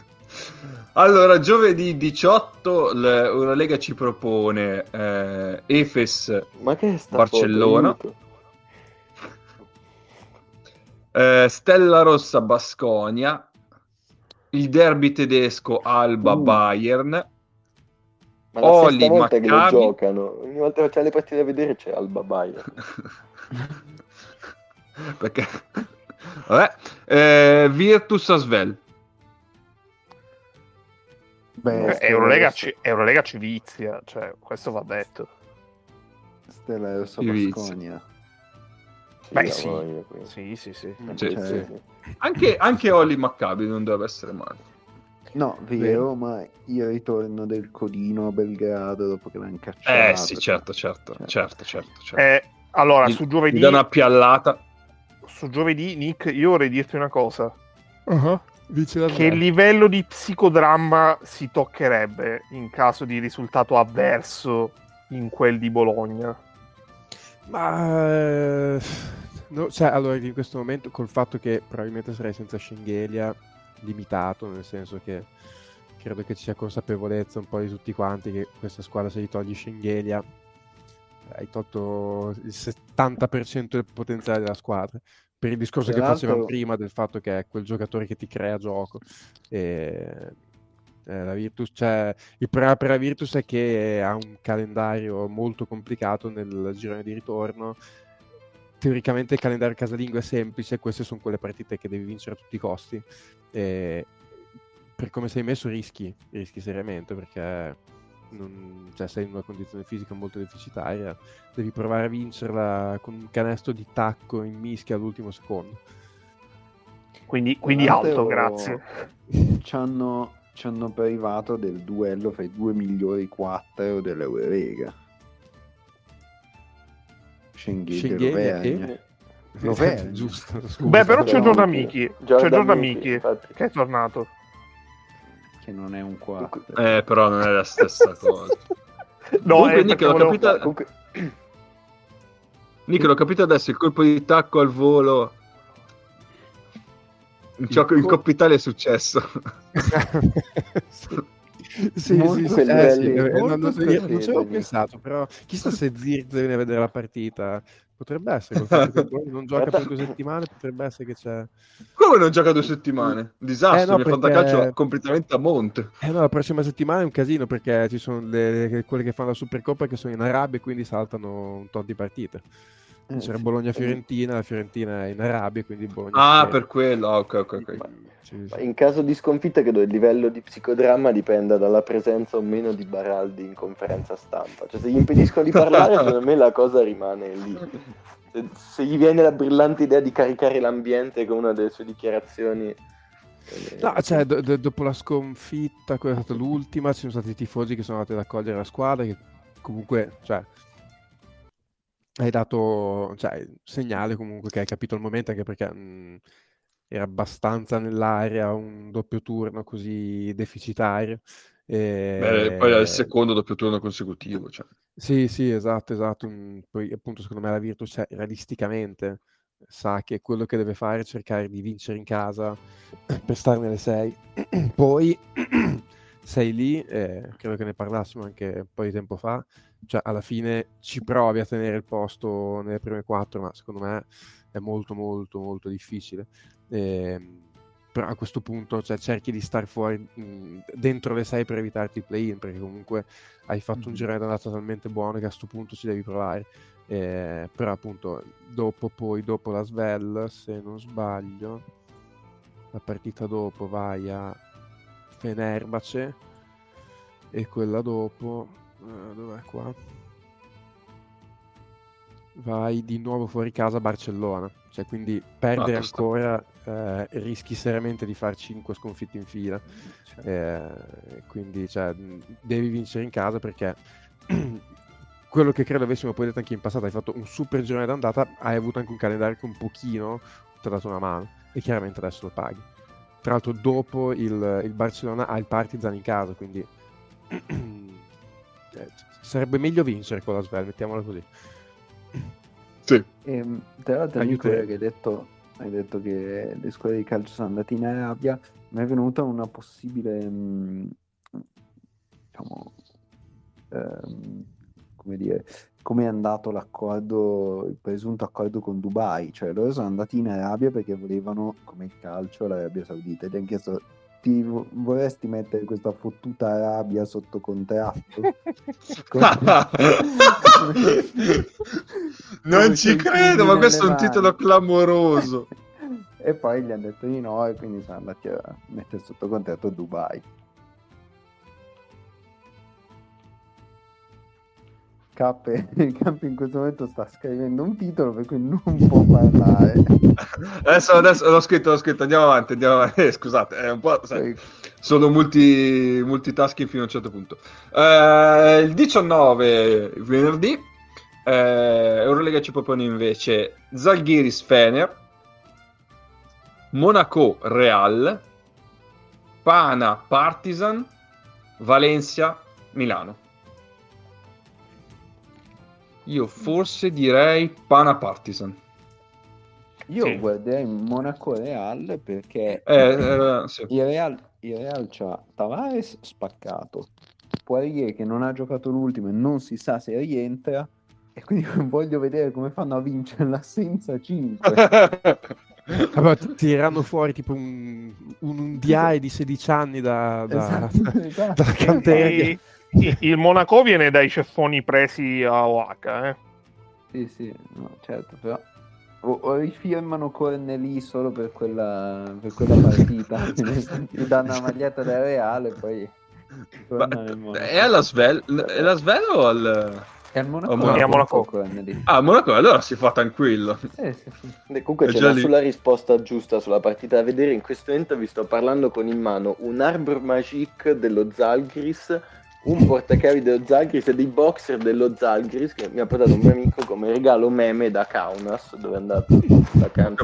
Allora, giovedì 18 l'Eurolega ci propone eh, Efes Barcellona. eh, Stella Rossa Basconia, il derby tedesco Alba Uh. Bayern, Ma la Oli, sesta volta che lo Maccabi. giocano. Ogni volta che facciamo le partite da vedere c'è Alba Bayern. perché vabbè, eh, Virtus Asvel. Beh, Eh, Eurolega, ci, Eurolega ci vizia, cioè, questo va detto. Stella vizia. Basconia. Beh, la sì. voglio. Sì, sì, sì. Sì, Cioè, Sì, sì. Anche, anche Oli Maccabi non deve essere male. No, vero, ma il ritorno del Codino a Belgrado dopo che l'hanno cacciato. Eh sì, certo, certo, Cioè, certo, certo. certo. Eh, allora, Gli- su Gli giovedì, dà una piallata. su giovedì, Nick, io vorrei dirti una cosa. La Che livello di psicodramma si toccherebbe in caso di risultato avverso in quel di Bologna? Ma eh, no, cioè, allora in questo momento col fatto che probabilmente sarei senza Schengelia limitato, nel senso che credo che ci sia consapevolezza un po' di tutti quanti che questa squadra se gli togli Schengelia hai tolto il 70% del potenziale della squadra. Per il discorso che facevamo prima del fatto che è quel giocatore che ti crea gioco. E, eh, la Virtus, cioè, il problema per la Virtus è che ha un calendario molto complicato nel girone di ritorno. Teoricamente il calendario casalingo è semplice, queste sono quelle partite che devi vincere a tutti i costi. E per come sei messo rischi, rischi seriamente perché non- cioè, sei in una condizione fisica molto deficitaria, devi provare a vincerla con un canestro di tacco in mischia all'ultimo secondo. Quindi, quindi alto, grazie. Ci hanno, ci hanno privato del duello fra i due migliori quattro dell'Eurolega. Lovergne. e- Lovergne. Giusto, scusa. Beh, però c'è sì. Michi. C'è Michi infatti. che è tornato. Che non è un quattro. Eh, però non è la stessa cosa. No, Comunque, eh, Nick, l'ho volevo- capito- Comunque, Nick, l'ho capito adesso, il colpo di tacco al volo Il, il co- Coppa Italia è successo. sì. Sì, Molto sì, sì, eh, sì, non, non, piacevoli. non ci avevo pensato, però chissà se Zirz viene a vedere la partita. Potrebbe essere, non gioca per due settimane, potrebbe essere che c'è... Come non gioca due settimane? Un disastro, Eh, no, mi ha fatto perché- calcio completamente a monte. Eh no, la prossima settimana è un casino perché ci sono le- quelle che fanno la Supercoppa che sono in Arabia e quindi saltano un tot di partite. Eh, C'era sì. Bologna-Fiorentina, la Fiorentina è in Arabia, quindi Bologna... Ah, per quello. Ok, ok, ok. Sì, sì. Ma in caso di sconfitta credo il livello di psicodramma dipenda dalla presenza o meno di Baraldi in conferenza stampa. Cioè se gli impediscono di parlare, secondo me la cosa rimane lì. Se, se gli viene la brillante idea di caricare l'ambiente con una delle sue dichiarazioni... eh, No, cioè, do- do- dopo la sconfitta, quella è stata l'ultima, ci sono stati i tifosi che sono andati ad accogliere la squadra, che comunque, cioè, hai dato, cioè, segnale comunque che hai capito il momento, anche perché mh, era abbastanza nell'area un doppio turno così deficitario. E... Beh, poi è il secondo doppio turno consecutivo. Cioè. Sì, sì, esatto, esatto. Poi appunto secondo me la Virtus, cioè, realisticamente sa che quello che deve fare è cercare di vincere in casa per stare nelle sei. Poi sei lì, eh, credo che ne parlassimo anche un po' di tempo fa, cioè alla fine ci provi a tenere il posto nelle prime quattro, ma secondo me è molto molto molto difficile. Ehm, però a questo punto cioè, cerchi di stare fuori mh, dentro le sei per evitarti il play-in, perché comunque hai fatto un Mhm. girone d'andata talmente buono che a questo punto ci devi provare. Eh, però appunto dopo poi dopo la Svel se non sbaglio la partita dopo vai a Fenerbahce e quella dopo eh, dov'è? Qua. Vai di nuovo fuori casa a Barcellona. Cioè quindi perdere Ah, ancora eh, rischi seriamente di fare 5 sconfitte in fila. Eh, quindi cioè, devi vincere in casa perché quello che credo avessimo poi detto anche in passato hai fatto un super girone d'andata hai avuto anche un calendario che un pochino ti ha dato una mano e chiaramente adesso lo paghi. Tra l'altro dopo il, il Barcellona ha il Partizan in casa quindi eh, sarebbe meglio vincere con la Svel mettiamola così Sì. Ehm, tra l'altro, Aiuterebbe. che hai detto, hai detto che le scuole di calcio sono andate in Arabia, mi è venuta una possibile, mh, diciamo, ehm, come dire, come è andato l'accordo, il presunto accordo con Dubai, cioè loro sono andati in Arabia perché volevano, come il calcio, l'Arabia Saudita, ed hanno chiesto, ti vo- vorresti mettere questa fottuta Arabia sotto contratto? non ci credo, ma questo è un titolo clamoroso. e poi gli hanno detto di no e quindi sono andati a mettere sotto contratto Dubai. Cappe, Cappe in questo momento sta scrivendo un titolo per cui non può parlare. Adesso, adesso l'ho scritto, l'ho scritto, andiamo avanti, andiamo avanti. Eh, scusate, è un po'... sai, sono multi, multitasking fino a un certo punto. Eh, il 19 venerdì eh, Eurolega ci propone invece Zalgiris Fener, Monaco Real, Pana Partizan, Valencia Milano. Io forse direi Pana Partizan. Io Sì. guarderei Monaco Real perché Eh, eh, sì. il Real, il Real c'ha Tavares spaccato, Poirier che non ha giocato l'ultimo e non si sa se rientra e quindi voglio vedere come fanno a vincere l'assenza 5. Vabbè, ti tireranno fuori tipo un, un DI di 16 anni da, da- Esatto, esatto. dalla canteria. Il- Monaco viene dai ceffoni presi a Oaxaca, eh. Sì, sì, no, certo, però o, o rifirmano Cornelì solo per quella, per quella partita, gli danno la maglietta del Reale e poi Ma- è alla Svel? È alla Svel o al... È al Monaco, Monaco. Monaco. Ah, Monaco, allora si fa tranquillo. Sì, sì, sì. Beh, Comunque È c'è una lì. sola risposta giusta sulla partita da vedere. In questo momento vi sto parlando con in mano un Arbor Magic dello Zalgris, un portacavi dello Zalgris e dei boxer dello Zalgris che mi ha portato un mio amico come regalo meme da Kaunas dove è andato di Natale,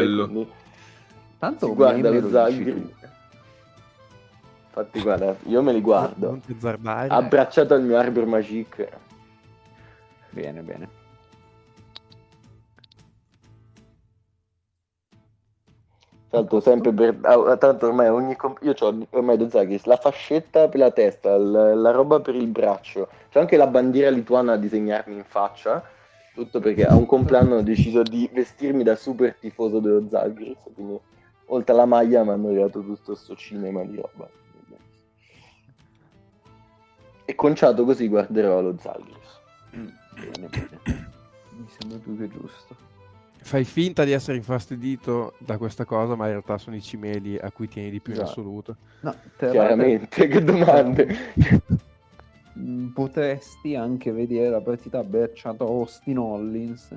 bello. quindi Tanto si guarda lo Zalgris. Infatti guarda, io me li guardo. Abbracciato al mio Arbor Magic. Bene, bene. Tanto sempre per... ah, tanto ormai ogni comp- io ho ormai da Zagris la fascetta per la testa, l- la roba per il braccio, c'è anche la bandiera lituana da disegnarmi in faccia, tutto perché a un compleanno ho deciso di vestirmi da super tifoso dello Zagris, quindi oltre alla maglia mi hanno regalato tutto questo cinema di roba. E conciato così guarderò lo Zagris. Bene. Mi sembra più che giusto. Fai finta di essere infastidito da questa cosa, ma in realtà sono i cimeli a cui tieni di più in Esatto. assoluto. No, te- Chiaramente, che domande. Mm, Potresti anche vedere la partita Berciato Austin Hollins,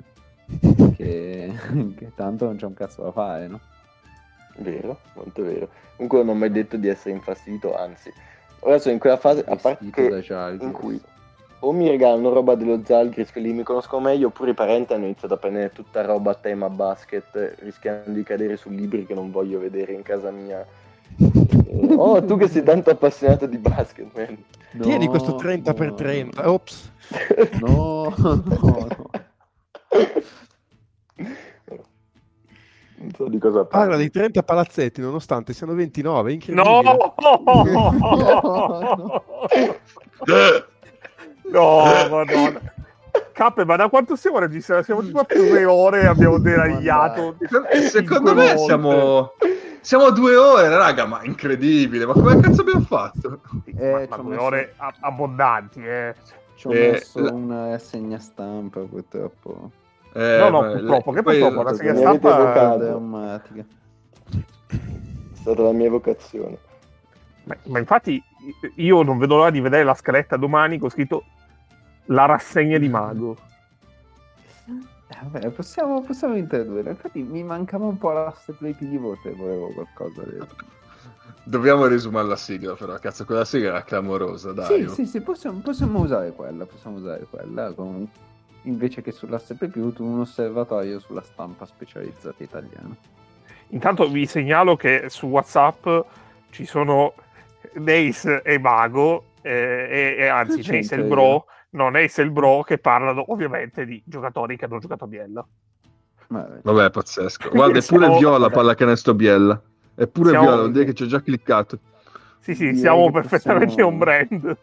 che, che tanto non c'è un cazzo da fare, no? Vero, molto vero. Comunque non ho mai detto di essere infastidito, anzi. Ora sono in quella fase, a parte in cui o mi regalano roba dello Zalgiris, quelli mi conoscono meglio, oppure i parenti hanno iniziato a prendere tutta roba a tema basket, rischiando di cadere su libri che non voglio vedere in casa mia. Oh, tu che sei tanto appassionato di basket, man. No, Tieni questo 30 per no, 30. Ops. No, no, no. Non so di cosa Parla parli. di 30 palazzetti nonostante siano 29. No! Incredibile. No, madonna. Cappe, ma da quanto stiamo registrando? Siamo tipo a due ore e abbiamo deragliato. Secondo cinque me volte. siamo... Siamo a due ore, raga, ma incredibile. Ma come cazzo abbiamo fatto? Eh, ma, ci ma due messo- ore a- abbondanti, eh. Ci ho Eh, messo la- una segna stampa purtroppo. Eh, No, no, purtroppo, che poi- purtroppo, la segna stampa- evocato. Drammatica. È stata la mia vocazione. Ma, ma infatti io non vedo l'ora di vedere la scaletta domani con scritto la rassegna di Mago. Eh, Vabbè, possiamo, possiamo introdurre. Infatti mi mancava un po' la play pivot e volevo qualcosa di... Dobbiamo risumare la sigla, però, cazzo, quella sigla era clamorosa, dai. Sì, sì, sì, possiamo, possiamo usare quella, possiamo usare quella con- invece che sull'asse più un osservatorio sulla stampa specializzata italiana. Intanto vi segnalo che su WhatsApp ci sono Nace e Mago, eh, e, e anzi Nace e il Bro, no, Nace e il Bro che parlano ovviamente di giocatori che hanno giocato a Biella. Vabbè. È pazzesco. Guarda, è pure Siamo- viola pallacanestro Biella. È pure Siamo- viola, vuol dire che ci ho già cliccato. Sì, sì, Direi siamo perfettamente possiamo- un brand.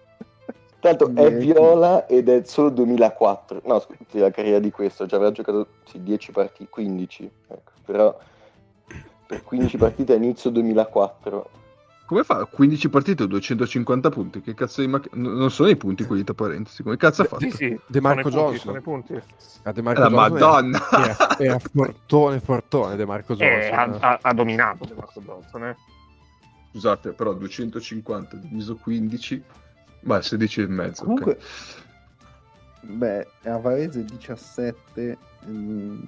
Tanto è viola ed è solo 2004. No, scusi, la carriera di questo, già aveva giocato sì, 10 partite, 15. Ecco. Però per 15 partite a inizio 2004. Come fa? 15 partite o 250 punti? Che cazzo di mac- n- Non sono i punti quelli tra parentesi. Come cazzo ha fatto? Sì, sì, De Marco sono i punti, Johnson. sono i punti. A De Marco La Johnson madonna! Era, era fortone, fortone De Marco Eh, ha, Johnson. ha- ha dominato De Marco Johnson. Eh. Scusate, però 250 diviso 15... Beh, 16 e mezzo. Comunque, beh, a Varese 17, mm,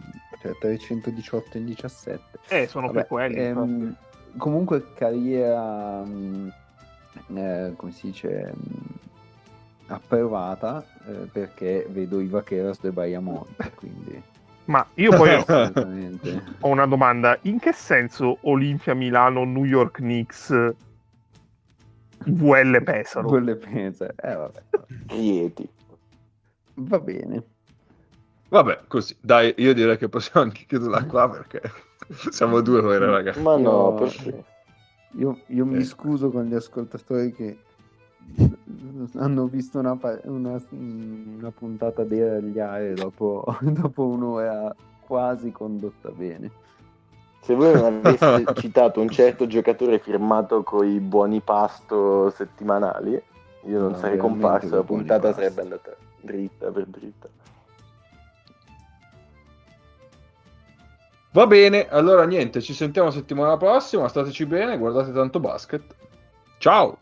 cioè 318 in 17. Eh, sono Vabbè, più quelli. ehm. Comunque carriera, mm, eh, come si dice, mm, approvata eh, perché vedo i Vaqueros de Bayamonte, quindi Ma io poi ho- una domanda. In che senso Olimpia Milano, New York Knicks, VL Pesaro? Quelle pensa, eh vabbè, Rieti. va bene. Vabbè, così. Dai, io direi che possiamo anche chiuderla qua perché siamo due ore, ragazzi. Ma no, Io- perché? Io, io mi Eh. scuso con gli ascoltatori che hanno visto una, una- una puntata deragliare dopo, dopo un'ora quasi condotta bene. Se voi non aveste citato un certo giocatore firmato con i buoni pasto settimanali, io non No, sarei comparso, la puntata sarebbe andata dritta per dritta. Va bene, allora niente, ci sentiamo settimana prossima, stateci bene, guardate tanto basket. Ciao!